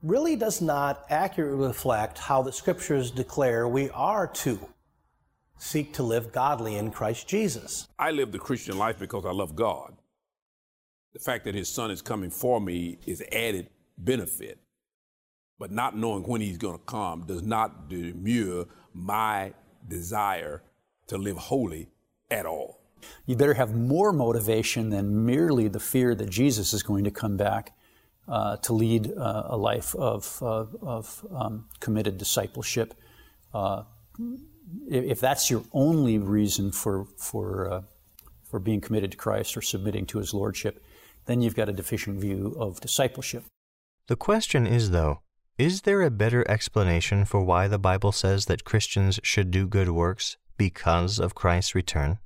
really does not accurately reflect how the scriptures declare we are to seek to live godly in Christ Jesus. I live the Christian life because I love God. The fact that his son is coming for me is added benefit. But not knowing when he's going to come does not demur my desire to live holy at all. You better have more motivation than merely the fear that Jesus is going to come back uh, to lead uh, a life of, uh, of um, committed discipleship. If that's your only reason for for uh, for being committed to Christ or submitting to His lordship, then you've got a deficient view of discipleship. The question is, though, is there a better explanation for why the Bible says that Christians should do good works because of Christ's return?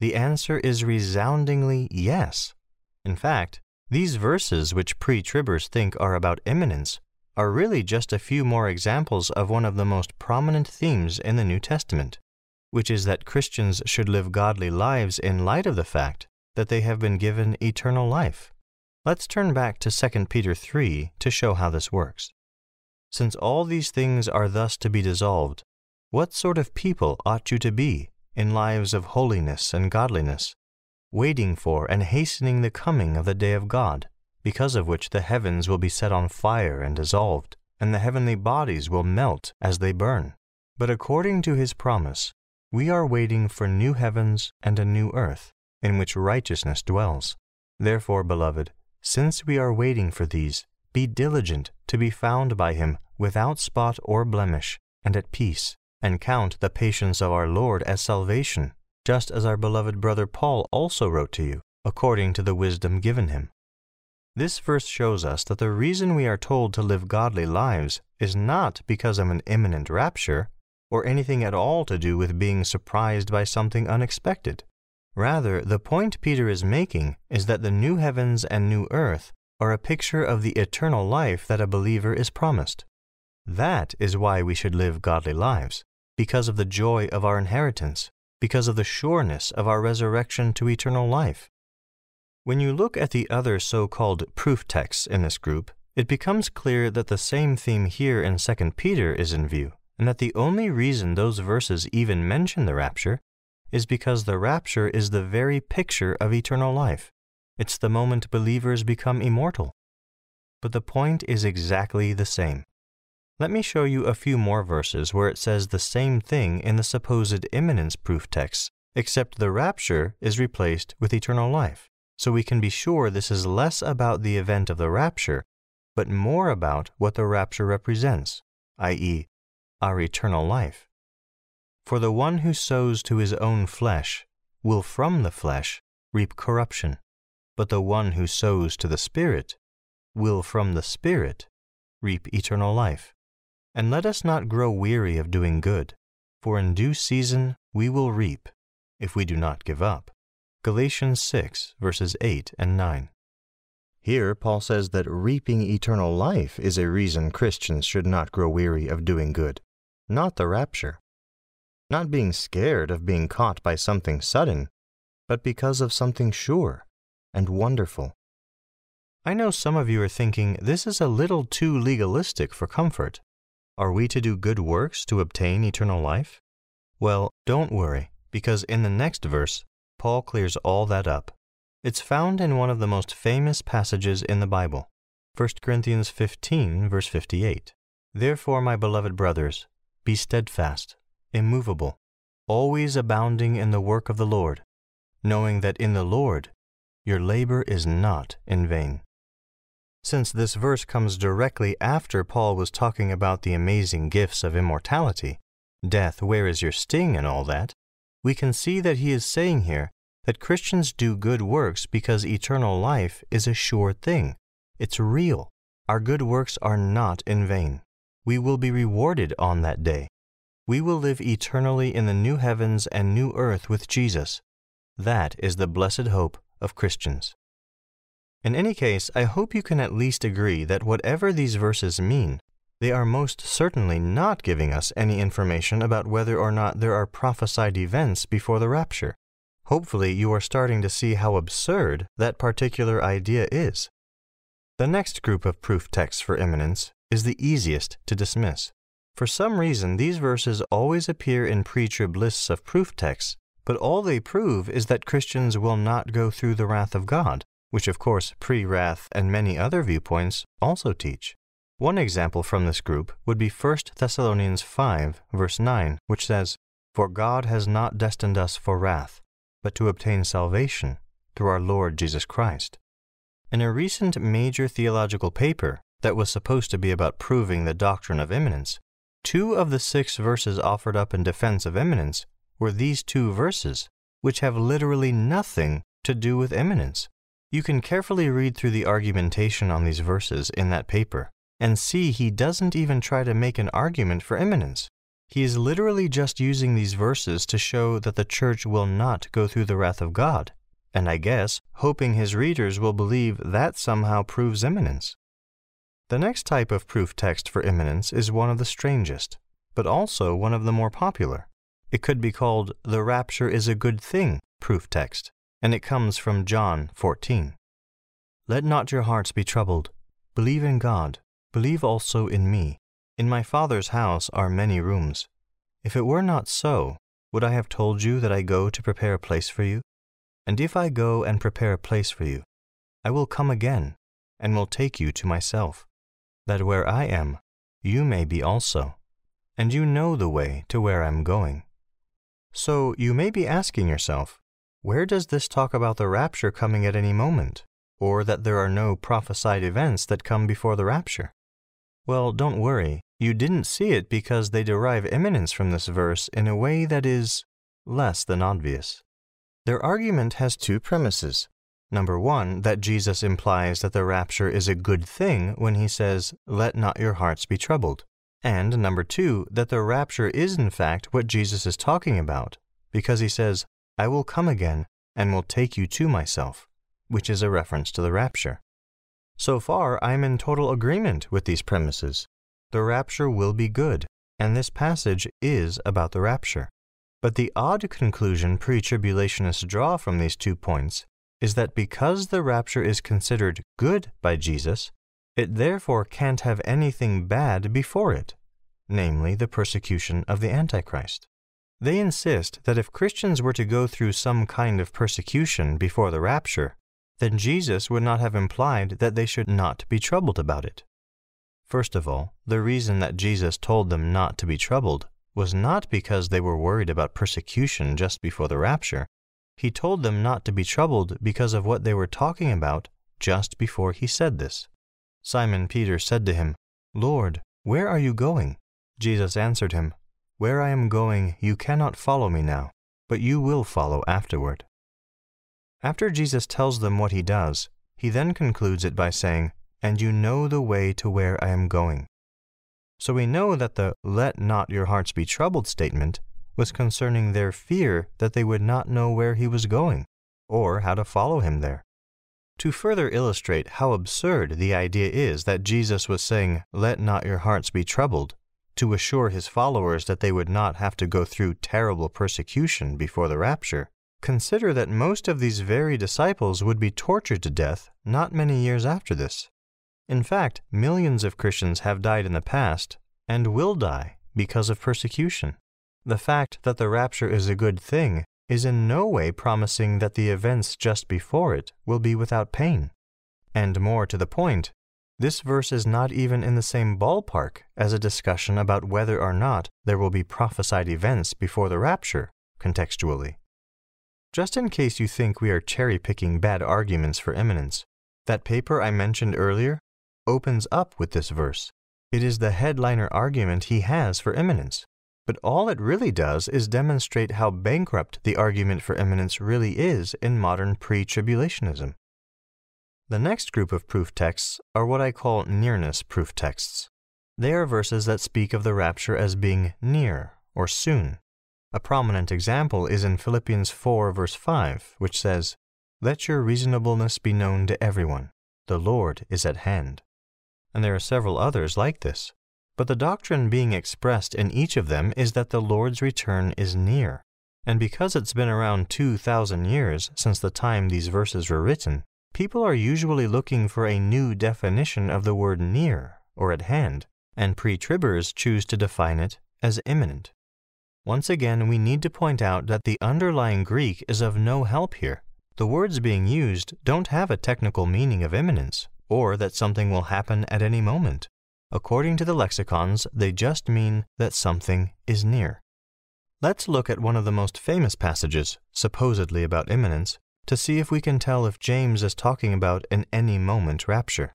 The answer is resoundingly yes. In fact, these verses, which pre tribbers think are about imminence, are really just a few more examples of one of the most prominent themes in the New Testament, which is that Christians should live godly lives in light of the fact that they have been given eternal life. Let's turn back to 2 Peter 3 to show how this works. Since all these things are thus to be dissolved, what sort of people ought you to be in lives of holiness and godliness, waiting for and hastening the coming of the day of God? Because of which the heavens will be set on fire and dissolved, and the heavenly bodies will melt as they burn. But according to his promise, we are waiting for new heavens and a new earth, in which righteousness dwells. Therefore, beloved, since we are waiting for these, be diligent to be found by him without spot or blemish, and at peace, and count the patience of our Lord as salvation, just as our beloved brother Paul also wrote to you according to the wisdom given him. This verse shows us that the reason we are told to live godly lives is not because of an imminent rapture or anything at all to do with being surprised by something unexpected. Rather, the point Peter is making is that the new heavens and new earth are a picture of the eternal life that a believer is promised. That is why we should live godly lives, because of the joy of our inheritance, because of the sureness of our resurrection to eternal life. When you look at the other so called proof texts in this group, it becomes clear that the same theme here in 2 Peter is in view, and that the only reason those verses even mention the rapture is because the rapture is the very picture of eternal life. It's the moment believers become immortal. But the point is exactly the same. Let me show you a few more verses where it says the same thing in the supposed imminence proof texts, except the rapture is replaced with eternal life so we can be sure this is less about the event of the rapture, but more about what the rapture represents, i.e., our eternal life. For the one who sows to his own flesh will from the flesh reap corruption, but the one who sows to the Spirit will from the Spirit reap eternal life. And let us not grow weary of doing good, for in due season we will reap, if we do not give up. Galatians 6, verses 8 and 9. Here, Paul says that reaping eternal life is a reason Christians should not grow weary of doing good, not the rapture. Not being scared of being caught by something sudden, but because of something sure and wonderful. I know some of you are thinking this is a little too legalistic for comfort. Are we to do good works to obtain eternal life? Well, don't worry, because in the next verse, Paul clears all that up. It's found in one of the most famous passages in the Bible, 1 Corinthians 15, verse 58. Therefore, my beloved brothers, be steadfast, immovable, always abounding in the work of the Lord, knowing that in the Lord your labor is not in vain. Since this verse comes directly after Paul was talking about the amazing gifts of immortality, death, where is your sting, and all that, we can see that he is saying here that Christians do good works because eternal life is a sure thing. It's real. Our good works are not in vain. We will be rewarded on that day. We will live eternally in the new heavens and new earth with Jesus. That is the blessed hope of Christians. In any case, I hope you can at least agree that whatever these verses mean, they are most certainly not giving us any information about whether or not there are prophesied events before the rapture. Hopefully, you are starting to see how absurd that particular idea is. The next group of proof texts for imminence is the easiest to dismiss. For some reason, these verses always appear in pre trib lists of proof texts, but all they prove is that Christians will not go through the wrath of God, which of course pre wrath and many other viewpoints also teach. One example from this group would be 1 Thessalonians 5, verse 9, which says, For God has not destined us for wrath, but to obtain salvation through our Lord Jesus Christ. In a recent major theological paper that was supposed to be about proving the doctrine of imminence, two of the six verses offered up in defense of imminence were these two verses, which have literally nothing to do with imminence. You can carefully read through the argumentation on these verses in that paper and see he doesn't even try to make an argument for imminence. He is literally just using these verses to show that the church will not go through the wrath of God, and I guess hoping his readers will believe that somehow proves imminence. The next type of proof text for imminence is one of the strangest, but also one of the more popular. It could be called the rapture is a good thing proof text, and it comes from John 14. Let not your hearts be troubled. Believe in God, Believe also in me. In my Father's house are many rooms. If it were not so, would I have told you that I go to prepare a place for you? And if I go and prepare a place for you, I will come again, and will take you to myself, that where I am, you may be also, and you know the way to where I am going. So you may be asking yourself, where does this talk about the rapture coming at any moment, or that there are no prophesied events that come before the rapture? Well, don't worry. You didn't see it because they derive imminence from this verse in a way that is less than obvious. Their argument has two premises. Number one, that Jesus implies that the rapture is a good thing when he says, Let not your hearts be troubled. And number two, that the rapture is in fact what Jesus is talking about, because he says, I will come again and will take you to myself, which is a reference to the rapture. So far, I am in total agreement with these premises. The rapture will be good, and this passage is about the rapture. But the odd conclusion pre tribulationists draw from these two points is that because the rapture is considered good by Jesus, it therefore can't have anything bad before it, namely the persecution of the Antichrist. They insist that if Christians were to go through some kind of persecution before the rapture, then Jesus would not have implied that they should not be troubled about it. First of all, the reason that Jesus told them not to be troubled was not because they were worried about persecution just before the rapture. He told them not to be troubled because of what they were talking about just before he said this. Simon Peter said to him, Lord, where are you going? Jesus answered him, Where I am going, you cannot follow me now, but you will follow afterward. After Jesus tells them what he does, he then concludes it by saying, And you know the way to where I am going. So we know that the let not your hearts be troubled statement was concerning their fear that they would not know where he was going, or how to follow him there. To further illustrate how absurd the idea is that Jesus was saying, Let not your hearts be troubled, to assure his followers that they would not have to go through terrible persecution before the rapture, consider that most of these very disciples would be tortured to death not many years after this. In fact, millions of Christians have died in the past and will die because of persecution. The fact that the rapture is a good thing is in no way promising that the events just before it will be without pain. And more to the point, this verse is not even in the same ballpark as a discussion about whether or not there will be prophesied events before the rapture, contextually. Just in case you think we are cherry picking bad arguments for imminence, that paper I mentioned earlier opens up with this verse. It is the headliner argument he has for imminence. But all it really does is demonstrate how bankrupt the argument for imminence really is in modern pre tribulationism. The next group of proof texts are what I call nearness proof texts. They are verses that speak of the rapture as being near or soon. A prominent example is in Philippians 4, verse 5, which says, Let your reasonableness be known to everyone. The Lord is at hand and there are several others like this. But the doctrine being expressed in each of them is that the Lord's return is near. And because it's been around 2,000 years since the time these verses were written, people are usually looking for a new definition of the word near or at hand, and pre tribbers choose to define it as imminent. Once again, we need to point out that the underlying Greek is of no help here. The words being used don't have a technical meaning of imminence, or that something will happen at any moment. According to the lexicons, they just mean that something is near. Let's look at one of the most famous passages, supposedly about imminence, to see if we can tell if James is talking about an any moment rapture.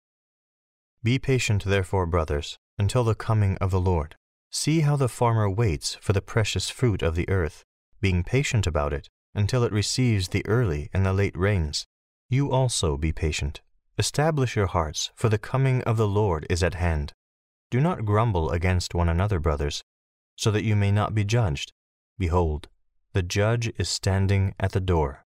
Be patient, therefore, brothers, until the coming of the Lord. See how the farmer waits for the precious fruit of the earth, being patient about it until it receives the early and the late rains. You also be patient. Establish your hearts, for the coming of the Lord is at hand. Do not grumble against one another, brothers, so that you may not be judged. Behold, the judge is standing at the door.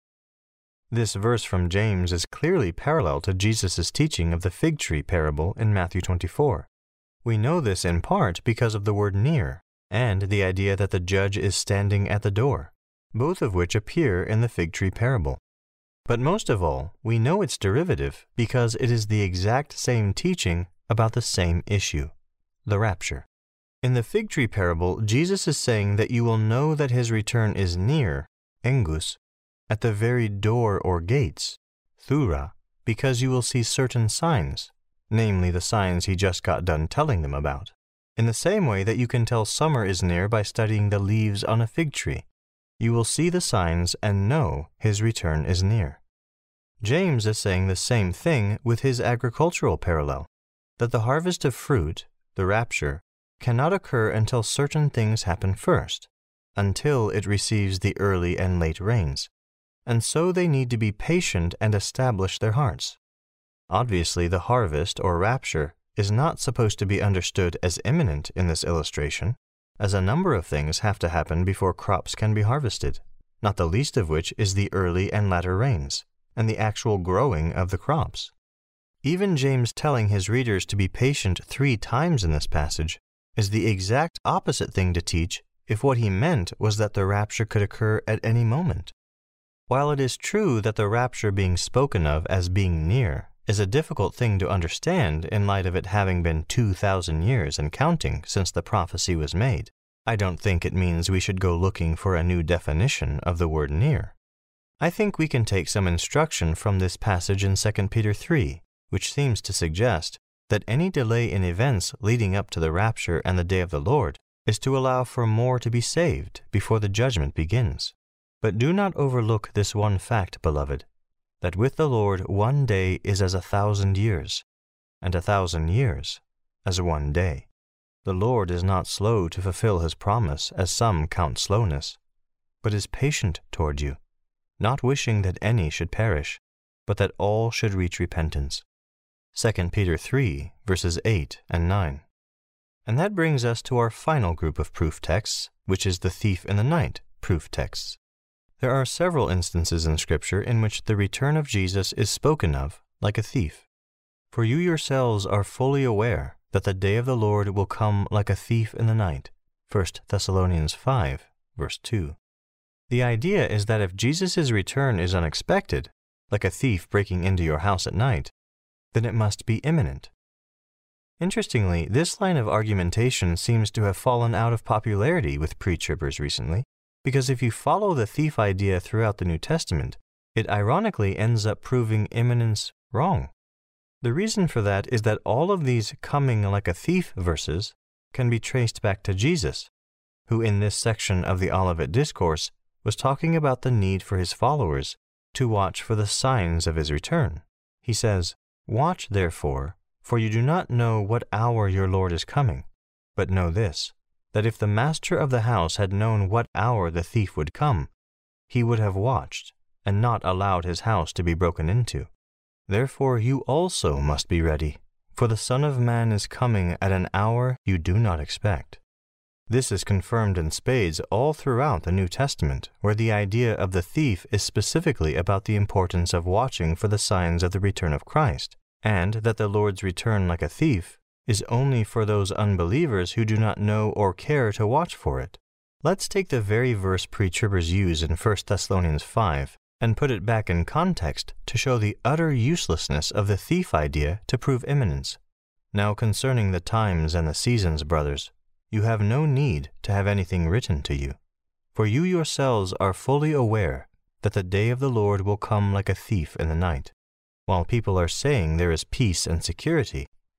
This verse from James is clearly parallel to Jesus' teaching of the fig tree parable in Matthew 24. We know this in part because of the word near and the idea that the judge is standing at the door, both of which appear in the fig tree parable. But most of all, we know its derivative because it is the exact same teaching about the same issue the rapture. In the fig tree parable, Jesus is saying that you will know that his return is near, engus, at the very door or gates, thura, because you will see certain signs, namely the signs he just got done telling them about. In the same way that you can tell summer is near by studying the leaves on a fig tree, you will see the signs and know his return is near. James is saying the same thing with his agricultural parallel that the harvest of fruit, the rapture, cannot occur until certain things happen first, until it receives the early and late rains. and so they need to be patient and establish their hearts. Obviously, the harvest or rapture is not supposed to be understood as imminent in this illustration, as a number of things have to happen before crops can be harvested, not the least of which is the early and latter rains, and the actual growing of the crops. Even James telling his readers to be patient three times in this passage is the exact opposite thing to teach if what he meant was that the rapture could occur at any moment. While it is true that the rapture being spoken of as being near is a difficult thing to understand in light of it having been 2,000 years and counting since the prophecy was made, I don't think it means we should go looking for a new definition of the word near. I think we can take some instruction from this passage in 2 Peter 3, which seems to suggest that any delay in events leading up to the rapture and the day of the Lord is to allow for more to be saved before the judgment begins. But do not overlook this one fact, beloved, that with the Lord one day is as a thousand years, and a thousand years as one day. The Lord is not slow to fulfill his promise, as some count slowness, but is patient toward you, not wishing that any should perish, but that all should reach repentance. 2 Peter 3, verses 8 and 9. And that brings us to our final group of proof texts, which is the thief in the night proof texts. There are several instances in Scripture in which the return of Jesus is spoken of like a thief. For you yourselves are fully aware that the day of the Lord will come like a thief in the night. 1 Thessalonians 5, verse 2. The idea is that if Jesus' return is unexpected, like a thief breaking into your house at night, then it must be imminent. Interestingly, this line of argumentation seems to have fallen out of popularity with pre-tribbers recently. Because if you follow the thief idea throughout the New Testament, it ironically ends up proving imminence wrong. The reason for that is that all of these coming like a thief verses can be traced back to Jesus, who in this section of the Olivet Discourse was talking about the need for his followers to watch for the signs of his return. He says, Watch therefore, for you do not know what hour your Lord is coming, but know this that if the master of the house had known what hour the thief would come, he would have watched and not allowed his house to be broken into. Therefore you also must be ready, for the Son of Man is coming at an hour you do not expect. This is confirmed in spades all throughout the New Testament, where the idea of the thief is specifically about the importance of watching for the signs of the return of Christ, and that the Lord's return like a thief is only for those unbelievers who do not know or care to watch for it. Let's take the very verse pre-tribbers use in 1 Thessalonians 5 and put it back in context to show the utter uselessness of the thief idea to prove imminence. Now concerning the times and the seasons, brothers, you have no need to have anything written to you. For you yourselves are fully aware that the day of the Lord will come like a thief in the night. While people are saying there is peace and security,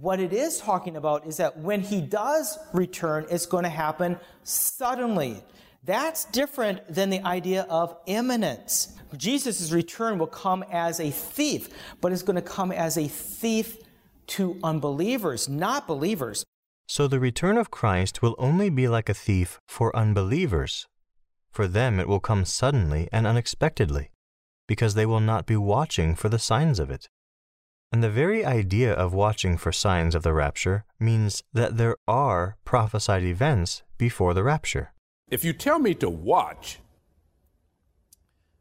What it is talking about is that when he does return, it's going to happen suddenly. That's different than the idea of imminence. Jesus' return will come as a thief, but it's going to come as a thief to unbelievers, not believers. So the return of Christ will only be like a thief for unbelievers. For them it will come suddenly and unexpectedly, because they will not be watching for the signs of it. And the very idea of watching for signs of the rapture means that there are prophesied events before the rapture. If you tell me to watch,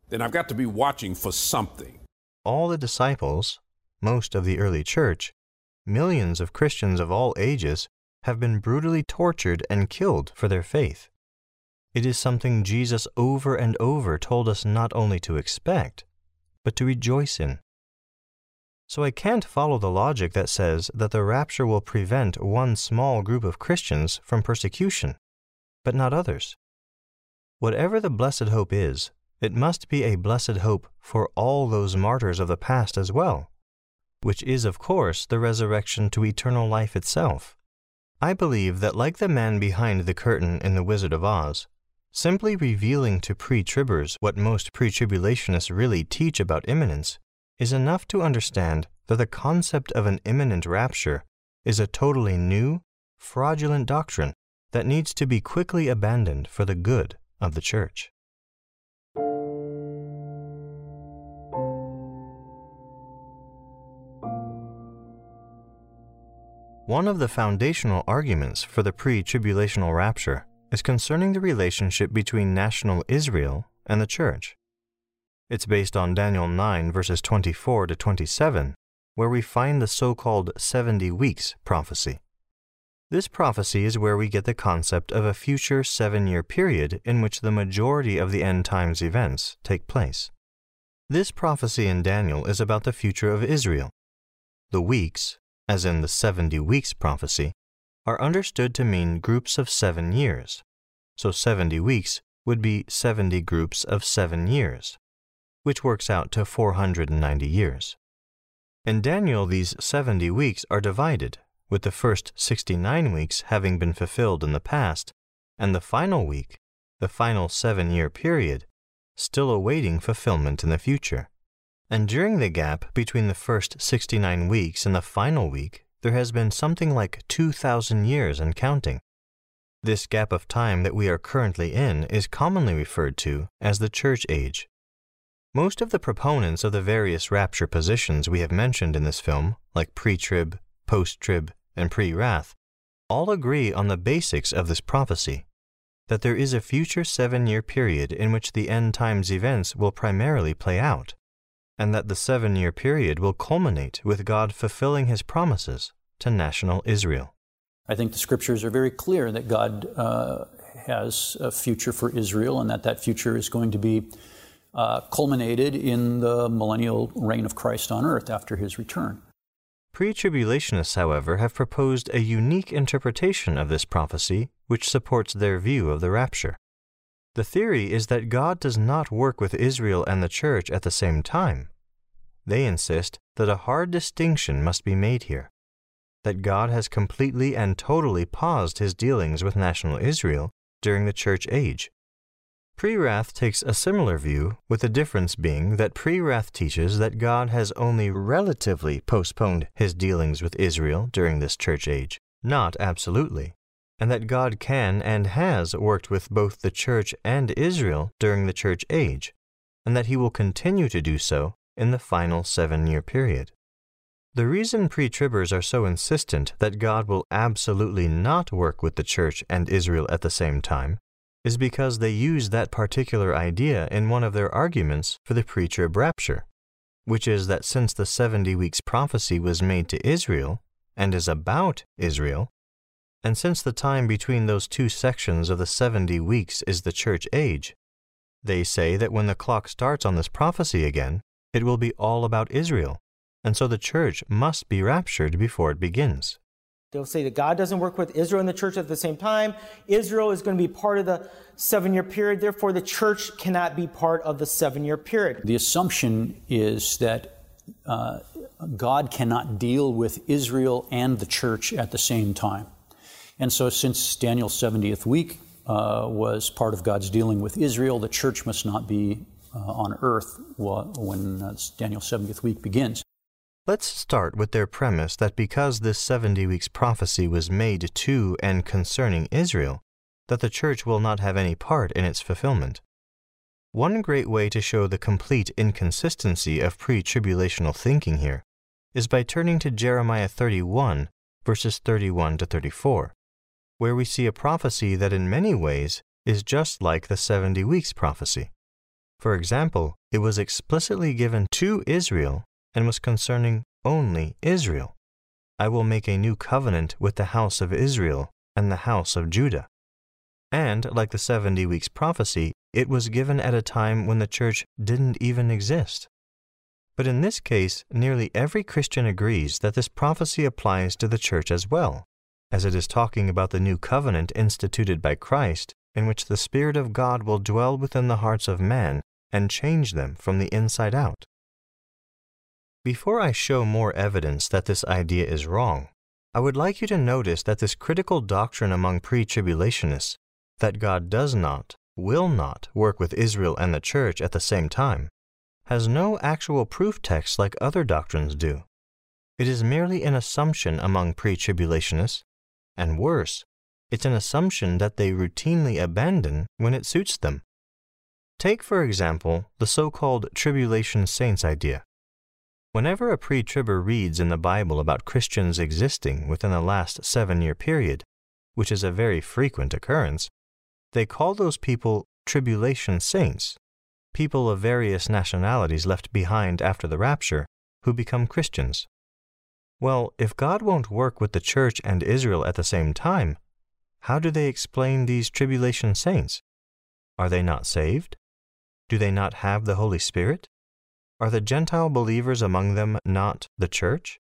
then I've got to be watching for something. All the disciples, most of the early church, millions of Christians of all ages have been brutally tortured and killed for their faith. It is something Jesus over and over told us not only to expect, but to rejoice in. So I can't follow the logic that says that the rapture will prevent one small group of Christians from persecution, but not others. Whatever the blessed hope is, it must be a blessed hope for all those martyrs of the past as well, which is, of course, the resurrection to eternal life itself. I believe that, like the man behind the curtain in The Wizard of Oz, simply revealing to pre tribbers what most pre tribulationists really teach about imminence is enough to understand that the concept of an imminent rapture is a totally new, fraudulent doctrine that needs to be quickly abandoned for the good of the church. One of the foundational arguments for the pre tribulational rapture is concerning the relationship between national Israel and the church. It's based on Daniel 9, verses 24 to 27, where we find the so called 70 weeks prophecy. This prophecy is where we get the concept of a future seven year period in which the majority of the end times events take place. This prophecy in Daniel is about the future of Israel. The weeks, as in the 70 weeks prophecy, are understood to mean groups of seven years. So 70 weeks would be 70 groups of seven years, which works out to 490 years. In Daniel, these 70 weeks are divided, with the first 69 weeks having been fulfilled in the past, and the final week, the final seven year period, still awaiting fulfillment in the future. And during the gap between the first 69 weeks and the final week, there has been something like 2,000 years and counting. This gap of time that we are currently in is commonly referred to as the church age. Most of the proponents of the various rapture positions we have mentioned in this film, like pre trib, post trib, and pre wrath, all agree on the basics of this prophecy that there is a future seven year period in which the end times events will primarily play out and that the seven year period will culminate with God fulfilling his promises to national Israel. I think the scriptures are very clear that God uh, has a future for Israel and that that future is going to be uh, culminated in the millennial reign of Christ on earth after his return. Pre tribulationists, however, have proposed a unique interpretation of this prophecy which supports their view of the rapture. The theory is that God does not work with Israel and the church at the same time. They insist that a hard distinction must be made here, that God has completely and totally paused his dealings with national Israel during the church age. Pre Wrath takes a similar view, with the difference being that Pre Wrath teaches that God has only relatively postponed his dealings with Israel during this church age, not absolutely and that God can and has worked with both the church and Israel during the church age, and that he will continue to do so in the final seven year period. The reason pre tribbers are so insistent that God will absolutely not work with the church and Israel at the same time is because they use that particular idea in one of their arguments for the pre trib rapture, which is that since the 70 weeks prophecy was made to Israel and is about Israel, and since the time between those two sections of the 70 weeks is the church age, they say that when the clock starts on this prophecy again, it will be all about Israel, and so the church must be raptured before it begins. They'll say that God doesn't work with Israel and the church at the same time. Israel is going to be part of the seven year period. Therefore, the church cannot be part of the seven year period. The assumption is that uh, God cannot deal with Israel and the church at the same time. And so, since Daniel's 70th week uh, was part of God's dealing with Israel, the church must not be uh, on earth when uh, Daniel's 70th week begins. Let's start with their premise that because this 70 weeks prophecy was made to and concerning Israel, that the church will not have any part in its fulfillment. One great way to show the complete inconsistency of pre tribulational thinking here is by turning to Jeremiah 31, verses 31 to 34 where we see a prophecy that in many ways is just like the 70 weeks prophecy. For example, it was explicitly given to Israel and was concerning only Israel. I will make a new covenant with the house of Israel and the house of Judah. And, like the 70 weeks prophecy, it was given at a time when the church didn't even exist. But in this case, nearly every Christian agrees that this prophecy applies to the church as well as it is talking about the new covenant instituted by Christ, in which the Spirit of God will dwell within the hearts of men and change them from the inside out. Before I show more evidence that this idea is wrong, I would like you to notice that this critical doctrine among pre tribulationists, that God does not, will not work with Israel and the church at the same time, has no actual proof text like other doctrines do. It is merely an assumption among pre tribulationists, and worse, it's an assumption that they routinely abandon when it suits them. Take, for example, the so called tribulation saints idea. Whenever a pre tribber reads in the Bible about Christians existing within the last seven year period, which is a very frequent occurrence, they call those people tribulation saints, people of various nationalities left behind after the rapture who become Christians. Well, if God won't work with the church and Israel at the same time, how do they explain these tribulation saints? Are they not saved? Do they not have the Holy Spirit? Are the Gentile believers among them not the church?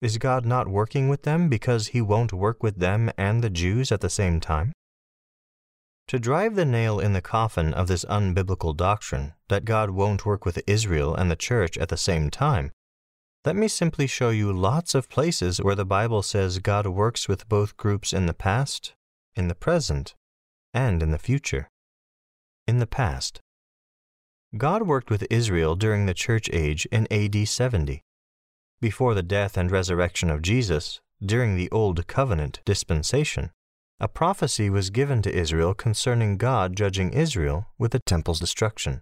Is God not working with them because he won't work with them and the Jews at the same time? To drive the nail in the coffin of this unbiblical doctrine that God won't work with Israel and the church at the same time, let me simply show you lots of places where the Bible says God works with both groups in the past, in the present, and in the future. In the past, God worked with Israel during the church age in AD 70. Before the death and resurrection of Jesus, during the Old Covenant dispensation, a prophecy was given to Israel concerning God judging Israel with the temple's destruction.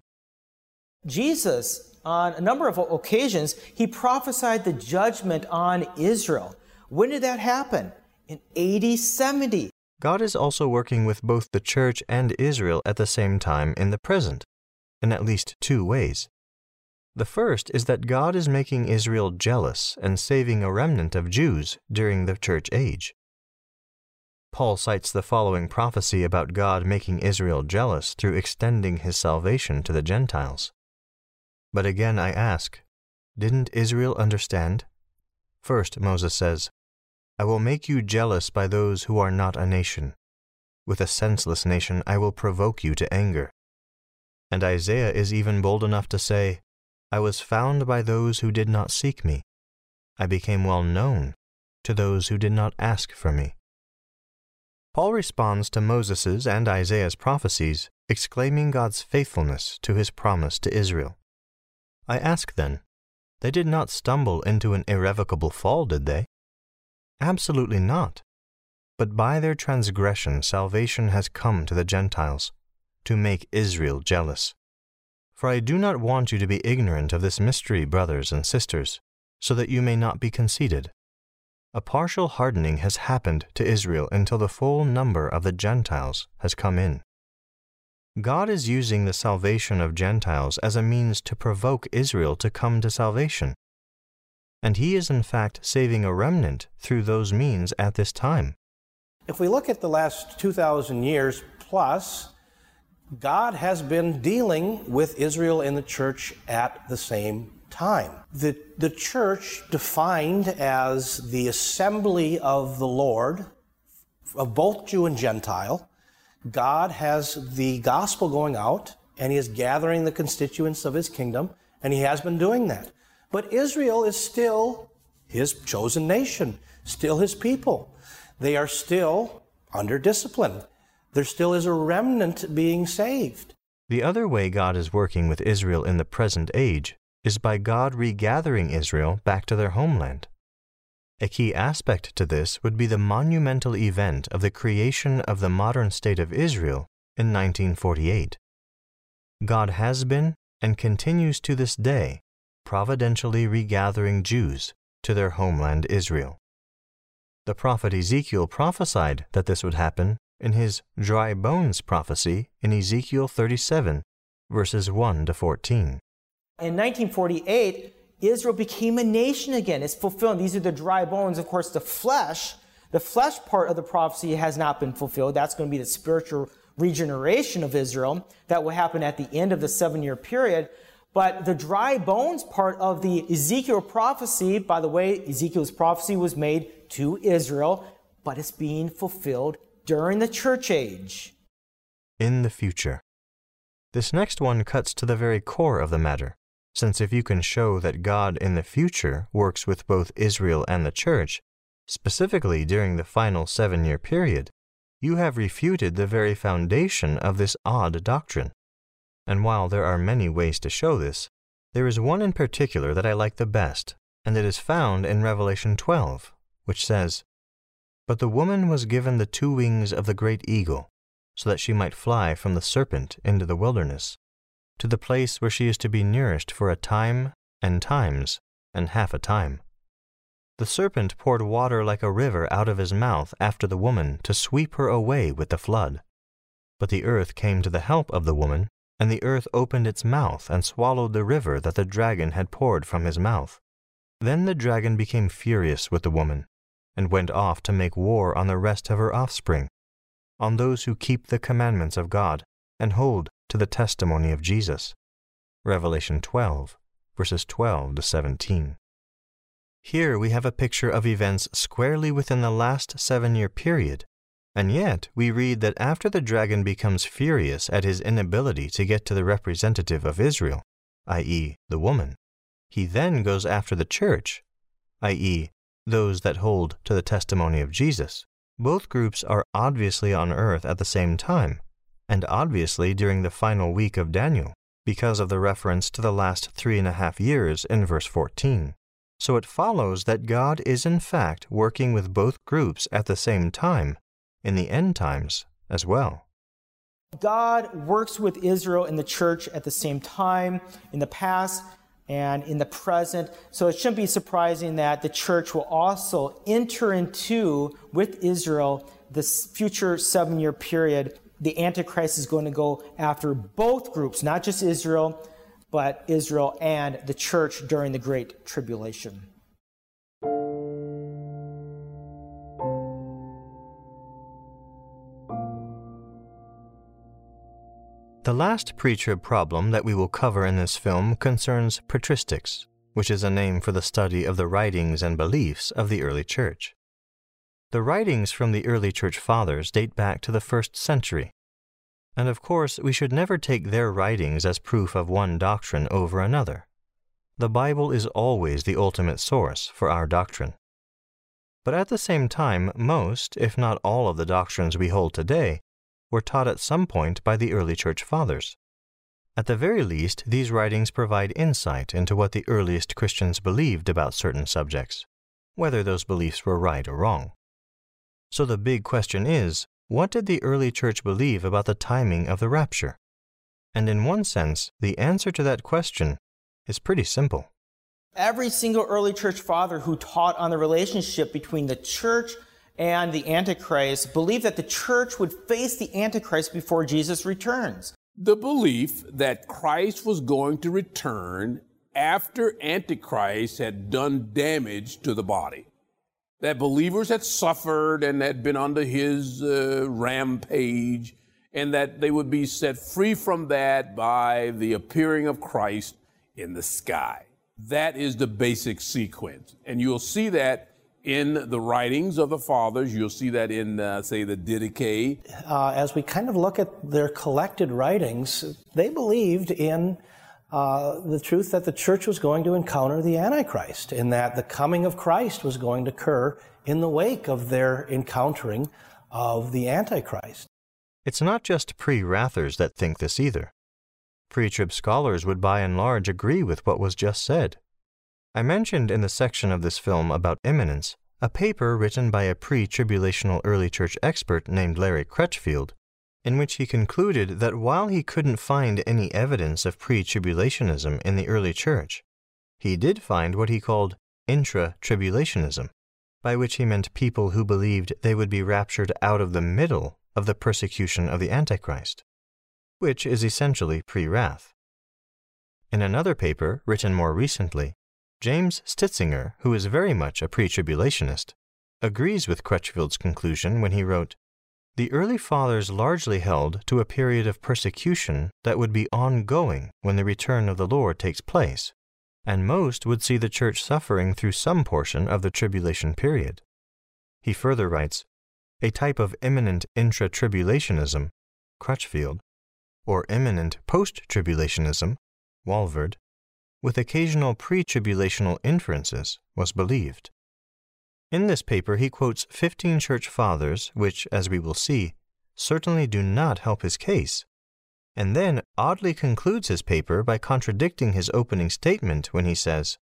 Jesus, on a number of occasions, he prophesied the judgment on Israel. When did that happen? In AD 70. God is also working with both the church and Israel at the same time in the present in at least two ways. The first is that God is making Israel jealous and saving a remnant of Jews during the church age. Paul cites the following prophecy about God making Israel jealous through extending his salvation to the Gentiles. But again I ask, didn't Israel understand? First, Moses says, I will make you jealous by those who are not a nation. With a senseless nation I will provoke you to anger. And Isaiah is even bold enough to say, I was found by those who did not seek me. I became well known to those who did not ask for me. Paul responds to Moses's and Isaiah's prophecies, exclaiming God's faithfulness to his promise to Israel. I ask then, they did not stumble into an irrevocable fall, did they? Absolutely not. But by their transgression salvation has come to the Gentiles to make Israel jealous. For I do not want you to be ignorant of this mystery, brothers and sisters, so that you may not be conceited. A partial hardening has happened to Israel until the full number of the Gentiles has come in. God is using the salvation of Gentiles as a means to provoke Israel to come to salvation. And He is in fact saving a remnant through those means at this time. If we look at the last 2,000 years plus, God has been dealing with Israel and the church at the same time. The, the church, defined as the assembly of the Lord, of both Jew and Gentile, God has the gospel going out, and He is gathering the constituents of His kingdom, and He has been doing that. But Israel is still His chosen nation, still His people. They are still under discipline there still is a remnant being saved. The other way God is working with Israel in the present age is by God regathering Israel back to their homeland. A key aspect to this would be the monumental event of the creation of the modern state of Israel in 1948. God has been and continues to this day providentially regathering Jews to their homeland Israel. The prophet Ezekiel prophesied that this would happen in his dry bones prophecy in Ezekiel 37, verses 1 to 14. In 1948, Israel became a nation again. It's fulfilled. These are the dry bones. Of course, the flesh, the flesh part of the prophecy has not been fulfilled. That's going to be the spiritual regeneration of Israel that will happen at the end of the seven year period. But the dry bones part of the Ezekiel prophecy, by the way, Ezekiel's prophecy was made to Israel, but it's being fulfilled during the church age. In the future. This next one cuts to the very core of the matter, since if you can show that God in the future works with both Israel and the church, specifically during the final seven year period, you have refuted the very foundation of this odd doctrine. And while there are many ways to show this, there is one in particular that I like the best, and it is found in Revelation 12, which says, But the woman was given the two wings of the great eagle, so that she might fly from the serpent into the wilderness, to the place where she is to be nourished for a time and times and half a time. The serpent poured water like a river out of his mouth after the woman to sweep her away with the flood. But the earth came to the help of the woman, and the earth opened its mouth and swallowed the river that the dragon had poured from his mouth. Then the dragon became furious with the woman, and went off to make war on the rest of her offspring, on those who keep the commandments of God and hold to the testimony of Jesus. Revelation 12, verses 12 to 17. Here we have a picture of events squarely within the last seven year period and yet, we read that after the dragon becomes furious at his inability to get to the representative of Israel, i.e., the woman, he then goes after the church, i.e., those that hold to the testimony of Jesus. Both groups are obviously on earth at the same time, and obviously during the final week of Daniel, because of the reference to the last three and a half years in verse 14. So it follows that God is in fact working with both groups at the same time in the end times as well. God works with Israel and the church at the same time in the past and in the present. So it shouldn't be surprising that the church will also enter into, with Israel, this future seven year period. The Antichrist is going to go after both groups, not just Israel, but Israel and the church during the Great Tribulation. The last pre-trib problem that we will cover in this film concerns patristics, which is a name for the study of the writings and beliefs of the early church. The writings from the early church fathers date back to the first century, and of course we should never take their writings as proof of one doctrine over another. The Bible is always the ultimate source for our doctrine. But at the same time, most, if not all of the doctrines we hold today were taught at some point by the early church fathers. At the very least, these writings provide insight into what the earliest Christians believed about certain subjects, whether those beliefs were right or wrong. So the big question is, what did the early church believe about the timing of the rapture? And in one sense, the answer to that question is pretty simple. Every single early church father who taught on the relationship between the church and the Antichrist believed that the church would face the Antichrist before Jesus returns. The belief that Christ was going to return after Antichrist had done damage to the body. That believers had suffered and had been under his uh, rampage, and that they would be set free from that by the appearing of Christ in the sky. That is the basic sequence. And you'll see that in the writings of the fathers. You'll see that in, uh, say, the Didache. Uh, as we kind of look at their collected writings, they believed in uh, the truth that the church was going to encounter the Antichrist, in that the coming of Christ was going to occur in the wake of their encountering of the Antichrist. It's not just pre wrathers that think this either. Pre trib scholars would by and large agree with what was just said. I mentioned in the section of this film about imminence a paper written by a pre tribulational early church expert named Larry Crutchfield, in which he concluded that while he couldn't find any evidence of pre tribulationism in the early church, he did find what he called intra tribulationism, by which he meant people who believed they would be raptured out of the middle of the persecution of the Antichrist, which is essentially pre wrath. In another paper, written more recently, James Stitzinger, who is very much a pre tribulationist, agrees with Crutchfield's conclusion when he wrote The early fathers largely held to a period of persecution that would be ongoing when the return of the Lord takes place, and most would see the church suffering through some portion of the tribulation period. He further writes A type of imminent intra tribulationism, Crutchfield, or imminent post tribulationism, Walvoord, with occasional pre tribulational inferences, was believed. In this paper, he quotes 15 church fathers, which, as we will see, certainly do not help his case, and then oddly concludes his paper by contradicting his opening statement when he says,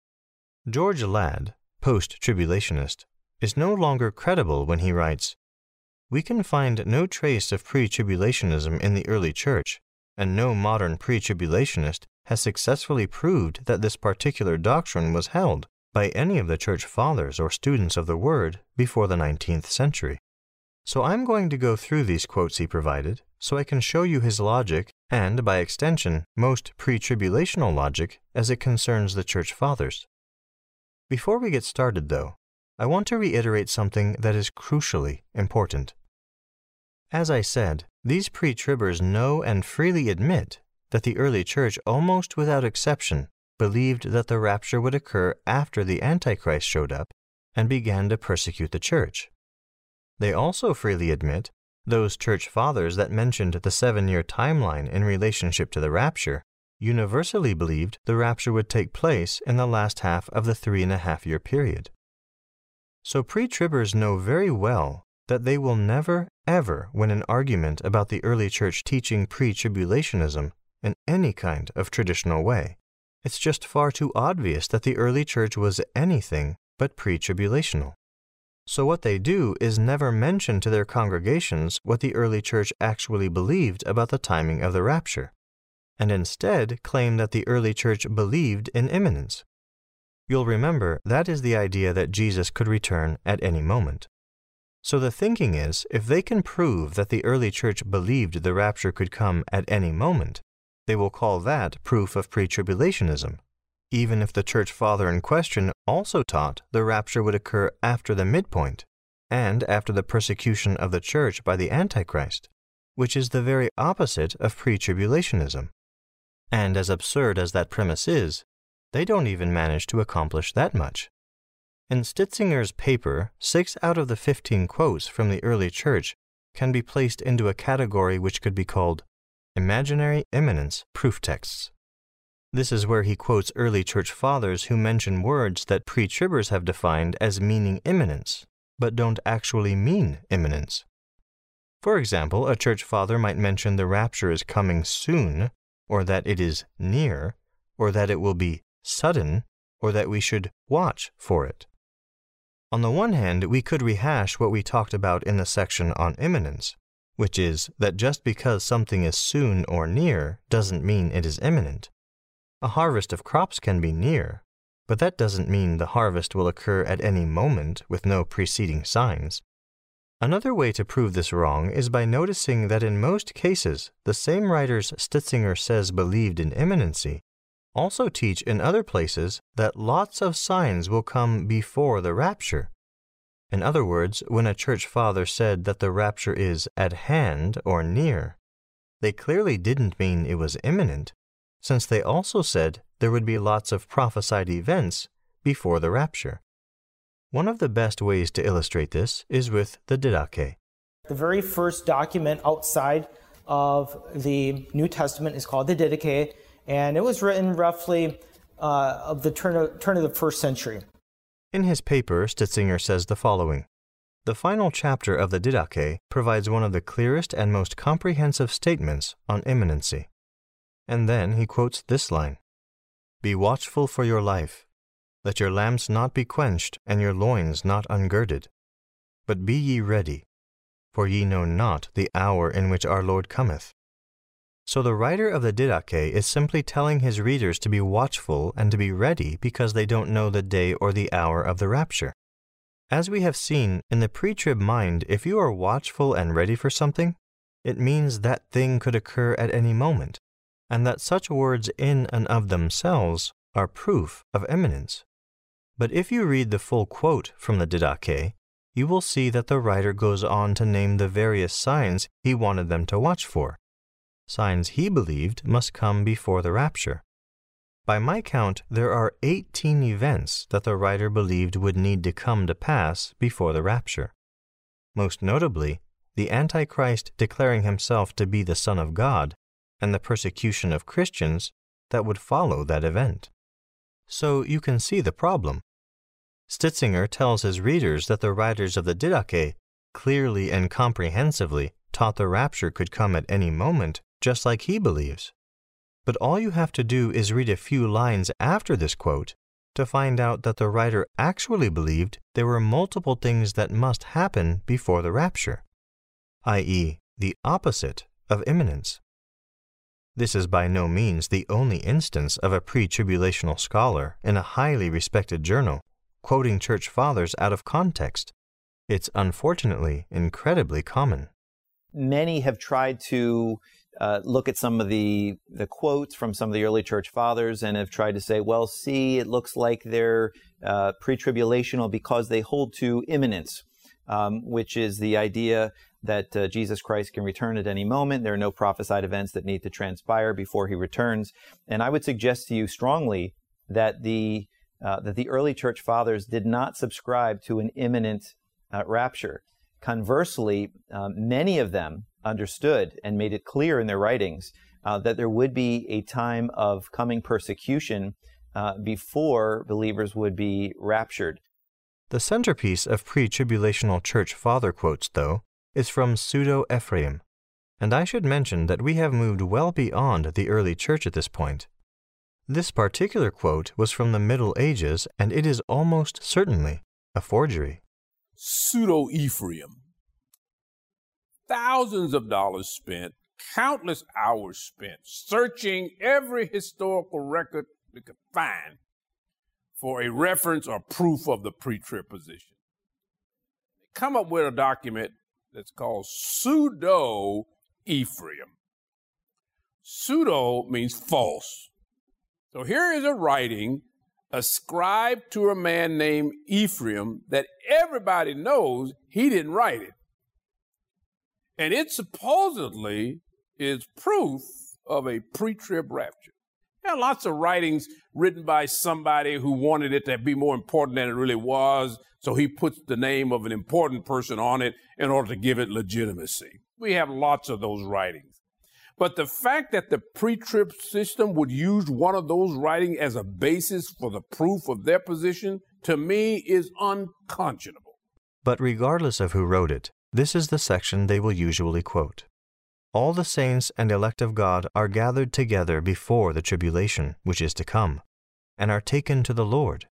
George Ladd, post tribulationist, is no longer credible when he writes, We can find no trace of pre tribulationism in the early church, and no modern pre tribulationist has successfully proved that this particular doctrine was held by any of the church fathers or students of the Word before the 19th century. So I'm going to go through these quotes he provided so I can show you his logic and, by extension, most pre tribulational logic as it concerns the church fathers. Before we get started, though, I want to reiterate something that is crucially important. As I said, these pre tribbers know and freely admit that the early church, almost without exception, believed that the rapture would occur after the Antichrist showed up and began to persecute the church. They also freely admit, those church fathers that mentioned the seven year timeline in relationship to the rapture, universally believed the rapture would take place in the last half of the three and a half year period. So pre tribbers know very well that they will never, ever win an argument about the early church teaching pre tribulationism in any kind of traditional way. It's just far too obvious that the early church was anything but pre tribulational. So, what they do is never mention to their congregations what the early church actually believed about the timing of the rapture, and instead claim that the early church believed in imminence. You'll remember that is the idea that Jesus could return at any moment. So the thinking is if they can prove that the early church believed the rapture could come at any moment, they will call that proof of pre tribulationism, even if the church father in question also taught the rapture would occur after the midpoint and after the persecution of the church by the Antichrist, which is the very opposite of pre tribulationism. And as absurd as that premise is, they don't even manage to accomplish that much. In Stitzinger's paper, six out of the 15 quotes from the early church can be placed into a category which could be called imaginary imminence proof texts. This is where he quotes early church fathers who mention words that pre tribbers have defined as meaning imminence, but don't actually mean imminence. For example, a church father might mention the rapture is coming soon, or that it is near, or that it will be sudden, or that we should watch for it. On the one hand, we could rehash what we talked about in the section on imminence, which is that just because something is soon or near doesn't mean it is imminent. A harvest of crops can be near, but that doesn't mean the harvest will occur at any moment with no preceding signs. Another way to prove this wrong is by noticing that in most cases, the same writers Stitzinger says believed in imminency also teach in other places that lots of signs will come before the rapture. In other words, when a church father said that the rapture is at hand or near, they clearly didn't mean it was imminent, since they also said there would be lots of prophesied events before the rapture. One of the best ways to illustrate this is with the Didache. The very first document outside of the New Testament is called the Didache, and it was written roughly uh, of the turn of, turn of the first century. In his paper, Stitzinger says the following The final chapter of the Didache provides one of the clearest and most comprehensive statements on imminency. And then he quotes this line Be watchful for your life. Let your lamps not be quenched, and your loins not ungirded. But be ye ready, for ye know not the hour in which our Lord cometh. So the writer of the Didache is simply telling his readers to be watchful and to be ready because they don't know the day or the hour of the rapture. As we have seen, in the pre trib mind, if you are watchful and ready for something, it means that thing could occur at any moment, and that such words in and of themselves are proof of imminence. But if you read the full quote from the Didache, you will see that the writer goes on to name the various signs he wanted them to watch for signs he believed must come before the rapture. By my count, there are 18 events that the writer believed would need to come to pass before the rapture. Most notably, the Antichrist declaring himself to be the Son of God and the persecution of Christians that would follow that event. So you can see the problem. Stitzinger tells his readers that the writers of the Didache clearly and comprehensively taught the rapture could come at any moment, just like he believes. But all you have to do is read a few lines after this quote to find out that the writer actually believed there were multiple things that must happen before the rapture, i.e., the opposite of imminence. This is by no means the only instance of a pre tribulational scholar in a highly respected journal quoting church fathers out of context. It's unfortunately incredibly common. Many have tried to uh, look at some of the the quotes from some of the early church fathers and have tried to say, well, see, it looks like they're uh, pre-tribulational because they hold to imminence, um, which is the idea that uh, Jesus Christ can return at any moment. There are no prophesied events that need to transpire before he returns. And I would suggest to you strongly that the uh, that the early church fathers did not subscribe to an imminent uh, rapture. Conversely, um, many of them understood and made it clear in their writings uh, that there would be a time of coming persecution uh, before believers would be raptured. The centerpiece of pre tribulational church father quotes, though, is from Pseudo Ephraim, and I should mention that we have moved well beyond the early church at this point. This particular quote was from the Middle Ages, and it is almost certainly a forgery. Pseudo Ephraim. Thousands of dollars spent, countless hours spent searching every historical record we could find for a reference or proof of the pre trib position. They come up with a document that's called pseudo Ephraim. Pseudo means false. So here is a writing ascribed to a man named Ephraim that everybody knows he didn't write it. And it supposedly is proof of a pre trib rapture. There are lots of writings written by somebody who wanted it to be more important than it really was, so he puts the name of an important person on it in order to give it legitimacy. We have lots of those writings. But the fact that the pre trib system would use one of those writings as a basis for the proof of their position, to me, is unconscionable. But regardless of who wrote it, this is the section they will usually quote. All the saints and elect of God are gathered together before the tribulation which is to come, and are taken to the Lord,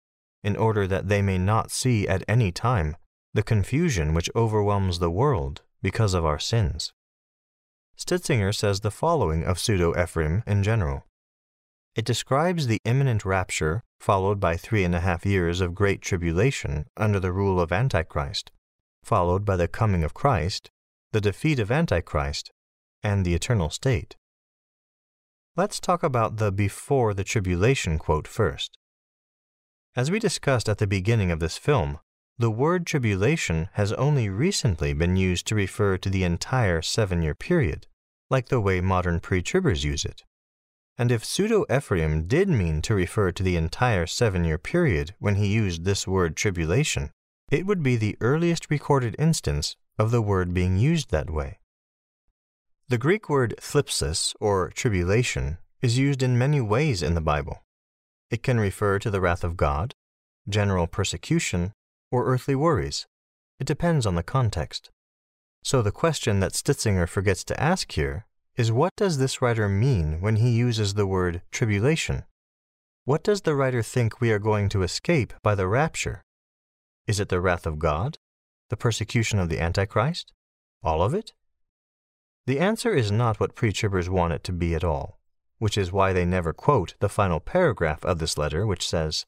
in order that they may not see at any time the confusion which overwhelms the world because of our sins. Stitzinger says the following of pseudo Ephraim in general. It describes the imminent rapture, followed by three and a half years of great tribulation under the rule of Antichrist, followed by the coming of Christ, the defeat of Antichrist, and the eternal state. Let's talk about the before the tribulation quote first. As we discussed at the beginning of this film, the word tribulation has only recently been used to refer to the entire seven year period, like the way modern pre tribbers use it. And if pseudo Ephraim did mean to refer to the entire seven year period when he used this word tribulation, it would be the earliest recorded instance of the word being used that way. The Greek word thlipsis, or tribulation, is used in many ways in the Bible. It can refer to the wrath of God, general persecution, or earthly worries. It depends on the context. So the question that Stitzinger forgets to ask here is what does this writer mean when he uses the word tribulation? What does the writer think we are going to escape by the rapture? Is it the wrath of God? The persecution of the Antichrist? All of it? The answer is not what pre-tribbers want it to be at all, which is why they never quote the final paragraph of this letter, which says,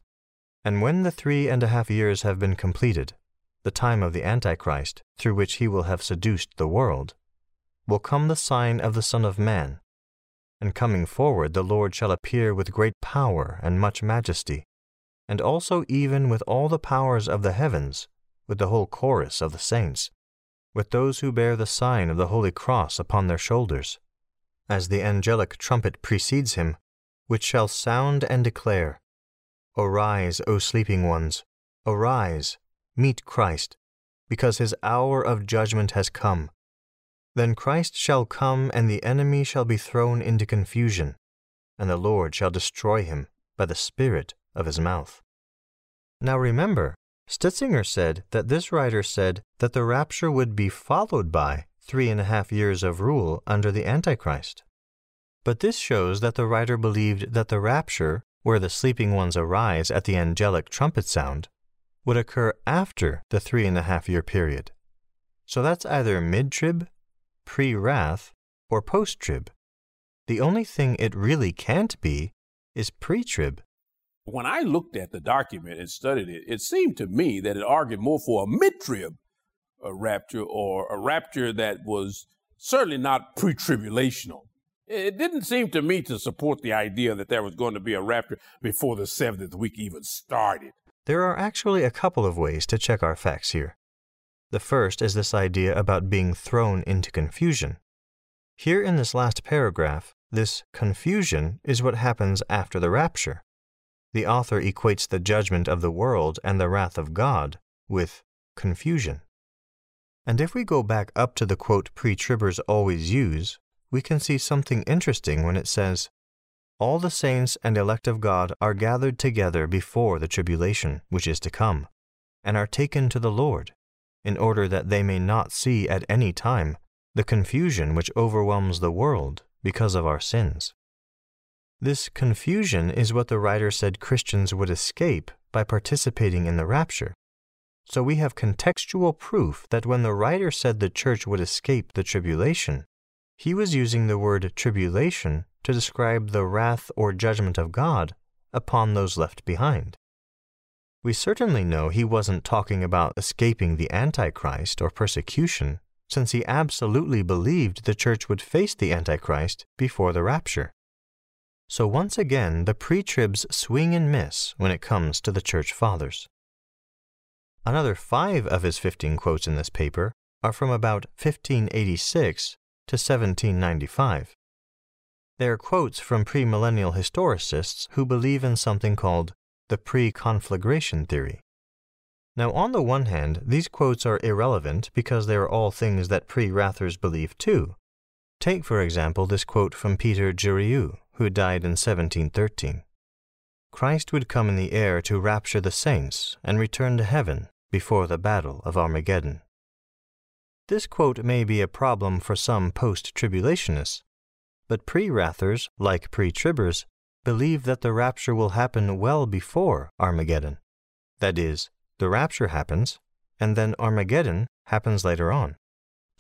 And when the three and a half years have been completed, the time of the Antichrist, through which he will have seduced the world, will come the sign of the Son of Man. And coming forward, the Lord shall appear with great power and much majesty, and also even with all the powers of the heavens, with the whole chorus of the saints with those who bear the sign of the Holy Cross upon their shoulders, as the angelic trumpet precedes him, which shall sound and declare, Arise, O sleeping ones, arise, meet Christ, because his hour of judgment has come, Then Christ shall come, and the enemy shall be thrown into confusion, and the Lord shall destroy him by the Spirit of his mouth. Now remember, Stitzinger said that this writer said that the rapture would be followed by three and a half years of rule under the Antichrist. But this shows that the writer believed that the rapture, where the sleeping ones arise at the angelic trumpet sound, would occur after the three and a half year period. So that's either mid trib, pre wrath, or post trib. The only thing it really can't be is pre trib. When I looked at the document and studied it, it seemed to me that it argued more for a mid trib rapture or a rapture that was certainly not pre tribulational. It didn't seem to me to support the idea that there was going to be a rapture before the seventh week even started. There are actually a couple of ways to check our facts here. The first is this idea about being thrown into confusion. Here in this last paragraph, this confusion is what happens after the rapture. The author equates the judgment of the world and the wrath of God with confusion. And if we go back up to the quote pre tribbers always use, we can see something interesting when it says, All the saints and elect of God are gathered together before the tribulation which is to come, and are taken to the Lord, in order that they may not see at any time the confusion which overwhelms the world because of our sins. This confusion is what the writer said Christians would escape by participating in the rapture. So we have contextual proof that when the writer said the church would escape the tribulation, he was using the word tribulation to describe the wrath or judgment of God upon those left behind. We certainly know he wasn't talking about escaping the Antichrist or persecution, since he absolutely believed the church would face the Antichrist before the rapture. So once again, the pre tribs swing and miss when it comes to the church fathers. Another five of his 15 quotes in this paper are from about 1586 to 1795. They are quotes from premillennial historicists who believe in something called the pre conflagration theory. Now, on the one hand, these quotes are irrelevant because they are all things that pre wrathers believe too. Take, for example, this quote from Peter Jurieu, who died in 1713. Christ would come in the air to rapture the saints and return to heaven before the battle of Armageddon. This quote may be a problem for some post tribulationists, but pre wrathers, like pre tribbers, believe that the rapture will happen well before Armageddon. That is, the rapture happens, and then Armageddon happens later on.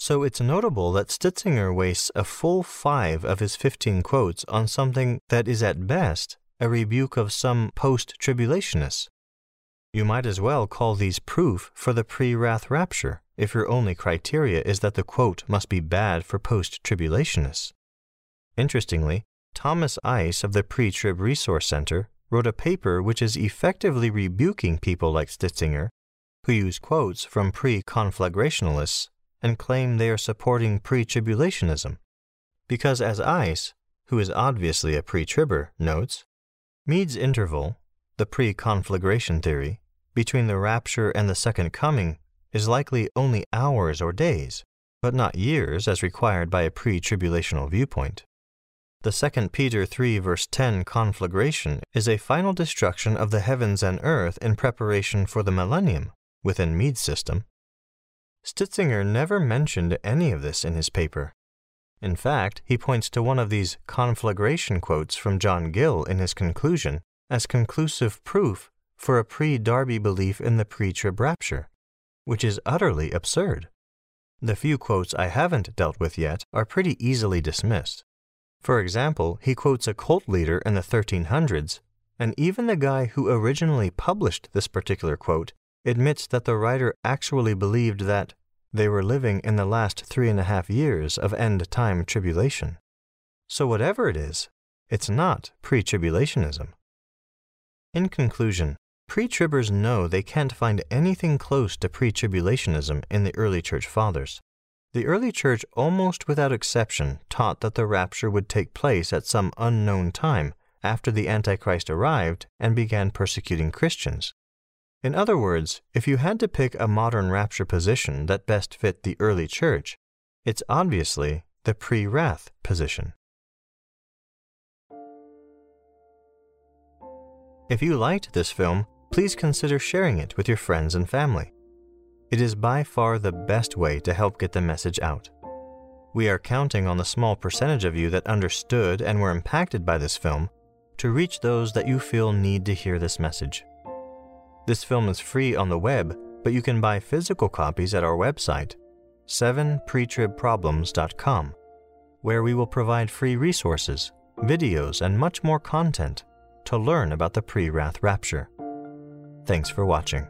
So it's notable that Stitzinger wastes a full five of his 15 quotes on something that is at best a rebuke of some post tribulationists. You might as well call these proof for the pre wrath rapture if your only criteria is that the quote must be bad for post tribulationists. Interestingly, Thomas Ice of the Pre Trib Resource Center wrote a paper which is effectively rebuking people like Stitzinger, who use quotes from pre conflagrationalists and claim they are supporting pre tribulationism. Because, as Ice, who is obviously a pre tribber, notes, Meade's interval, the pre conflagration theory, between the rapture and the second coming is likely only hours or days, but not years as required by a pre tribulational viewpoint. The 2 Peter 3 verse 10 conflagration is a final destruction of the heavens and earth in preparation for the millennium within Meade's system. Stitzinger never mentioned any of this in his paper. In fact, he points to one of these conflagration quotes from John Gill in his conclusion as conclusive proof for a pre Darby belief in the pre trib rapture which is utterly absurd. The few quotes I haven't dealt with yet are pretty easily dismissed. For example, he quotes a cult leader in the 1300s, and even the guy who originally published this particular quote admits that the writer actually believed that they were living in the last three and a half years of end time tribulation. So, whatever it is, it's not pre tribulationism. In conclusion, Pre tribbers know they can't find anything close to pre tribulationism in the early church fathers. The early church, almost without exception, taught that the rapture would take place at some unknown time after the Antichrist arrived and began persecuting Christians. In other words, if you had to pick a modern rapture position that best fit the early church, It's obviously the pre wrath position. If you liked this film, please consider sharing it with your friends and family. It is by far the best way to help get the message out. We are counting on the small percentage of you that understood and were impacted by this film to reach those that you feel need to hear this message. This film is free on the web, but you can buy physical copies at our website, 7pretribproblems.com, where we will provide free resources, videos, and much more content to learn about the pre wrath rapture. Thanks for watching.